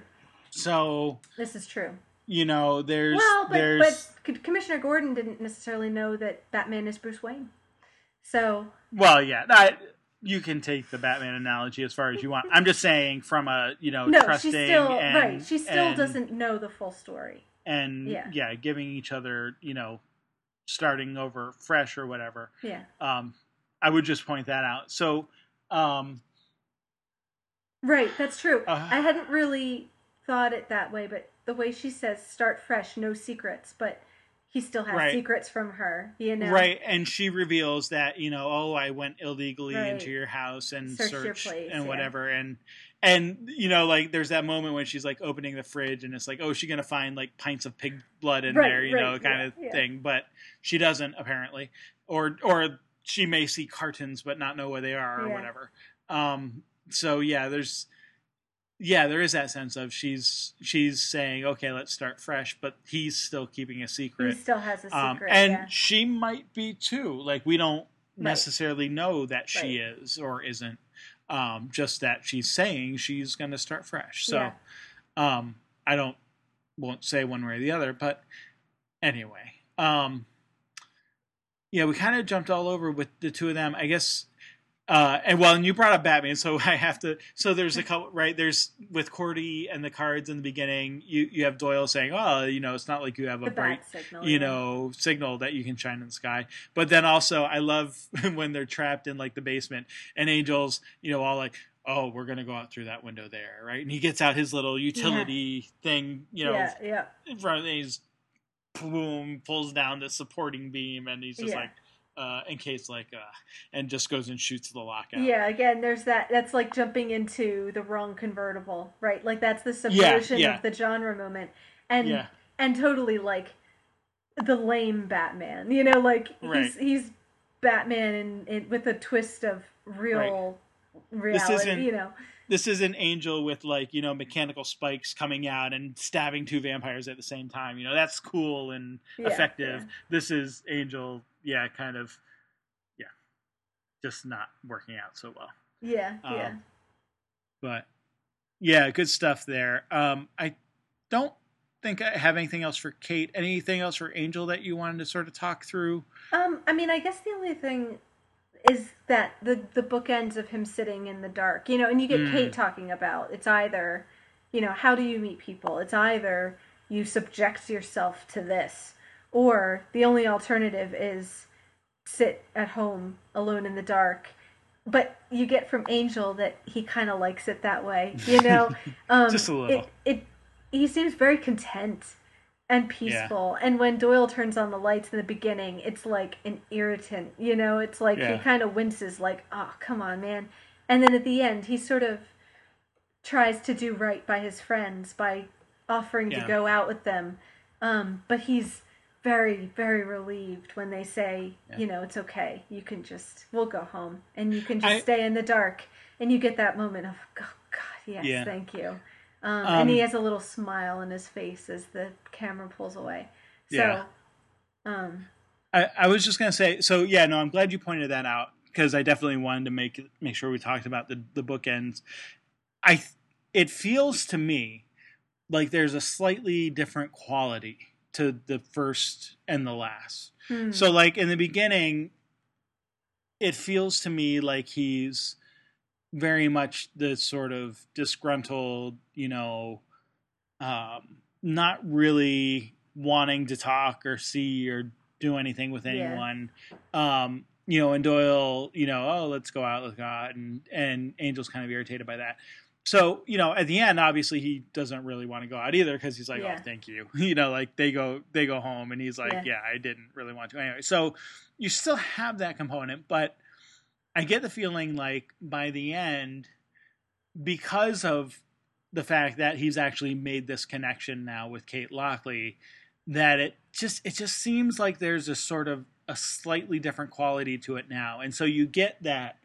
So This is true. you know there's well, but there's but Commissioner Gordon didn't necessarily know that Batman is Bruce Wayne. So well yeah I, you can take the Batman analogy as far as you want. I'm just saying from a you know no, trusting she still and, right. She still and- doesn't know the full story. and Yeah. yeah giving each other you know starting over fresh or whatever. Yeah. Um, I would just point that out. So um, Right, that's true. Uh, I hadn't really thought it that way, but the way she says start fresh, no secrets, but he still has Right. secrets from her, you know. Right, and she reveals that you know, oh, I went illegally Right. into your house and Searched place, and yeah. whatever, and and you know, like there's that moment when she's like opening the fridge and it's like, oh, she's gonna find like pints of pig blood in Right, there, you know, kind yeah, of yeah. thing, but she doesn't apparently, or or she may see cartons but not know where they are or Yeah. whatever. Um, so yeah, there's yeah, there is that sense of she's she's saying, okay, let's start fresh, but he's still keeping a secret. He still has a secret. Um, and yeah. she might be too. Like we don't Right. necessarily know that she is or isn't. Um, just that she's saying she's going to start fresh. So Yeah. um, I don't won't say one way or the other, but anyway, um, yeah, we kind of jumped all over with the two of them. I guess Uh, and well, and you brought up Batman, so I have to. So there's a couple, right? There's with Cordy and the cards in the beginning. You you have Doyle saying, "Oh, you know, it's not like you have a bright, signal. you yeah. know, signal that you can shine in the sky." But then also, I love when they're trapped in like the basement, and Angel's, you know, all like, "Oh, we're gonna go out through that window there, right?" And he gets out his little utility thing, you know, yeah, yeah, in front, and he's boom pulls down the supporting beam, and he's just Yeah. like. Uh, in case like uh, and just goes and shoots the lockout. yeah. Again, there's that. That's like jumping into the wrong convertible, right? Like that's the subversion yeah. of the genre moment, and yeah, and totally like the lame Batman. You know, like Right. he's he's Batman in, in with a twist of real reality. isn't- you know, this is an angel with like you know mechanical spikes coming out and stabbing two vampires at the same time. You know that's cool and Yeah, effective. yeah. This is Angel, yeah, kind of, yeah, just not working out so well. yeah, yeah. Um, But yeah, good stuff there. Um, I don't think I have anything else for Kate. Anything else for Angel that you wanted to sort of talk through? Um, I mean, I guess the only thing is that the the bookends of him sitting in the dark, you know, and you get Mm. Kate talking about it's either, you know, how do you meet people? It's either you subject yourself to this, or the only alternative is sit at home alone in the dark. But you get from Angel that he kind of likes it that way, you know. Um, Just a little. It, it he seems very content and peaceful. And when Doyle turns on the lights in the beginning, it's like an irritant, you know. It's like Yeah. he kind of winces, like, "Oh, come on, man." And then at the end, he sort of tries to do right by his friends by offering Yeah. to go out with them. Um, but he's very, very relieved when they say, Yeah. you know, it's okay. You can just, we'll go home and you can just I- stay in the dark. And you get that moment of, oh, God, yes, Yeah. thank you. Um, Um, and he has a little smile on his face as the camera pulls away. So, Yeah. um, I, I was just gonna say, so yeah, no, I'm glad you pointed that out because I definitely wanted to make make sure we talked about the the bookends. I it feels to me like there's a slightly different quality to the first and the last. hmm. So like in the beginning, it feels to me like he's very much the sort of disgruntled, you know, um, not really wanting to talk or see or do anything with Yeah. anyone. Um, you know, and Doyle, you know, oh, let's go out, let's go out, and and Angel's kind of irritated by that. So, you know, at the end, obviously he doesn't really want to go out either because he's like, Yeah. "Oh, thank you." You know, like they go they go home, and he's like, Yeah. "Yeah, I didn't really want to anyway." So, you still have that component, but I get the feeling like by the end, because of the fact that he's actually made this connection now with Kate Lockley, that it just it just seems like there's a sort of a slightly different quality to it now, and so you get that.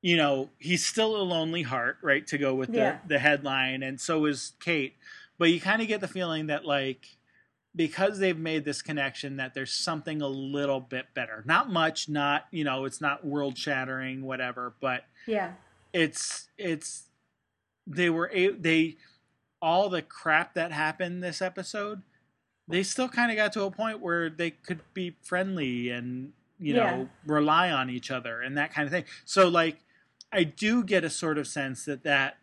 You know, he's still a lonely heart, right? To go with the Yeah. the headline, and so is Kate. But you kind of get the feeling that like because they've made this connection that there's something a little bit better. Not much, not, you know, it's not world shattering whatever, but yeah, it's it's they were they all the crap that happened this episode, they still kind of got to a point where they could be friendly and you know Yeah. rely on each other and that kind of thing. So like I do get a sort of sense that that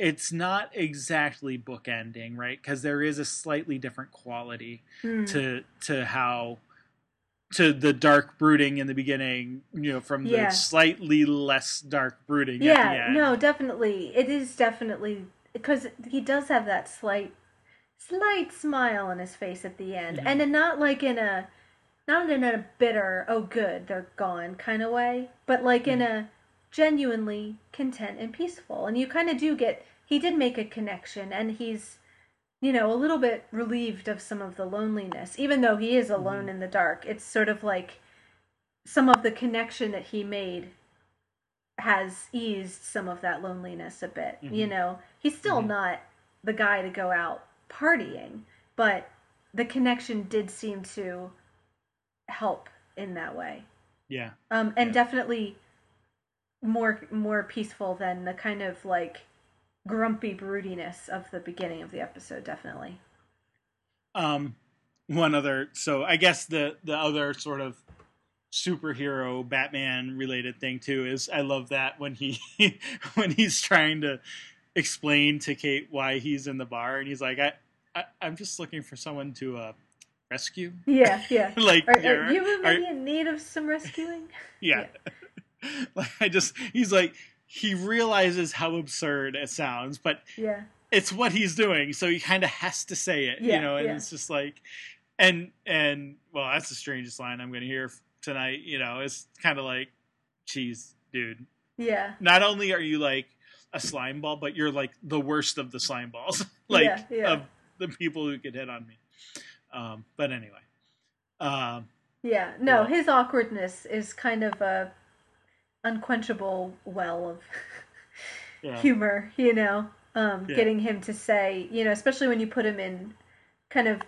it's not exactly bookending, right? Because there is a slightly different quality Hmm. to to how to the dark brooding in the beginning, you know, from Yeah. the slightly less dark brooding. at the yeah, no, definitely. It is definitely because he does have that slight, slight smile on his face at the end, Mhm. and then not like in a, not in a bitter, oh good, they're gone kind of way, but like in Mm-hmm. a genuinely content and peaceful. And you kind of do get he did make a connection, and he's, you know, a little bit relieved of some of the loneliness, even though he is alone Mm-hmm. in the dark. It's sort of like some of the connection that he made has eased some of that loneliness a bit. You Mhm. know, he's still Mhm. not the guy to go out partying, but the connection did seem to help in that way. Yeah. Um, and Yeah. definitely more more peaceful than the kind of like grumpy broodiness of the beginning of the episode. Definitely. Um, one other. So I guess the the other sort of superhero Batman related thing too is I love that when he when he's trying to explain to Kate why he's in the bar and he's like I, I am just looking for someone to uh rescue yeah yeah like are, are you maybe are- in need of some rescuing yeah. like I just he's like he realizes how absurd it sounds but yeah it's what he's doing, so he kind of has to say it, Yeah, you know. And yeah. it's just like, and and well, that's the strangest line I'm going to hear tonight. You know, it's kind of like, "Cheese, dude. yeah Not only are you like a slime ball, but you're like the worst of the slime balls, like Yeah, yeah. of the people who could hit on me. Um, but anyway, um, Yeah, no, Yeah. his awkwardness is kind of a unquenchable well of yeah, humor, you know. Um, Yeah. getting him to say, you know, especially when you put him in kind of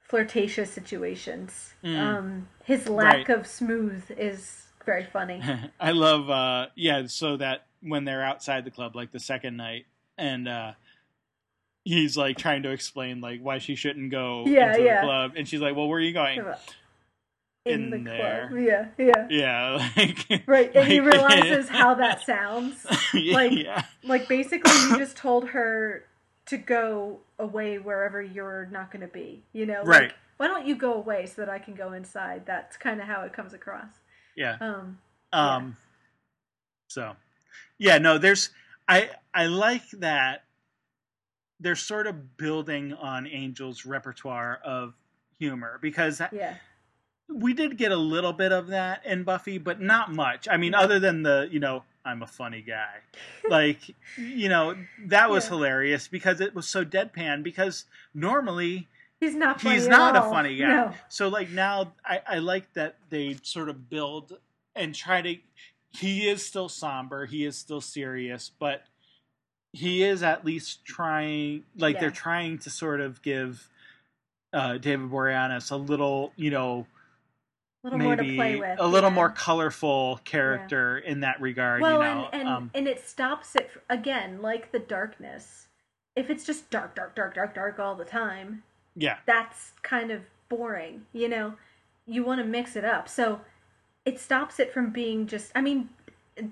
flirtatious situations. Mm. Um, his lack Right. of smooth is very funny. I love uh yeah, so that when they're outside the club like the second night and uh he's like trying to explain like why she shouldn't go Yeah, into yeah. the club and she's like, "Well, where are you going?" In, In the there. club. Yeah, yeah. Yeah, like Right, and he realizes how that sounds. like- yeah. Like basically you just told her to go away wherever you're not going to be, you know? Like, Right. why don't you go away so that I can go inside? That's kind of how it comes across. Yeah. Um Um so yeah, no, there's I I like that they're sort of building on Angel's repertoire of humor because yeah. We did get a little bit of that in Buffy, but not much. I mean, other than the, you know, I'm a funny guy. Like, you know, that was Yeah. hilarious because it was so deadpan because normally He's not funny he's not a funny guy. No. So like now I, I like that they sort of build and try to he is still somber, he is still serious, but he is at least trying like Yeah. they're trying to sort of give uh, David Boreanaz a little, you know, little more to maybe play with. a little yeah. more colorful character in that regard. Well, you know, and and, um, and it stops it again, like the darkness. If it's just dark, dark, dark, dark, dark all the time, yeah, that's kind of boring. You know, you want to mix it up. So it stops it from being just. I mean,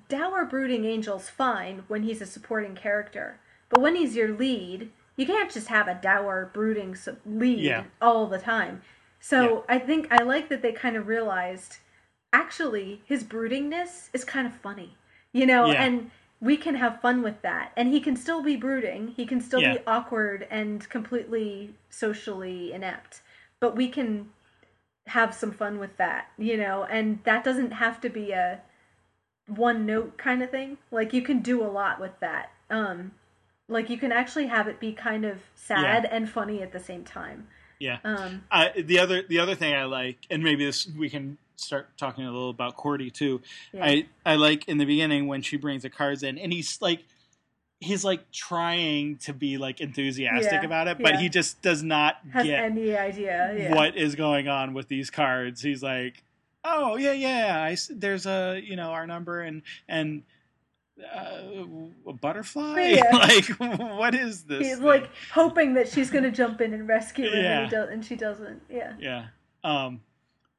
dour brooding angel's fine when he's a supporting character, but when he's your lead, you can't just have a dour brooding lead Yeah. all the time. So I think I like that they kind of realized actually his broodingness is kind of funny, you know, Yeah. and we can have fun with that. And he can still be brooding, he can still Yeah. be awkward and completely socially inept, but we can have some fun with that, you know, and that doesn't have to be a one note kind of thing. Like you can do a lot with that. Um like you can actually have it be kind of sad and funny at the same time. Yeah. Um Uh, the other the other thing I like, and maybe this we can start talking a little about Cordy too. yeah. I I like in the beginning when she brings the cards in, and he's like he's like trying to be like enthusiastic Yeah, about it, but yeah. he just does not has get any idea. Yeah. what is going on with these cards. He's like, oh yeah yeah, I there's a you know our number and and. Uh, a butterfly? Yeah. like, what is this? He's thing? like hoping that she's going to jump in and rescue him, Yeah. and, he do- and she doesn't. Yeah. Yeah. Um,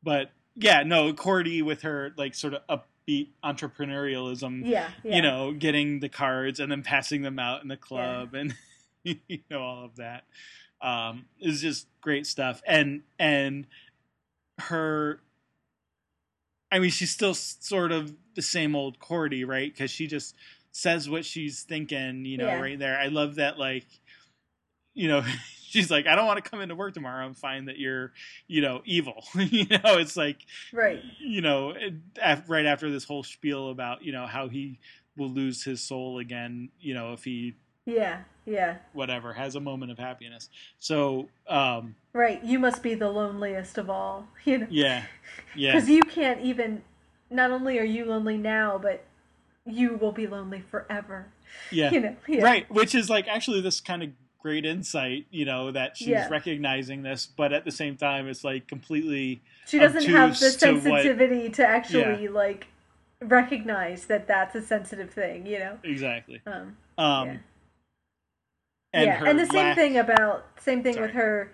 but yeah, no, Cordy with her like sort of upbeat entrepreneurialism, Yeah. yeah. you know, getting the cards and then passing them out in the club and you know all of that um, is just great stuff. And and her, I mean, she's still sort of the same old Cordy, right? Because she just says what she's thinking, you know, Yeah. right there. I love that, like, you know. She's like, I don't want to come into work tomorrow and find that you're, you know, evil. you know, it's like, Right. you know, right after this whole spiel about, you know, how he will lose his soul again, you know, if he Yeah. Yeah. whatever has a moment of happiness. So, um, Right. You must be the loneliest of all. You know. yeah, yeah, Because you can't even. Not only are you lonely now, but you will be lonely forever. yeah, You know. Yeah. right. Which is like actually this kind of great insight, you know, that she's Yeah. recognizing this, but at the same time, it's like completely, She doesn't have the obtuse to what- sensitivity to actually like recognize that that's a sensitive thing. You know. exactly. Um. Um, Yeah. And yeah, and the same lack- thing about same thing with her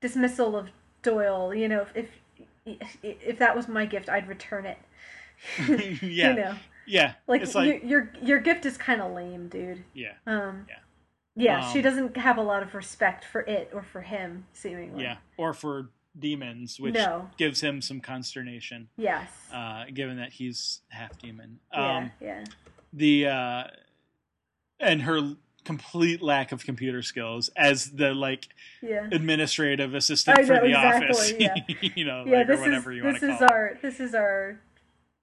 dismissal of Doyle. You know, if, if if that was my gift, I'd return it. yeah, you know, yeah. like, it's like your your your gift is kind of lame, dude. yeah, Um, Yeah. yeah, she Um, doesn't have a lot of respect for it or for him, seemingly. yeah. Or for demons, which No. gives him some consternation, Yes. uh, given that he's half demon. yeah. Um, yeah. the uh, and her complete lack of computer skills as the like Yeah. administrative assistant for the exactly, office. you know, Yeah. like, This or is you want to is call it. our this is our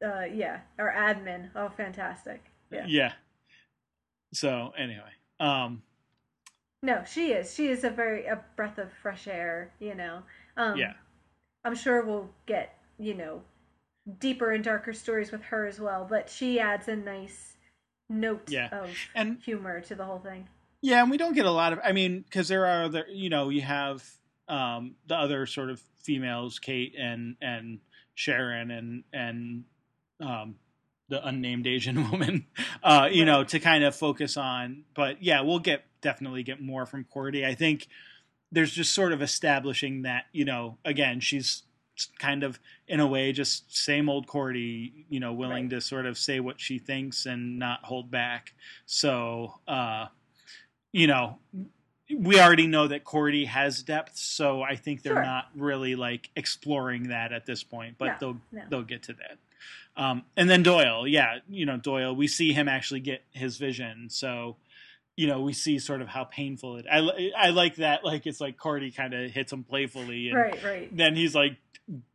uh yeah our admin. Oh, fantastic. Yeah. Yeah. So anyway, um, No, she is. She is a very a breath of fresh air. You know. Um, yeah, I'm sure we'll get you know deeper and darker stories with her as well, but she adds a nice note Yeah. of and humor to the whole thing. yeah, and we don't get a lot of. I mean, because there are other, you know, you have um, the other sort of females, Kate and and Sharon and and um, the unnamed Asian woman, uh, you Right. know, to kind of focus on. But yeah, we'll get definitely get more from Cordy. I think there's just sort of establishing that, you know, again, she's kind of in a way just same old Cordy, you know, willing Right. to sort of say what she thinks and not hold back. So, uh, you know, we already know that Cordy has depth, so I think they're Sure. not really like exploring that at this point, but No, they'll no. they'll get to that. Um, and then Doyle, yeah, you know Doyle, we see him actually get his vision, so you know we see sort of how painful it. I I like that, like it's like Cordy kind of hits him playfully, and Right, right. then he's like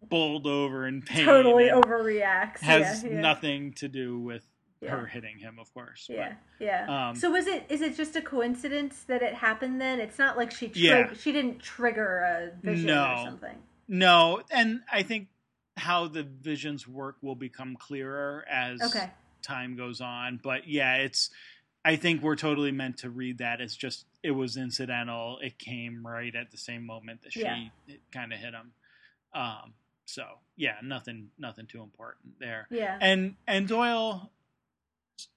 bowled over in pain, Totally overreacts. has yeah, yeah. nothing to do with Yeah. her hitting him, of course. but- Yeah, yeah. um, so was it? Is it just a coincidence that it happened then? It's not like she trig- Yeah. she didn't trigger a vision No. or something. No, and I think how the visions work will become clearer as Okay. time goes on. But yeah, it's. I think we're totally meant to read that as just it was incidental. It came right at the same moment that she Yeah. kind of hit him. Um. So yeah, nothing, nothing too important there. Yeah. And and Doyle.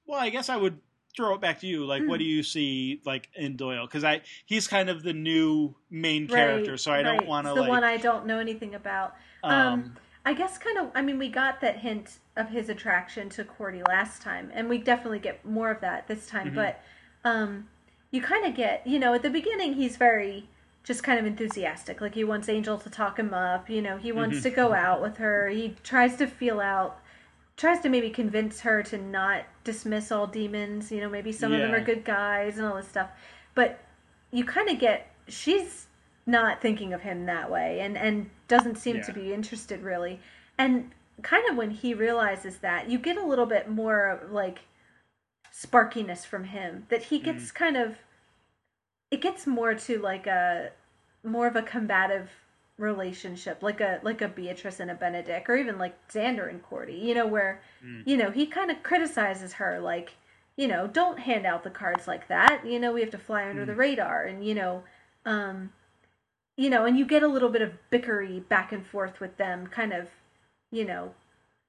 Well, I guess I would throw it back to you. Like, what Hmm. do you see like in Doyle? Because I he's kind of the new main Right, character, so I don't want to It's the like. one I don't know anything about. um, um, I guess kind of. I mean, we got that hint of his attraction to Cordy last time, and we definitely get more of that this time. Mhm. But um, you kind of get, you know, at the beginning he's very just kind of enthusiastic. Like he wants Angel to talk him up. You know, he wants Mhm. to go out with her. He tries to feel out. Tries to maybe convince her to not dismiss all demons. You know, maybe some of them are good guys and all this stuff. But you kind of get she's not thinking of him that way and and doesn't seem to be interested really and kind of when he realizes that you get a little bit more like sparkiness from him that he gets Mm. kind of it gets more to like a more of a combative relationship like a like a Beatrice and a Benedict or even like Xander and Cordy you know where Mm. you know he kind of criticizes her like you know don't hand out the cards like that you know we have to fly under Mm. the radar and you know um you know and you get a little bit of bickery back and forth with them kind of you know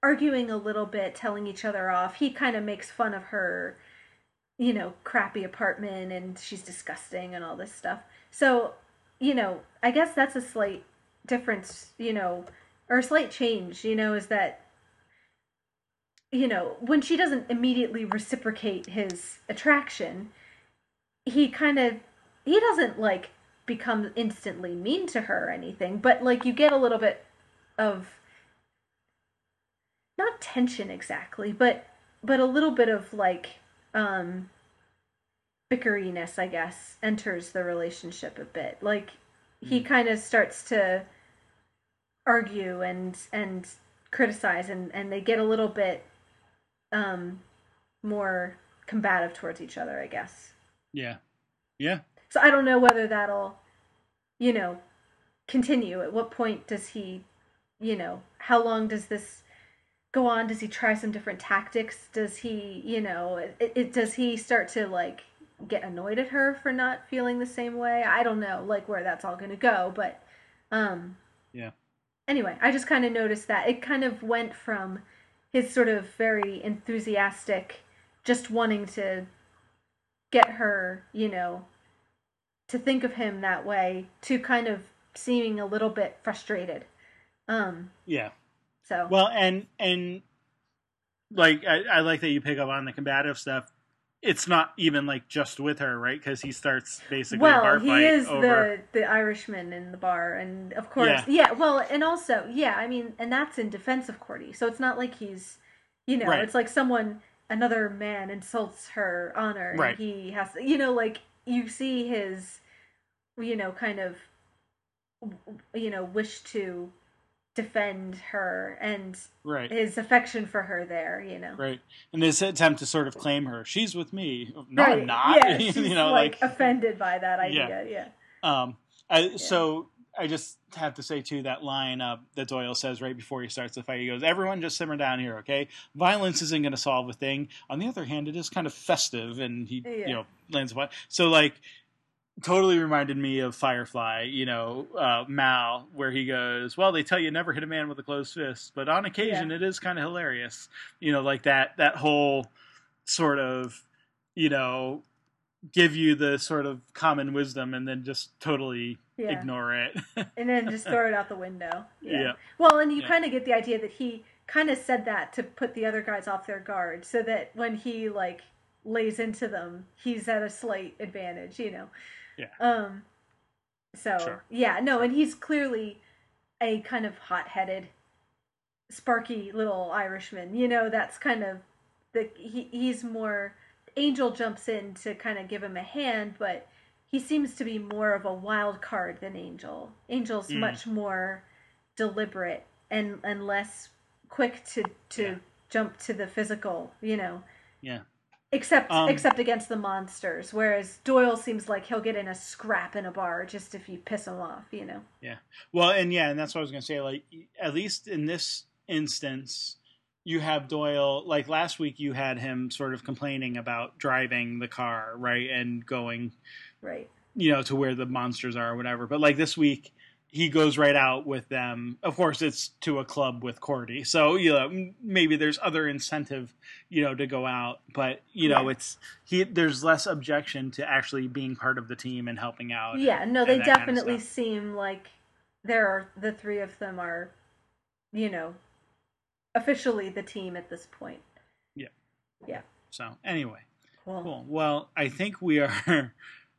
arguing a little bit telling each other off he kind of makes fun of her you know crappy apartment and she's disgusting and all this stuff. So you know i guess that's a slight difference you know or a slight change you know is that you know when she doesn't immediately reciprocate his attraction he kind of he doesn't like become instantly mean to her or anything but like you get a little bit of not tension exactly but but a little bit of like um bickeriness i guess enters the relationship a bit like he Mm. kind of starts to argue and and criticize and and they get a little bit um more combative towards each other i guess Yeah. Yeah. so I don't know whether that'll, you know, continue. At what point does he, you know, how long does this go on? Does he try some different tactics? Does he, you know, it, it does he start to like get annoyed at her for not feeling the same way? I don't know, like where that's all going to go, but um Yeah. Anyway, I just kind of noticed that it kind of went from his sort of very enthusiastic just wanting to get her, you know, to think of him that way to kind of seeming a little bit frustrated Um. Yeah. So. Well, and and like I, I like that you pick up on the combative stuff. It's not even like just with her, right? Because he starts basically well, he is over. the the Irishman in the bar, and of course, Yeah. yeah. Well, and also, yeah. I mean, and that's in defense of Cordy, so it's not like he's, you know, Right. it's like someone another man insults her honor, and Right. he has, to, you know, like you see his, you know, kind of, you know, wish to defend her and right. his affection for her there, you know. Right, and his attempt to sort of claim her, she's with me. No, Right, I'm not. Yeah, she's you know, like, like, offended by that idea. Yeah. um, I, so I just have to say too that line uh, that Doyle says right before he starts the fight. He goes, "Everyone, just simmer down here, okay? Violence isn't going to solve a thing. On the other hand, it is kind of festive." And he, Yeah. you know, lands a point. So like. Totally reminded me of Firefly, you know, uh, Mal, where he goes, "Well, they tell you never hit a man with a closed fist, but on occasion it is kind of hilarious." You know, like that that whole sort of, you know, give you the sort of common wisdom and then just totally Yeah. ignore it. and then just throw it out the window. Yeah. Well, and you Yeah. kind of get the idea that he kind of said that to put the other guys off their guard, so that when he like lays into them, he's at a slight advantage. You know. Yeah. Um. So Sure. yeah, no, and he's clearly a kind of hot-headed, sparky little Irishman. You know, that's kind of the he, he's more. Angel jumps in to kind of give him a hand, but he seems to be more of a wild card than Angel. Angel's Mm. much more deliberate and and less quick to to Yeah. jump to the physical, you know. Yeah. Except Um, except against the monsters, whereas Doyle seems like he'll get in a scrap in a bar just if you piss him off, you know. Yeah. Well, and yeah, and that's what I was going to say. Like, at least in this instance, you have Doyle. Like last week, you had him sort of complaining about driving the car, right, and going, Right. you know, to where the monsters are or whatever. But like this week, he goes right out with them. Of course, it's to a club with Cordy, so you know maybe there's other incentive, you know, to go out. But you know, Yeah. it's he. There's less objection to actually being part of the team and helping out. Yeah, no, they and that kind of definitely seem like there are the three of them are, you know, officially the team at this point. Yeah. Yeah. So anyway, Cool. cool. Well, I think we are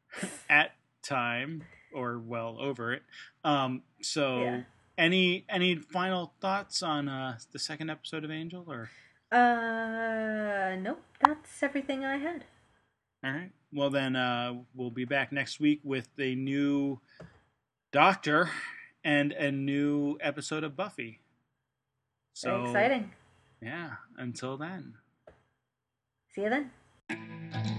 at time or well over it. Um, so Yeah. any any final thoughts on uh, the second episode of Angel or? Uh, nope, that's everything I had. All right. Well, then uh, we'll be back next week with a new Doctor and a new episode of Buffy. So Very exciting. Yeah. Until then. See you then.